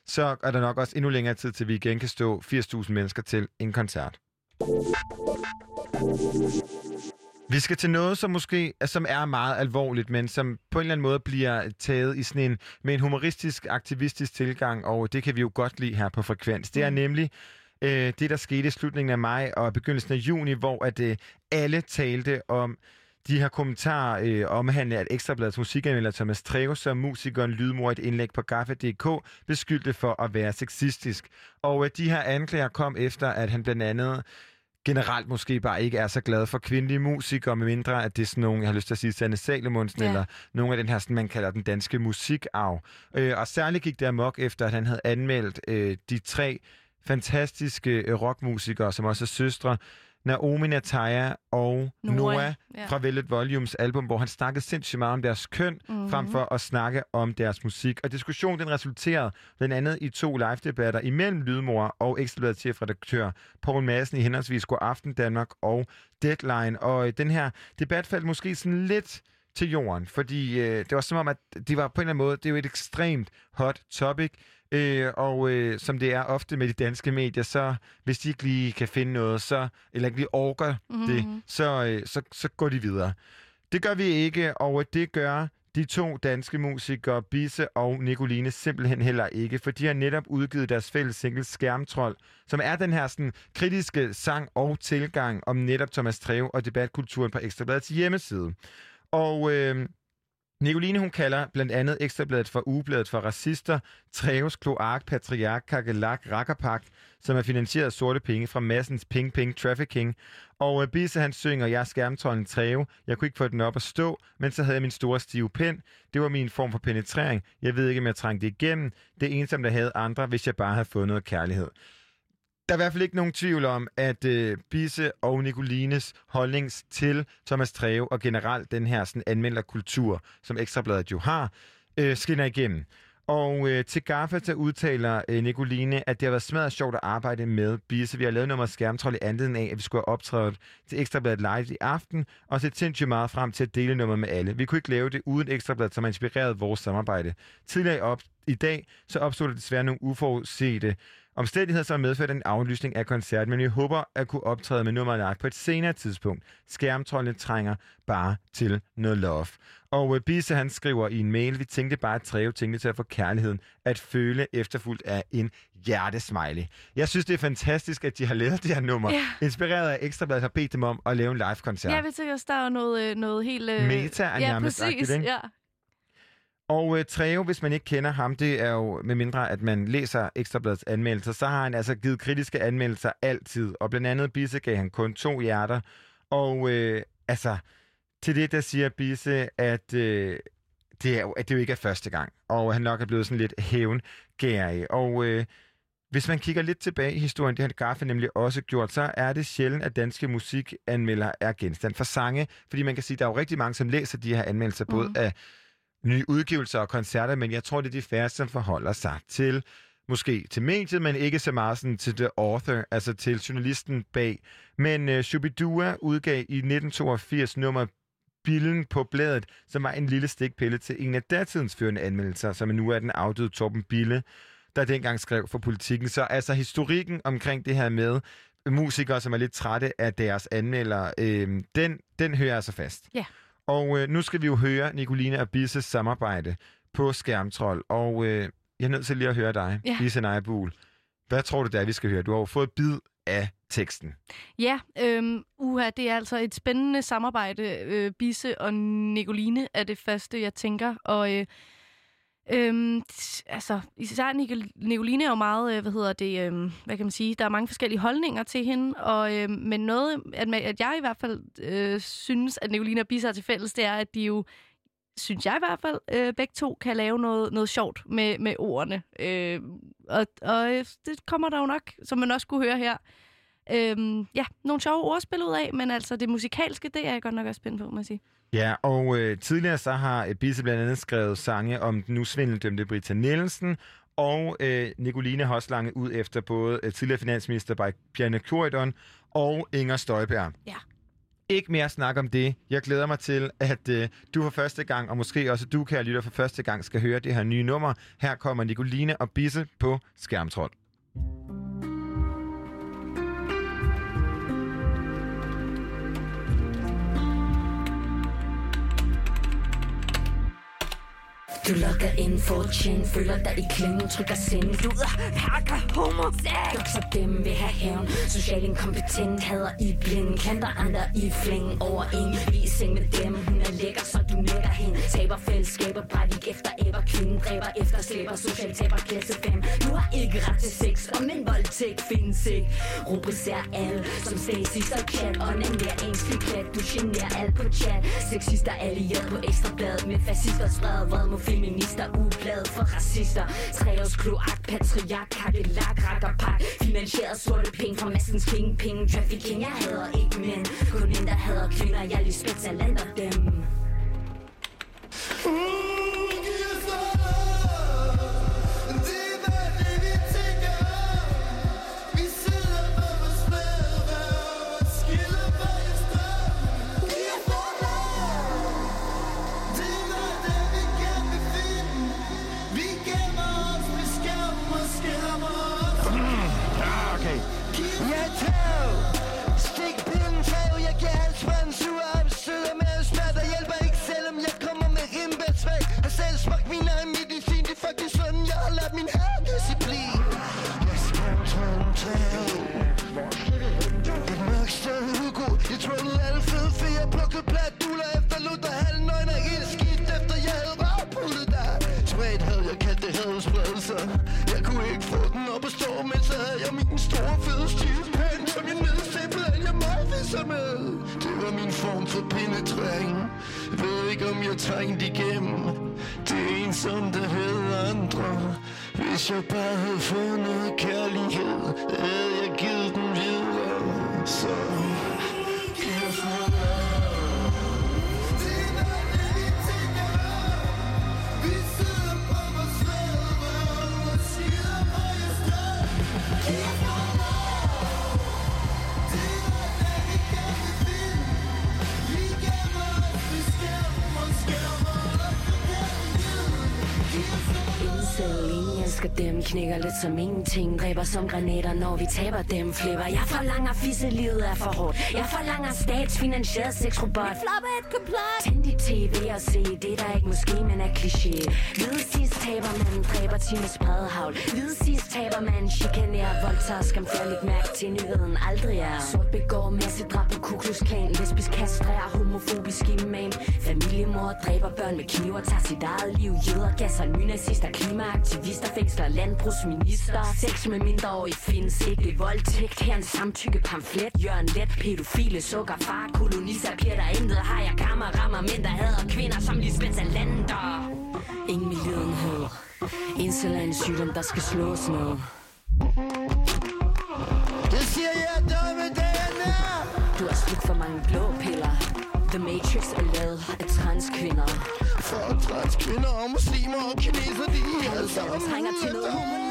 Så er der nok også endnu længere tid til, at vi igen kan stå 80.000 mennesker til en koncert. Vi skal til noget, som måske som er meget alvorligt, men som på en eller anden måde bliver taget i sådan en, med en humoristisk, aktivistisk tilgang, og det kan vi jo godt lide her på Frekvens. Det er nemlig øh, det, der skete i slutningen af maj og begyndelsen af juni, hvor at øh, alle talte om de her kommentarer øh, omhandler, at Ekstrabladets musikanmelder Thomas Treve, som musikeren Lydmor et indlæg på Gaffa.dk, beskyldte for at være sexistisk. Og øh, de her anklager kom efter, at han blandt andet generelt måske bare ikke er så glad for kvindelige musikere, med mindre at det er sådan nogle, jeg har lyst til at sige, Sanne Salomonsen, Ja. ja. eller nogle af den her, sådan, man kalder den danske musikarv. Øh, og særligt gik det amok efter, at han havde anmeldt øh, de tre fantastiske øh, rockmusikere, som også er søstre, Naomi, Nataya og Noah, Noah, ja. fra Velvet Volumes album, hvor han snakkede sindssygt meget om deres køn, Mhm. mm-hmm. frem for at snakke om deres musik. Og diskussionen den resulterede blandt andet i to live-debatter imellem Lydmor og Ekstrabladets chefredaktør Poul Madsen i henholdsvis God Aften Danmark og Deadline. Og øh, den her debat faldt måske sådan lidt til jorden, fordi øh, det var som om, at det var på en eller anden måde, det er jo et ekstremt hot topic, øh, og øh, som det er ofte med de danske medier, så hvis de ikke lige kan finde noget, så, eller ikke lige orker Mhm. mm-hmm. det, så, øh, så, så går de videre. Det gør vi ikke, og det gør de to danske musikere, Bisse og Nicoline, simpelthen heller ikke, for de har netop udgivet deres fælles single Skærmtrold, som er den her sådan, kritiske sang og tilgang om netop Thomas Treve og debatkulturen på Ekstrabladets hjemmeside. Og øh, Nicoline, hun kalder blandt andet Ekstrabladet for ugebladet for racister, Treves, Kloak, Patriark, Kakelak, Rakkerpak, som er finansieret af sorte penge fra massens ping ping trafficking. Og øh, Bisse, han synger, jeg er skærmtrollen Treve, jeg kunne ikke få den op at stå, men så havde jeg min store stive pen. Det var min form for penetrering. Jeg ved ikke, om jeg trængte igennem. Det er ensomt, der havde andre, hvis jeg bare havde fået noget kærlighed. Der er i hvert fald ikke nogen tvivl om, at øh, Bisse og Nicolines holdning til Thomas Treve og generelt den her sådan, anmelderkultur, som Ekstrabladet jo har, øh, skinner igennem. Og øh, til Gaffa, der udtaler øh, Nicoline, at det har været smadret sjovt at arbejde med Bisse. Vi har lavet nummer skærmtrold i anledning af, at vi skulle have optrådt til Ekstrabladet Live i aften, og set sindssygt meget frem til at dele nummer med alle. Vi kunne ikke lave det uden Ekstrabladet, som har inspireret vores samarbejde. Tidligere op, i dag, så opstod der desværre nogle uforudsete omstændigheder, som har medført en aflysning af koncerten, men vi håber at kunne optræde med nummer live på et senere tidspunkt. Skærmtrollene trænger bare til noget love. Og uh, Bisse, han skriver i en mail, vi tænkte bare at Treve tænkte til at få kærligheden at føle efterfuldt af en hjertesmiley. Jeg synes, det er fantastisk, at de har lavet det her nummer. Ja. Inspireret af Ekstrabladet har bedt dem om at lave en live-koncert. Ja, jeg vil tænke, at der er noget, øh, noget helt... Øh... Meta er ja, nærmest præcis, agtigt, ikke? ja. Og øh, Treo, hvis man ikke kender ham, det er jo med mindre, at man læser Ekstrabladets anmeldelser, så har han altså givet kritiske anmeldelser altid. Og blandt andet Bisse gav han kun to hjerter. Og øh, altså, til det der siger Bisse, at, øh, det er jo, at det jo ikke er første gang. Og han nok er blevet sådan lidt hævngærig. Og øh, hvis man kigger lidt tilbage i historien, det har Gaffa nemlig også gjort, så er det sjældent, at danske musikanmeldere er genstand for sange. Fordi man kan sige, at der er jo rigtig mange, som læser de her anmeldelser, både Mhm. af nye udgivelser og koncerter, men jeg tror, det er de færreste, som forholder sig til måske til mediet, men ikke så meget sådan til the author, altså til journalisten bag. Men øh, Shubidua udgav i 1982 nummer Billen på bladet, som var en lille stikpille til en af datidens førende anmeldelser, som nu er den afdøde Torben Bille, der dengang skrev for politikken. Så altså historikken omkring det her med musikere, som er lidt trætte af deres anmelder, øh, den, den hører altså fast. Ja. Og øh, nu skal vi jo høre Nicoline og Bisses samarbejde på Skærmtrold. Og øh, jeg er nødt til lige at høre dig, Ja. Bisse Nejbul. Hvad tror du, det er, vi skal høre? Du har jo fået et bid af teksten. Ja, øhm, uha, det er altså et spændende samarbejde. Øh, Bisse og Nicoline er det første, jeg tænker. Og øh, øhm, altså, især Nicoline er jo meget, øh, hvad hedder det, øhm, hvad kan man sige, der er mange forskellige holdninger til hende. Og, øhm, men noget, at, at jeg i hvert fald øh, synes, at Nicoline og Bisse har til fælles, det er, at de jo synes jeg i hvert fald, øh, begge to kan lave noget, noget sjovt med, med ordene. Øh, og og øh, det kommer der jo nok, som man også kunne høre her, Øhm, ja, nogle sjove ordspil ud af, men altså det musikalske, det er jeg godt nok også spændt på, må jeg sige. Ja, og øh, tidligere så har øh, Bisse blandt andet skrevet sange om den nu svindeldømte Britta Nielsen, og øh, Nicoline langet ud efter både øh, tidligere finansminister Bjarne Kloridon og Inger Støjberg. Ja. Ikke mere snak om det. Jeg glæder mig til, at øh, du for første gang, og måske også du, kære lytter, for første gang skal høre det her nye nummer. Her kommer Nicoline og Bisse på Skærmtrold. Du logger ind for at tjene, føler dig i klemme, trykker send Luder, hakker, homo, sex så dem vil have hævn, social inkompetent, hader i blind. Klanter andre i fling over en Vi seng med dem, hun er lækker, så du nækker hende. Taber fællesskaber, bare efter æber. Kvinden dræber efter slæber, social taber klasse 5 Du har ikke ret til sex, og men voldtægt findes ikke. Rubricerer alle, som stasis og chat. Onaner ens plat, du generer alt på chat. Sexister allieret på ekstrabladet Med fascister spredet vred mod film feminister ublad for racister. Træers kloak, patriark, kakkelak, rakkerpak Finansieret sorte penge fra massens kingpin. Trafficking, jeg hader ikke mænd. Kun en, der hader kvinder, jeg lige spetalanter dem. Mm. store fede stive pande Som jeg nedstempede alle møgviser med. Det var min form for penetrering. Ved ikke om jeg trængte igennem. Det er en som der hedder andre. Hvis jeg bare havde fået noget kærlighed Havde jeg givet den videre. Så elsker dem Knækker lidt som ingenting Dræber som granater, når vi taber dem Flipper, jeg forlanger fisse, livet er for hårdt. Jeg forlanger statsfinansieret sexrobot. Flopper et komplot. Tænd dit tv og se Det der ikke måske, men er kliché. Hvide sidst taber man Dræber til med spredhavl Hvide sidst taber man Chikanerer, voldtager Skamfer lidt mærke til nyheden aldrig er. Sort begår masse drab på Ku Klux Klan. Lesbisk kastrerer, homofobisk imam. Familiemor dræber børn med kniver Tager sit eget liv, jøder, gasser, nynazister Klimaaktivister, fængsler, landbrugsminister Sex med mindreårige findes ikke. Voldtægt, her en samtykke pamflet Jørgen Let, pædofile, sukker, far Koloniser, piger, der intet har. Jeg kammer, rammer mænd, der hader kvinder Som Lisbeth Salander. Ingen medlidenhed. Incel er en sygdom, der skal slås ned Det siger jeg, dommedagen er. Du har slugt for mange blå piller. The Matrix er lavet af transkvinder For transkvinder og muslimer og kineser, de er alle sammen trænger til noget. humor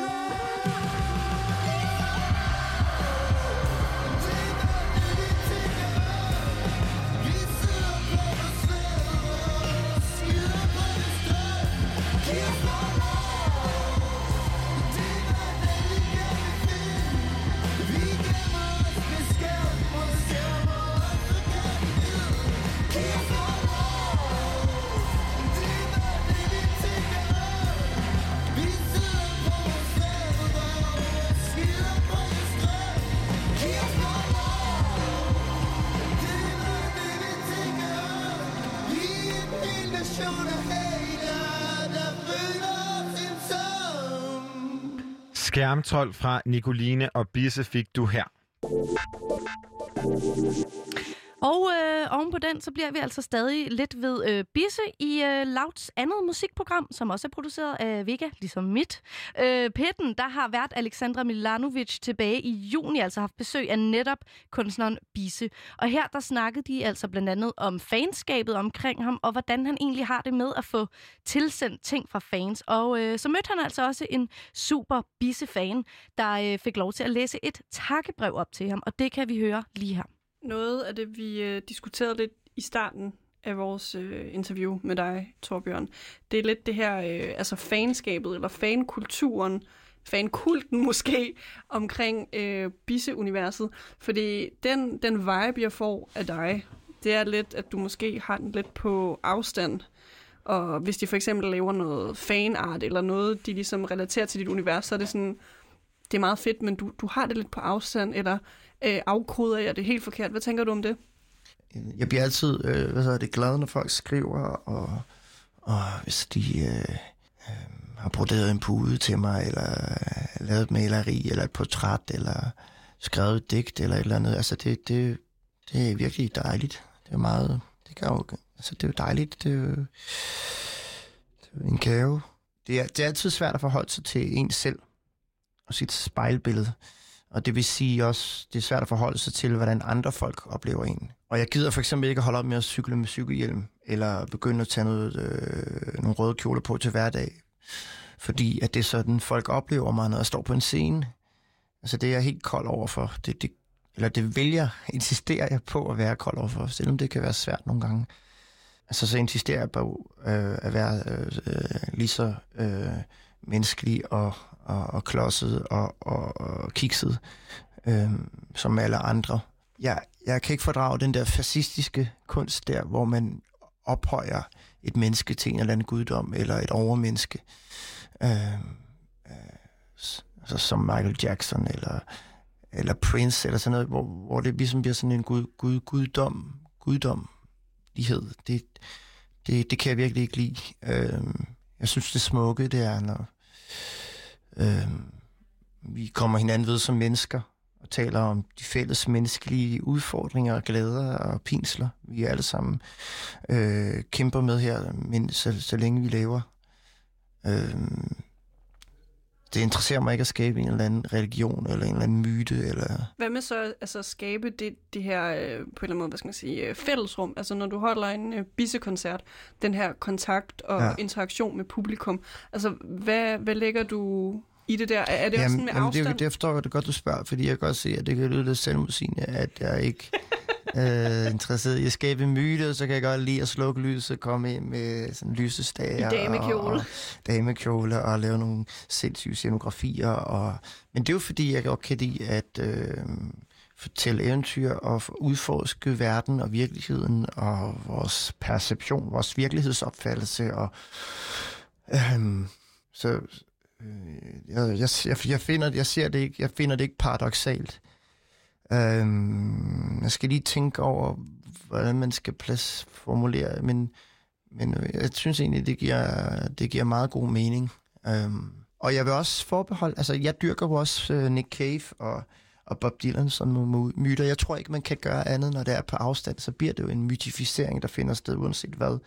Skærmtrold fra Nicoline og Bisse fik du her. Og øh, oven på den, så bliver vi altså stadig lidt ved øh, Bisse i øh, Louds andet musikprogram, som også er produceret af Vega, ligesom mit. Øh, Pitten, der har været Alexandra Milanovic tilbage i juni, altså haft besøg af netop kunstneren Bisse. Og her, der snakkede de altså blandt andet om fanskabet omkring ham, og hvordan han egentlig har det med at få tilsendt ting fra fans. Og øh, så mødte han altså også en super Bisse-fan, der øh, fik lov til at læse et takkebrev op til ham, og det kan vi høre lige her. Noget af det, vi øh, diskuterede lidt i starten af vores øh, interview med dig, Torbjørn, det er lidt det her, øh, altså fanskabet, eller fankulturen, fankulten måske, omkring øh, Bisse-universet. Fordi den, den vibe, jeg får af dig, det er lidt, at du måske har den lidt på afstand. Og hvis de for eksempel laver noget fanart, eller noget, de ligesom relaterer til dit univers, så er det sådan, det er meget fedt, men du, du har det lidt på afstand, eller øh, afkoder jeg det helt forkert. Hvad tænker du om det? Jeg bliver altid øh, hvad hedder det, glad, når folk skriver, og, og hvis de øh, øh, har broderet en pude til mig, eller øh, lavet et maleri, eller et portræt, eller skrevet et digt, eller et eller andet. Altså, det, det, det er virkelig dejligt. Det er meget... Det, gør jo, altså, det er jo dejligt. Det er jo, det er jo en gave. Det er, det er altid svært at forholde sig til en selv og sit spejlbillede. Og det vil sige også, det er svært at forholde sig til, hvordan andre folk oplever en. Og jeg gider for eksempel ikke at holde op med at cykle med cykelhjelm, eller begynde at tage noget, øh, nogle røde kjoler på til hverdag. Fordi at det er sådan, folk oplever mig, når jeg står på en scene. Altså det er jeg helt kold overfor. Det, det, eller det vælger, insisterer jeg på at være kold overfor, selvom det kan være svært nogle gange. Altså så insisterer jeg på øh, at være øh, øh lige så øh, menneskelig og, og, og klodset og, og, og kikset øh, som alle andre. Jeg, jeg kan ikke fordrage den der fascistiske kunst der, hvor man ophøjer et menneske til en eller anden guddom eller et overmenneske. Øh, øh, altså som Michael Jackson eller, eller Prince eller sådan noget, hvor, hvor det ligesom bliver sådan en gud, gud, guddom, guddomlighed. Det, det, det kan jeg virkelig ikke lide. Øh, jeg synes, det smukke, det er, når øh, vi kommer hinanden ved som mennesker, og taler om de fælles menneskelige udfordringer og glæder og pinsler, vi alle sammen øh, kæmper med her, men så, så længe vi lever. Øh, det interesserer mig ikke at skabe en eller anden religion, eller en eller anden myte, eller... Hvad med så altså, at skabe det, det her, øh, på en eller anden måde, hvad skal man sige, øh, fællesrum? Altså når du holder en øh, bissekoncert, den her kontakt og Ja. interaktion med publikum. Altså hvad, hvad lægger du i det der? Er det også sådan med jamen, afstand? det, det forstår jeg det godt, du spørger, fordi jeg kan godt se, at det kan lyde lidt selvmodsigende, at jeg ikke øh, interesseret i at skabe en myte, og så kan jeg godt lide at slukke lyset, komme ind med sådan lysestager I damekjole. og, og damekjole og lave nogle sindssyge scenografier. Og, men det er jo fordi, jeg godt kan lide at øh, fortælle eventyr og udforske verden og virkeligheden og vores perception, vores virkelighedsopfattelse. Og, øh, så øh, jeg, jeg, jeg, jeg, finder, jeg, ser det ikke, jeg finder det ikke paradoxalt. Øhm, jeg skal lige tænke over, hvordan man skal plads formulere, men, men jeg synes egentlig, det giver, det giver meget god mening. Øhm, og jeg vil også forbeholde, altså jeg dyrker jo også øh, Nick Cave og, og Bob Dylan som myter. Jeg tror ikke, man kan gøre andet, når det er på afstand, så bliver det jo en mytificering, der finder sted uanset hvad.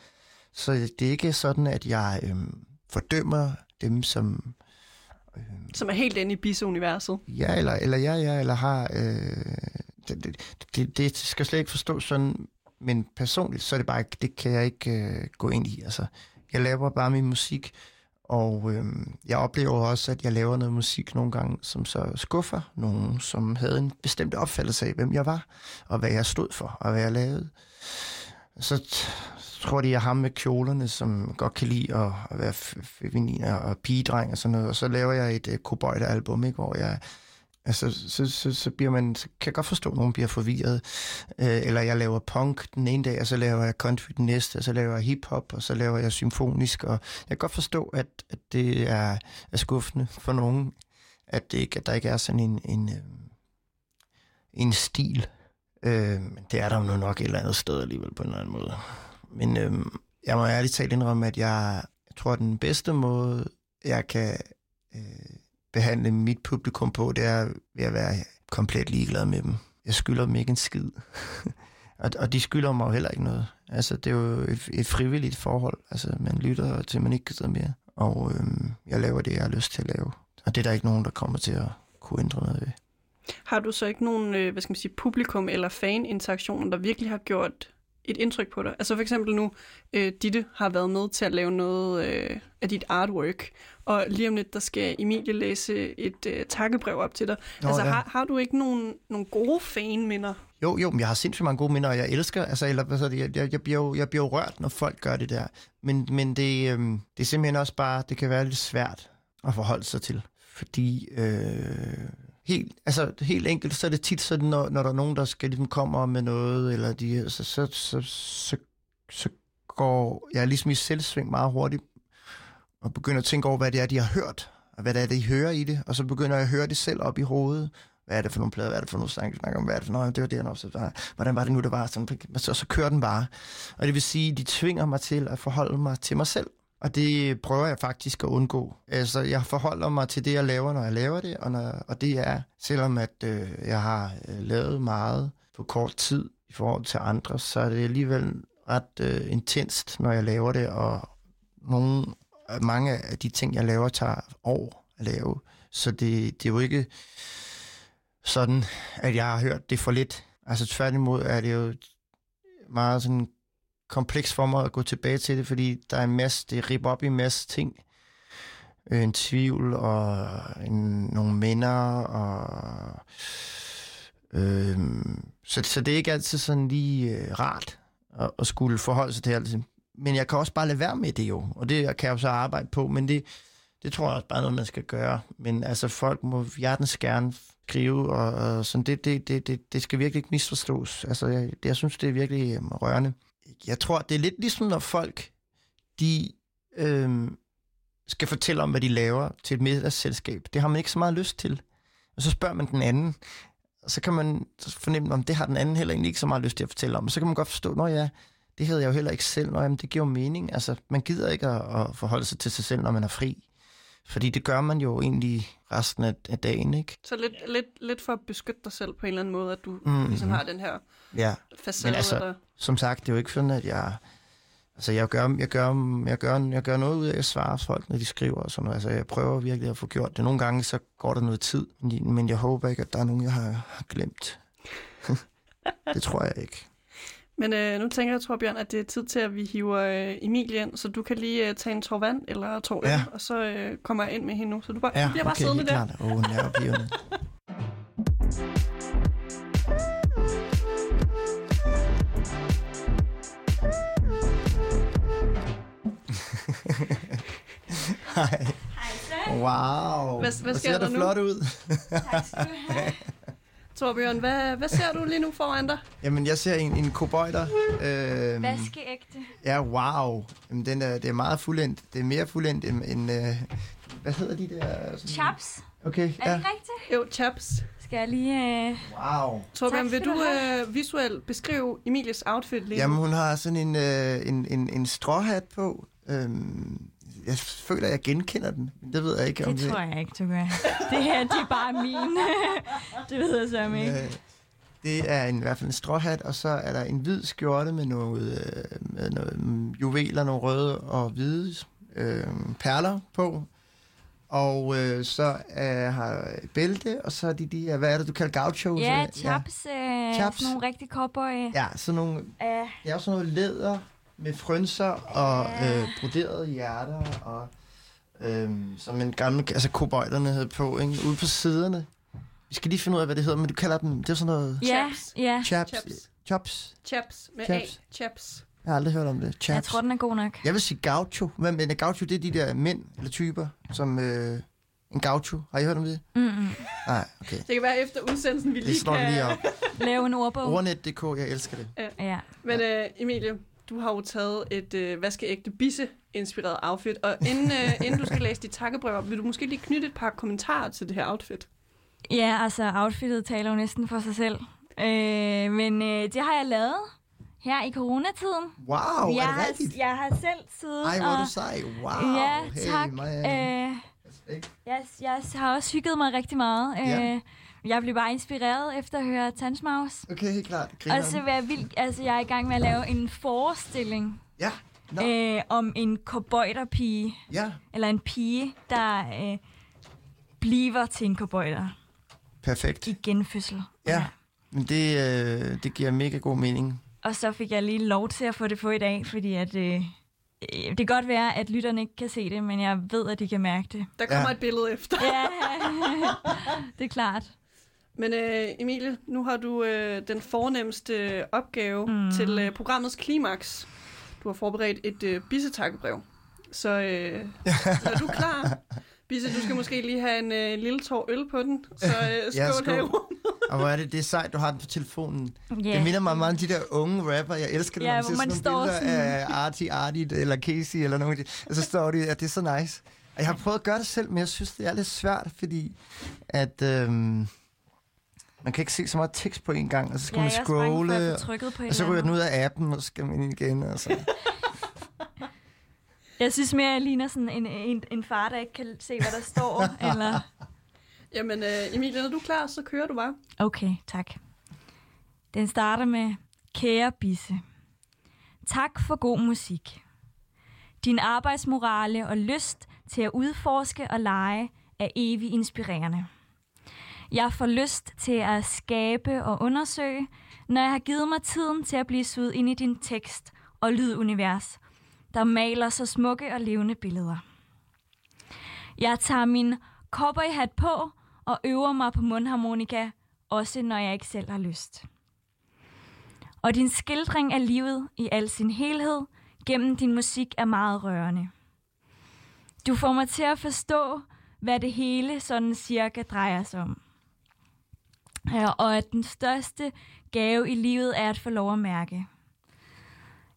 Så det er ikke sådan, at jeg øhm, fordømmer dem, som som er helt inde i bisse-universet. Ja, eller, eller ja, ja, eller har... Øh, det, det, det, det skal slet ikke forstås sådan, men personligt, så er det bare ikke, det kan jeg ikke øh, gå ind i. Altså, jeg laver bare min musik, og øh, jeg oplever også, at jeg laver noget musik nogle gange, som så skuffer nogen, som havde en bestemt opfattelse af, hvem jeg var, og hvad jeg stod for, og hvad jeg lavede. Så tror det er ham med kjolerne, som godt kan lide at, at være feminin og, pigedreng og sådan noget. Og så laver jeg et øh, uh, album ikke, hvor jeg... Altså, så, så, så bliver man, så kan jeg godt forstå, at nogen bliver forvirret. Øh, eller jeg laver punk den ene dag, og så laver jeg country den næste, og så laver jeg hiphop, og så laver jeg symfonisk. Og jeg kan godt forstå, at, at det er, er skuffende for nogen, at, det ikke, at der ikke er sådan en, en, øh, en stil. Øh, men det er der jo nu nok et eller andet sted alligevel på en eller anden måde. Men øhm, jeg må ærligt talt indrømme, at jeg, jeg tror, at den bedste måde, jeg kan øh, behandle mit publikum på, det er ved at være komplet ligeglad med dem. Jeg skylder dem ikke en skid. og, og de skylder mig jo heller ikke noget. Altså, det er jo et, et frivilligt forhold. Altså, man lytter til, man ikke gider mere. Og øhm, jeg laver det, jeg har lyst til at lave. Og det er der ikke nogen, der kommer til at kunne ændre noget ved. Har du så ikke nogen, øh, hvad skal man sige, publikum eller faninteraktioner, der virkelig har gjort et indtryk på dig? Altså for eksempel nu, øh, Ditte har været med til at lave noget øh, af dit artwork, og lige om lidt, der skal Emilie læse et øh, takkebrev op til dig. Nå, altså ja. har, har du ikke nogen, nogle gode fan-minder? Jo, jo, men jeg har sindssygt mange gode minder, og jeg elsker, altså, eller hvad så det, jeg, jeg, jeg, bliver jo, jeg bliver jo rørt, når folk gør det der. Men, men det, øhm, det er simpelthen også bare, det kan være lidt svært at forholde sig til. Fordi, øh, helt, altså, helt enkelt, så er det tit sådan, når, når der er nogen, der skal ligesom komme med noget, eller de, så, så, så, så, så går jeg ligesom i selvsving meget hurtigt, og begynder at tænke over, hvad det er, de har hørt, og hvad det er, de hører i det, og så begynder jeg at høre det selv op i hovedet. Hvad er det for nogle plader, hvad er det for nogle sange, snakker om, hvad er det for noget, det var det, også var. Hvordan var det nu, det var? Sådan, så, så kører den bare. Og det vil sige, de tvinger mig til at forholde mig til mig selv. Og det prøver jeg faktisk at undgå. Altså, jeg forholder mig til det, jeg laver, når jeg laver det, og, når, og det er, selvom at øh, jeg har øh, lavet meget på kort tid i forhold til andre, så er det alligevel ret øh, intenst, når jeg laver det, og nogle, mange af de ting, jeg laver, tager år at lave. Så det, det er jo ikke sådan, at jeg har hørt det for lidt. Altså tværtimod er det jo meget sådan kompleks for mig at gå tilbage til det, fordi der er en masse, det ripper op i en masse ting. Øh, En tvivl og en, nogle minder og... Øh, så, så det er ikke altid sådan lige øh, rart at, at skulle forholde sig til alt. Men jeg kan også bare lade være med det jo, og det kan jeg jo så arbejde på, men det, det tror jeg også bare er noget, man skal gøre. Men altså, folk må hjertens gerne skrive, og, og sådan, det, det, det, det, det skal virkelig ikke misforstås. Altså, jeg, det, jeg synes, det er virkelig øh, rørende. Jeg tror, det er lidt ligesom, når folk, de øhm, skal fortælle om, hvad de laver til et middagsselskab. Det har man ikke så meget lyst til. Og så spørger man den anden, og så kan man fornemme, om det har den anden heller egentlig ikke så meget lyst til at fortælle om. Og så kan man godt forstå, når ja, det havde jeg jo heller ikke selv. Nå, jamen, det giver jo mening. Altså, man gider ikke at, at forholde sig til sig selv, når man er fri. Fordi det gør man jo egentlig resten af, af dagen, ikke? Så lidt, lidt, lidt for at beskytte dig selv på en eller anden måde, at du Mhm. mm. ligesom har den her Ja, facade. men altså, eller... som sagt, det er jo ikke sådan, at jeg... Altså, jeg gør, jeg, gør, jeg, gør, jeg gør noget ud af at svare folk, når de skriver og sådan noget. Altså, jeg prøver virkelig at få gjort det. Nogle gange, så går der noget tid, men- men jeg håber ikke, at der er nogen, jeg har, har glemt. det tror jeg ikke. Men øh, nu tænker jeg, Torbjørn, at det er tid til, at vi hiver øh, Emilie ind, så du kan lige øh, tage en tår vand eller tår Ja. og så øh, kommer jeg ind med hende nu. Så du bare, Ja, bliver bare okay, siddende helt klart. der. Åh, oh, nervepirrende. Hej. Wow. Hvad- hvad sker ser der du nu? flot ud. Tak skal du have. Torbjørn, hvad, hvad ser du lige nu foran dig? Jamen, jeg ser en, en cowboyter. Øh, Vaskeægte. Ja, wow. Jamen, den er, det er meget fuldendt. Det er mere fuldendt end... end øh, hvad hedder de der? Sådan... Chaps. Okay, Er ja. det rigtigt? Jo, chaps. Skal jeg lige... Øh... Wow. Torbjørn, Tak vil du øh, visuelt beskrive Emilies outfit lige Jamen, hun har sådan en, øh, en, en, en stråhat på. Øhm, jeg føler, jeg genkender den. Men det ved jeg ikke, om Det tror jeg ikke, du gør. Det her, det er bare min. det ved jeg så ikke. Øh, det er en, i hvert fald en stråhat, og så er der en hvid skjorte med noget, øh, med noget mm, juveler, nogle røde og hvide øh, perler på. Og øh, så øh, har bælte, og så er de de her, hvad er det, du kalder gaucho? Ja, chaps. Øh, Chaps. Sådan nogle rigtig cowboy. Ja, sådan nogle, Ja. det er også sådan noget læder med frynser og øh, broderede hjerter, og øh, som en gammel, altså kobojderne havde på, ikke? ude på siderne. Vi skal lige finde ud af, hvad det hedder, men du kalder dem, det er sådan noget... Ja, ja. Chaps. Chaps. Chops. Chaps med Chaps. A. Chaps. Jeg har aldrig hørt om det. Chaps. Jeg tror, den er god nok. Jeg vil sige gaucho. Hvad men gaucho, det er de der mænd eller typer, som... Øh, en gaucho. Har I hørt om det? Mm-mm. Nej, okay. Det kan være efter udsendelsen, vi Det lige kan... lige op. Lave en ordbog. Ordnet.dk, jeg elsker det. Ja. Ja. Men øh, Emilie, du har jo taget et øh, vaskeægte bisse-inspireret outfit, og inden, øh, inden du skal læse dit takkebrev vil du måske lige knytte et par kommentarer til det her outfit? Ja, altså outfittet taler jo næsten for sig selv. Øh, men øh, det har jeg lavet her i coronatiden. Wow, er det jeg har, rigtigt? Jeg har selv siddet Ej, hvor er og... du sej. Wow. Ja, Hey, tak. man. Øh, jeg, jeg har også hygget mig rigtig meget. Ja. Øh, jeg blev bare inspireret efter at høre Tanzmaus. Okay, helt klart. Og Griner så vil jeg, vildt, altså, jeg er i gang med at lave en forestilling Ja. Nå. øh, om en cowboyterpige. Ja. Eller en pige, der øh, bliver til en cowboyter Perfekt. i genfødsel. Ja, men det, øh, det giver mega god mening. Og så fik jeg lige lov til at få det på i dag, fordi at, øh, øh, det kan godt være, at lytterne ikke kan se det, men jeg ved, at de kan mærke det. Der kommer ja. et billede efter. Ja, det er klart. Men øh, Emilie, nu har du øh, den fornemmeste opgave mm. til øh, programmets klimaks. Du har forberedt et øh, bissetakkebrev. Så øh, er du klar? Bisse, du skal måske lige have en øh, lille tår øl på den. Så øh, skål, Ja, ja, skål. herovre. Og hvor er det, det er sejt, du har den på telefonen. Ja. Det minder mig meget om de der unge rapper. Jeg elsker det, Ja, når hvor man ser man sådan nogle står billeder sådan- af Artie Artie eller Casey eller nogen af de. Og så står de, at det er så nice. Og jeg har prøvet at gøre det selv, men jeg synes, det er lidt svært, fordi at... Øhm, man kan ikke se så meget tekst på en gang, og så skal Ja, man er for at scrolle, på et og så ryger den ud af appen, og så skal man ind igen. Og så. Jeg synes mere, jeg ligner sådan en, en, en far, der ikke kan se, hvad der står. eller... Jamen, øh, Emilie, når du er klar, så kører du bare. Okay, tak. Den starter med, kære Bisse. Tak for god musik. Din arbejdsmorale og lyst til at udforske og lege er evig inspirerende. Jeg får lyst til at skabe og undersøge, når jeg har givet mig tiden til at blive suget ind i din tekst og lydunivers, der maler så smukke og levende billeder. Jeg tager min cowboyhat på og øver mig på mundharmonika, også når jeg ikke selv har lyst. Og din skildring af livet i al sin helhed gennem din musik er meget rørende. Du får mig til at forstå, hvad det hele sådan cirka drejer sig om. Ja, og at den største gave i livet er at få lov at mærke.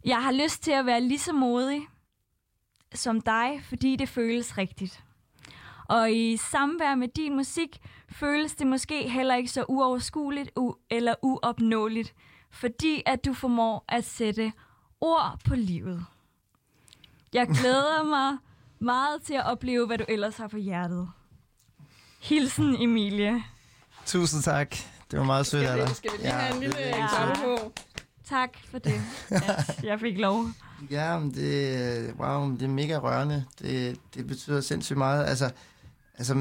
Jeg har lyst til at være lige så modig som dig, fordi det føles rigtigt. Og i samvær med din musik føles det måske heller ikke så uoverskueligt u- eller uopnåeligt, fordi at du formår at sætte ord på livet. Jeg glæder mig Meget til at opleve, hvad du ellers har på hjertet. Hilsen, Emilie. Tusind tak. Det var meget sødt af dig. Skal vi lige have en lille sødt. på? Tak for det, at jeg fik lov. Ja, men det, wow, det er mega rørende. Det, det betyder sindssygt meget. Altså, altså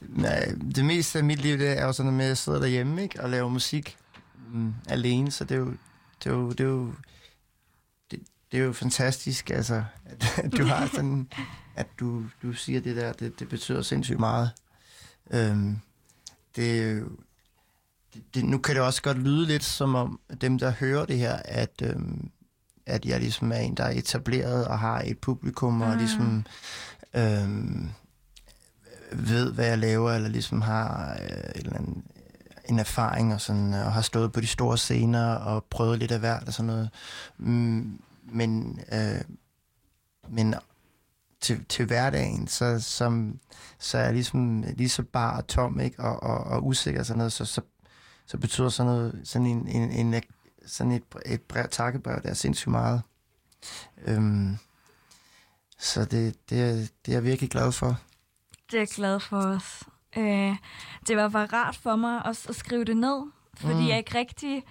nej, det meste af mit liv, det er jo sådan med, at jeg sidder derhjemme ikke, og laver musik mm, alene, så det er jo, det er jo, det er jo, det, det er jo fantastisk, altså, at, at du har sådan, at du, du siger det der, det, det betyder sindssygt meget. Øhm, det, det, det, nu kan det også godt lyde lidt som om dem, der hører det her, at, øhm, at jeg ligesom er en, der er etableret og har et publikum, og Mm. ligesom øhm, ved, hvad jeg laver, eller ligesom har øh, et eller andet, en erfaring, og, sådan, og har stået på de store scener, og prøvet lidt af hvert, og sådan noget. Mm, men, øh, men til, til hverdagen, så, som, så er jeg ligesom lige så bar og tom, ikke? Og, og, og usikker sådan noget, så, så, så betyder sådan noget, sådan en, en, en sådan et, et brev, takkebrev, der er sindssygt meget. Øhm, så det, det, er, det er jeg virkelig glad for. Det er jeg glad for os. Øh, det var bare rart for mig at, at skrive det ned, fordi mm. jeg ikke rigtig...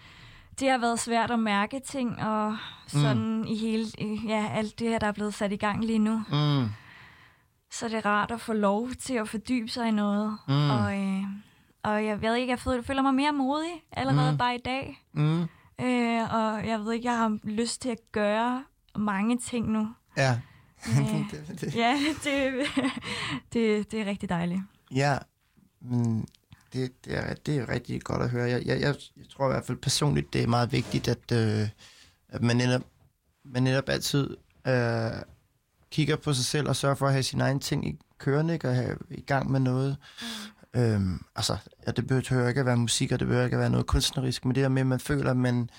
Det har været svært at mærke ting, og sådan mm. i hele... Ja, alt det her, der er blevet sat i gang lige nu. Mm. Så det er rart at få lov til at fordybe sig i noget. Mm. Og, øh, og jeg ved ikke, jeg føler, mig mere modig allerede Mm. bare i dag. Mm. Øh, og jeg ved ikke, jeg har lyst til at gøre mange ting nu. Ja. Det- det- ja, det, det, det er rigtig dejligt. Ja, men det, det, er, det er rigtig godt at høre. Jeg, jeg, jeg, jeg tror i hvert fald personligt, det er meget vigtigt, at, øh, at man, netop, man netop altid øh, kigger på sig selv og sørger for at have sine egne ting i kørende, ikke? og have i gang med noget. Mm. Øhm, altså, ja, det behøver ikke at være musik, og det behøver ikke at være noget kunstnerisk, men det der med, at man føler, at man,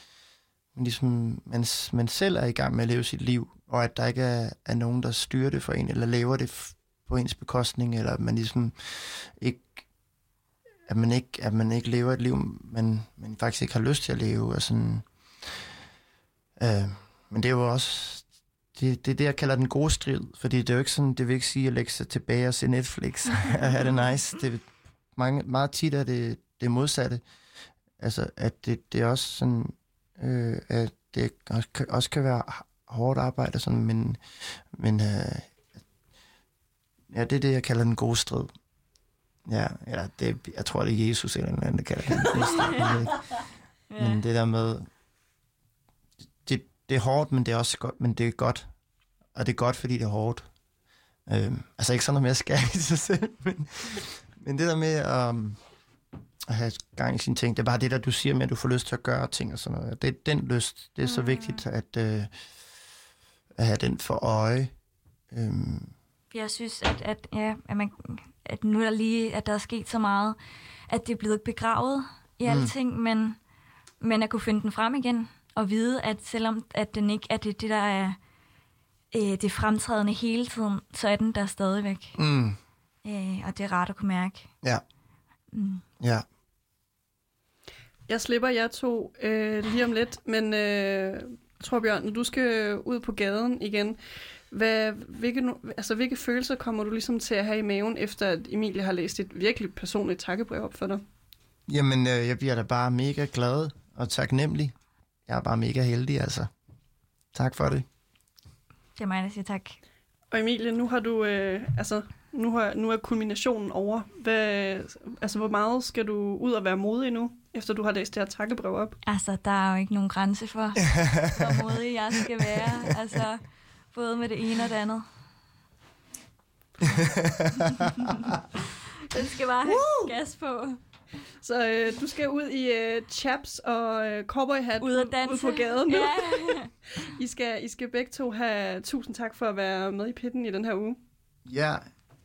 man, ligesom, man, man selv er i gang med at leve sit liv, og at der ikke er, er nogen, der styrer det for en, eller laver det på ens bekostning, eller at man ligesom ikke at man ikke, at man ikke lever et liv, man, man faktisk ikke har lyst til at leve. Og sådan, øh, men det er jo også, det, det er det, jeg kalder den gode strid, fordi det er jo ikke sådan, det vil ikke sige at lægge sig tilbage og se Netflix og have det nice. Det, mange, meget tit er det det modsatte. Altså, at det, det er også sådan, øh, at det også kan, også kan være hårdt arbejde og sådan, men, men øh, ja, det er det, jeg kalder den gode strid. Ja, eller det, jeg tror, det er Jesus eller andet, der kalder det ved ikke. Ja. Men det der med, det, det er hårdt, men det er også godt, men det er godt. Og det er godt, fordi det er hårdt. Øhm, altså ikke sådan noget med at skære i sig selv, men, men det der med um, at have gang i sine ting, det er bare det der, du siger med, at du får lyst til at gøre ting og sådan noget. Det er den lyst, det er så vigtigt, at, øh, at have den for øje. Øhm, Jeg synes, at, at, ja, at, man, at nu er der lige, at der er sket så meget, at det er blevet begravet i Mm. alting, men, men at kunne finde den frem igen, og vide, at selvom at den ikke er det, det der er øh, det fremtrædende hele tiden, så er den der stadigvæk. mm, Øh, og det er rart at kunne mærke. ja, Mm. ja. Jeg slipper jer to øh, lige om lidt, men øh, Torbjørn, når du skal ud på gaden igen, hvad, hvilke, altså, hvilke følelser kommer du ligesom til at have i maven, efter at Emilie har læst et virkelig personligt takkebrev op for dig? Jamen, øh, jeg bliver da bare mega glad og taknemmelig. Jeg er bare mega heldig, altså. Tak for det. Det er mig, der siger tak. Og Emilie, nu har du, øh, altså, nu, har, nu er kulminationen over. Hvad, altså, hvor meget skal du ud og være modig nu, efter du har læst det her takkebrev op? Altså, der er jo ikke nogen grænse for, hvor modig jeg skal være. Altså, både med det ene og det andet. Den skal bare have gas på. Så øh, du skal ud i øh, chaps og øh, cowboyhat Ud at danse. ud på gaden nu. Ja. I, skal, I skal begge to have tusind tak for at være med i pitten i den her uge. Ja,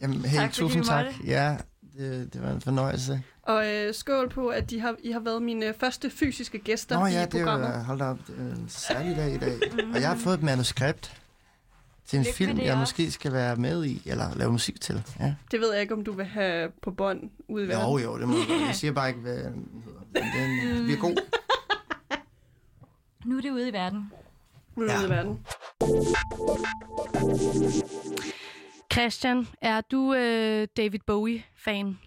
jamen, hey, Tak, tusind tak. måtte. Ja, det, det var en fornøjelse. Og øh, skål på, at de har, I har været mine første fysiske gæster Nå i ja, det er programmet. jo, hold da op, det er en særlig dag i dag. Og jeg har fået et manuskript til en Lykke film, jeg også. måske skal være med i, eller lave musik til. Ja. Det ved jeg ikke, om du vil have på bånd ude i verden. Jo, jo, det må jeg godt. Jeg siger bare ikke, hvad den hedder. Den øh, bliver god. Nu er det ude i verden. Nu er det ude i verden. Christian, er du øh, David Bowie-fan?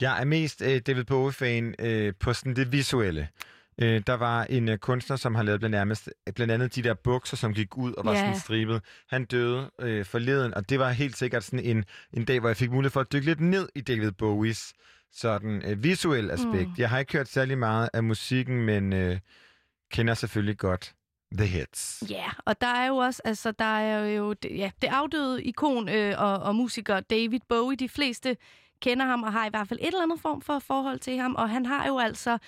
Jeg er mest øh, David Bowie-fan øh, på sådan det visuelle. Øh, der var en øh, kunstner, som har lavet blandt, nærmest, blandt andet de der bukser, som gik ud og var Ja. sådan stribet. Han døde øh, forleden, og det var helt sikkert sådan en, en dag, hvor jeg fik mulighed for at dykke lidt ned i David Bowies sådan øh, visuelle aspekt. Mm. Jeg har ikke hørt særlig meget af musikken, men øh, kender selvfølgelig godt The Hits. Ja, yeah, og der er jo også, altså der er jo, ja, det afdøde ikon øh, og, og musiker David Bowie. De fleste kender ham og har i hvert fald et eller andet form for forhold til ham, og han har jo altså,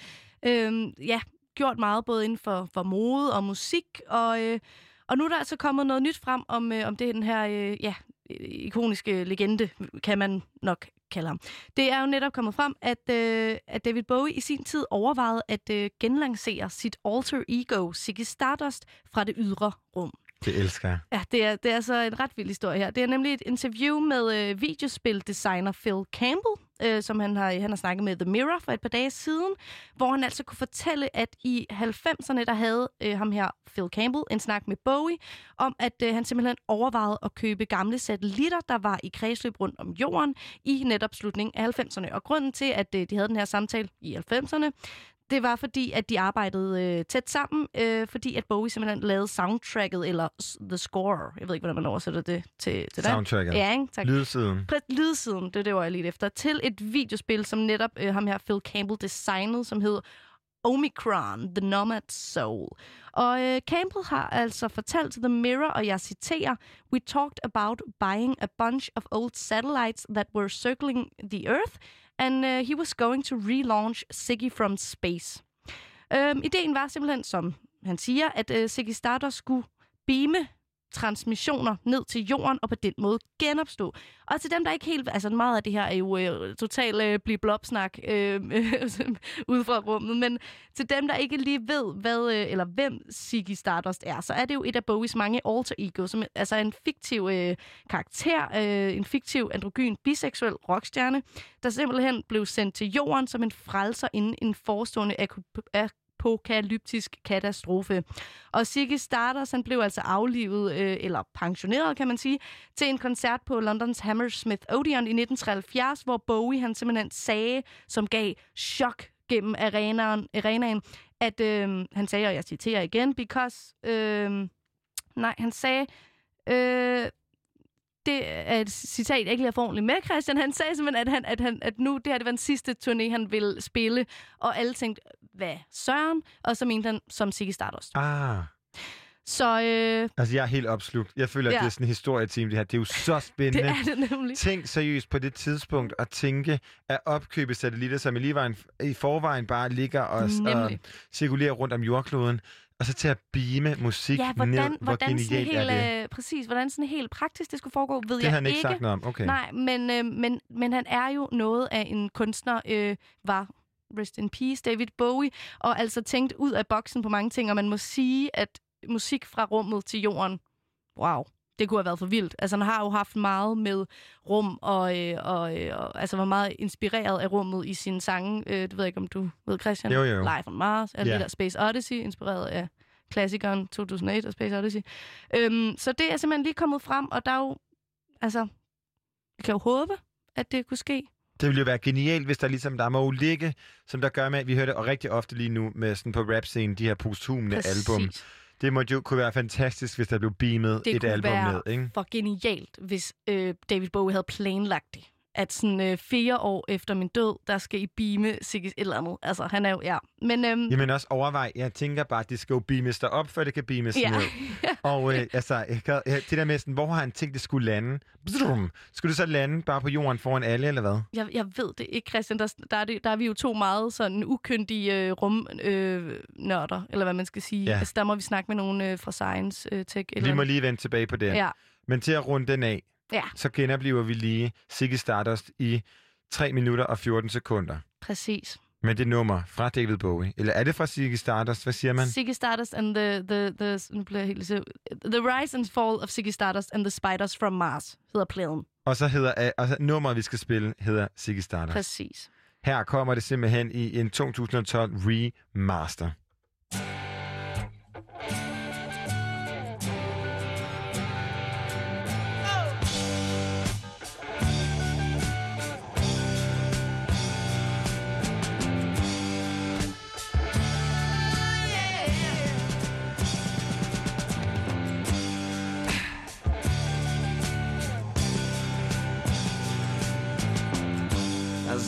øh, ja, gjort meget både inden for, for mode og musik, og, øh, og nu er der altså kommet noget nyt frem om, øh, om det den her, øh, ja, ikoniske legende, kan man nok kalde ham. Det er jo netop kommet frem, at, øh, at David Bowie i sin tid overvejede at øh, genlancere sit alter ego, Ziggy Stardust, fra det ydre rum. Det elsker jeg. Ja, det er, det er så en ret vild historie her. Det er nemlig et interview med øh, videospildesigner Phil Campbell, øh, som han har, han har snakket med The Mirror for et par dage siden, hvor han altså kunne fortælle, at i 90'erne, der havde øh, ham her, Phil Campbell, en snak med Bowie, om at øh, han simpelthen overvejede at købe gamle satellitter, der var i kredsløb rundt om jorden i netop slutningen af 90'erne. Og grunden til, at øh, de havde den her samtale i 90'erne, det var fordi, at de arbejdede øh, tæt sammen, øh, fordi at Bowie simpelthen lavede soundtracket, eller the score. Jeg ved ikke, hvordan man oversætter det til, til dig. Soundtracket. Ja, ikke? Tak. Lydsiden. Præ- lydsiden, det det, var jeg lige efter. Til et videospil, som netop øh, ham her Phil Campbell designede, som hed Omicron, The Nomad Soul. Og øh, Campbell har altså fortalt til The Mirror, og jeg citerer, We talked about buying a bunch of old satellites that were circling the Earth, and uh, he was going to relaunch Ziggy from space. Øhm, ideen var simpelthen, som han siger, at øh, Ziggy Stardust skulle beame transmissioner ned til jorden og på den måde genopstå. Og til dem, der ikke helt... Altså meget af det her er jo øh, totalt øh, blive blobsnak øh, ude fra rummet, men til dem, der ikke lige ved, hvad øh, eller hvem Ziggy Stardust er, så er det jo et af Bowies mange alter ego, som altså en fiktiv øh, karakter, øh, en fiktiv androgyn biseksuel rockstjerne, der simpelthen blev sendt til jorden som en frelser inden en forestående aku- apokalyptisk katastrofe. Og Ziggy Stardust, han blev altså aflivet, øh, eller pensioneret, kan man sige, til en koncert på Londons Hammersmith Odeon i 1973, hvor Bowie, han simpelthen sagde, som gav chok gennem arenaen, arenaen at øh, han sagde, og jeg citerer igen, because... Øh, nej, han sagde... Øh, det er et citat, jeg ikke lige har ordentligt med, Christian. Han sagde simpelthen, at, han, at, han, at nu det her det var den sidste turné, han ville spille. Og alle tænkte, hvad Søren? Og så mente han, som Ziggy Stardust. Ah. Så øh, Altså, jeg er helt opslugt. Jeg føler, ja. At det er sådan en historieteam, det her. Det er jo så spændende. det er det nemlig. Tænk seriøst på det tidspunkt at tænke at opkøbe satellitter, som i lige var en, i forvejen bare ligger og, og cirkulerer rundt om jordkloden, og så til at beame musik Ja, hvordan, ned. Hvor hvordan sådan genialt helt, er det? øh, præcis, hvordan sådan helt praktisk det skulle foregå, ved Det jeg har han ikke ikke. sagt noget om, okay. Nej, men, øh, men, men han er jo noget af en kunstner, øh, var rest in peace, David Bowie, og altså tænkt ud af boksen på mange ting, og man må sige, at musik fra rummet til jorden, wow, det kunne have været for vildt. Altså, han har jo haft meget med rum, og, øh, og, øh, og altså var meget inspireret af rummet i sine sange. Øh, det ved jeg ikke, om du ved, Christian? Jo, jo. Life on Mars, alt Ja. det der Space Odyssey, inspireret af klassikeren 2008 og Space Odyssey. Øhm, så det er simpelthen lige kommet frem, og der er jo, altså, jeg kan jo håbe, at det kunne ske. Det ville jo være genialt, hvis der ligesom, der må ligge, som der gør med, vi hører det og rigtig ofte lige nu med sådan på rap-scenen, de her posthumne Præcis. album. Det må jo kunne være fantastisk, hvis der blev beamet Det et kunne album være ned, ikke? for genialt, hvis øh, David Bowie havde planlagt det. At sådan øh, fire år efter min død, der skal I beame Sigge et eller andet. Altså, han er jo, ja. Men øhm, Jamen også overvej, jeg tænker bare, at det skal jo beames op, før det kan beames Ja. ned. Og øh, altså, jeg kan, det der med sådan, hvor har han tænkt, det skulle lande? Bzrum. Skulle det så lande bare på jorden foran alle, eller hvad? jeg, jeg ved det ikke, Christian. Der, der, er, det, der er vi jo to meget sådan ukyndige øh, rumnørder, øh, nørder, eller hvad man skal sige. Ja. Altså, der må vi snakke med nogen øh, fra Science øh, Tech. Vi må lige vende tilbage på den. Ja. Men til at runde den af, Ja, så genoplever vi lige Ziggy Stardust i 3 minutter og 14 sekunder. præcis. med det nummer fra David Bowie. Eller er det fra Ziggy Stardust? Hvad siger man? Ziggy Stardust and the, the, the, nu bliver jeg helt, the Rise and Fall of Ziggy Stardust and the Spiders from Mars, hedder pladen. Og så hedder øh, og så nummeret, vi skal spille, hedder Ziggy Stardust. Præcis. Her kommer det simpelthen i en 2012 remaster.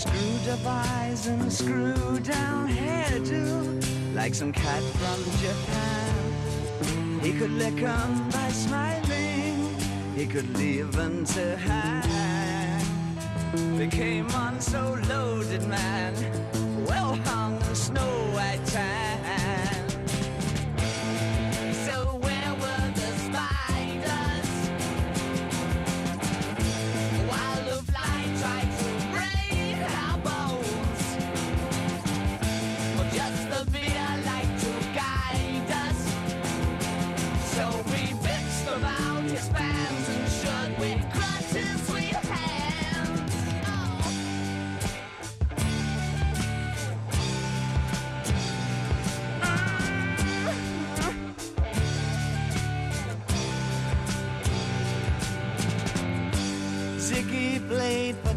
Screwed up eyes and screwed down hairdo, like some cat from Japan. He could lick lick 'em by smiling. He could leave them to hang. Became one so loaded man, well hung in snow white tan.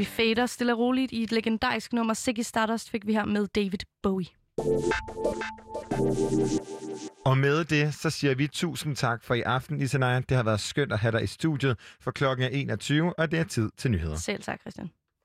Vi fader stille og roligt i et legendarisk nummer. Ziggy Stardust fik vi her med David Bowie. Og med det, så siger vi tusind tak for i aften, Isanaya. Det har været skønt at have dig i studiet, for klokken er 21, og det er tid til nyheder. Selv tak, Christian.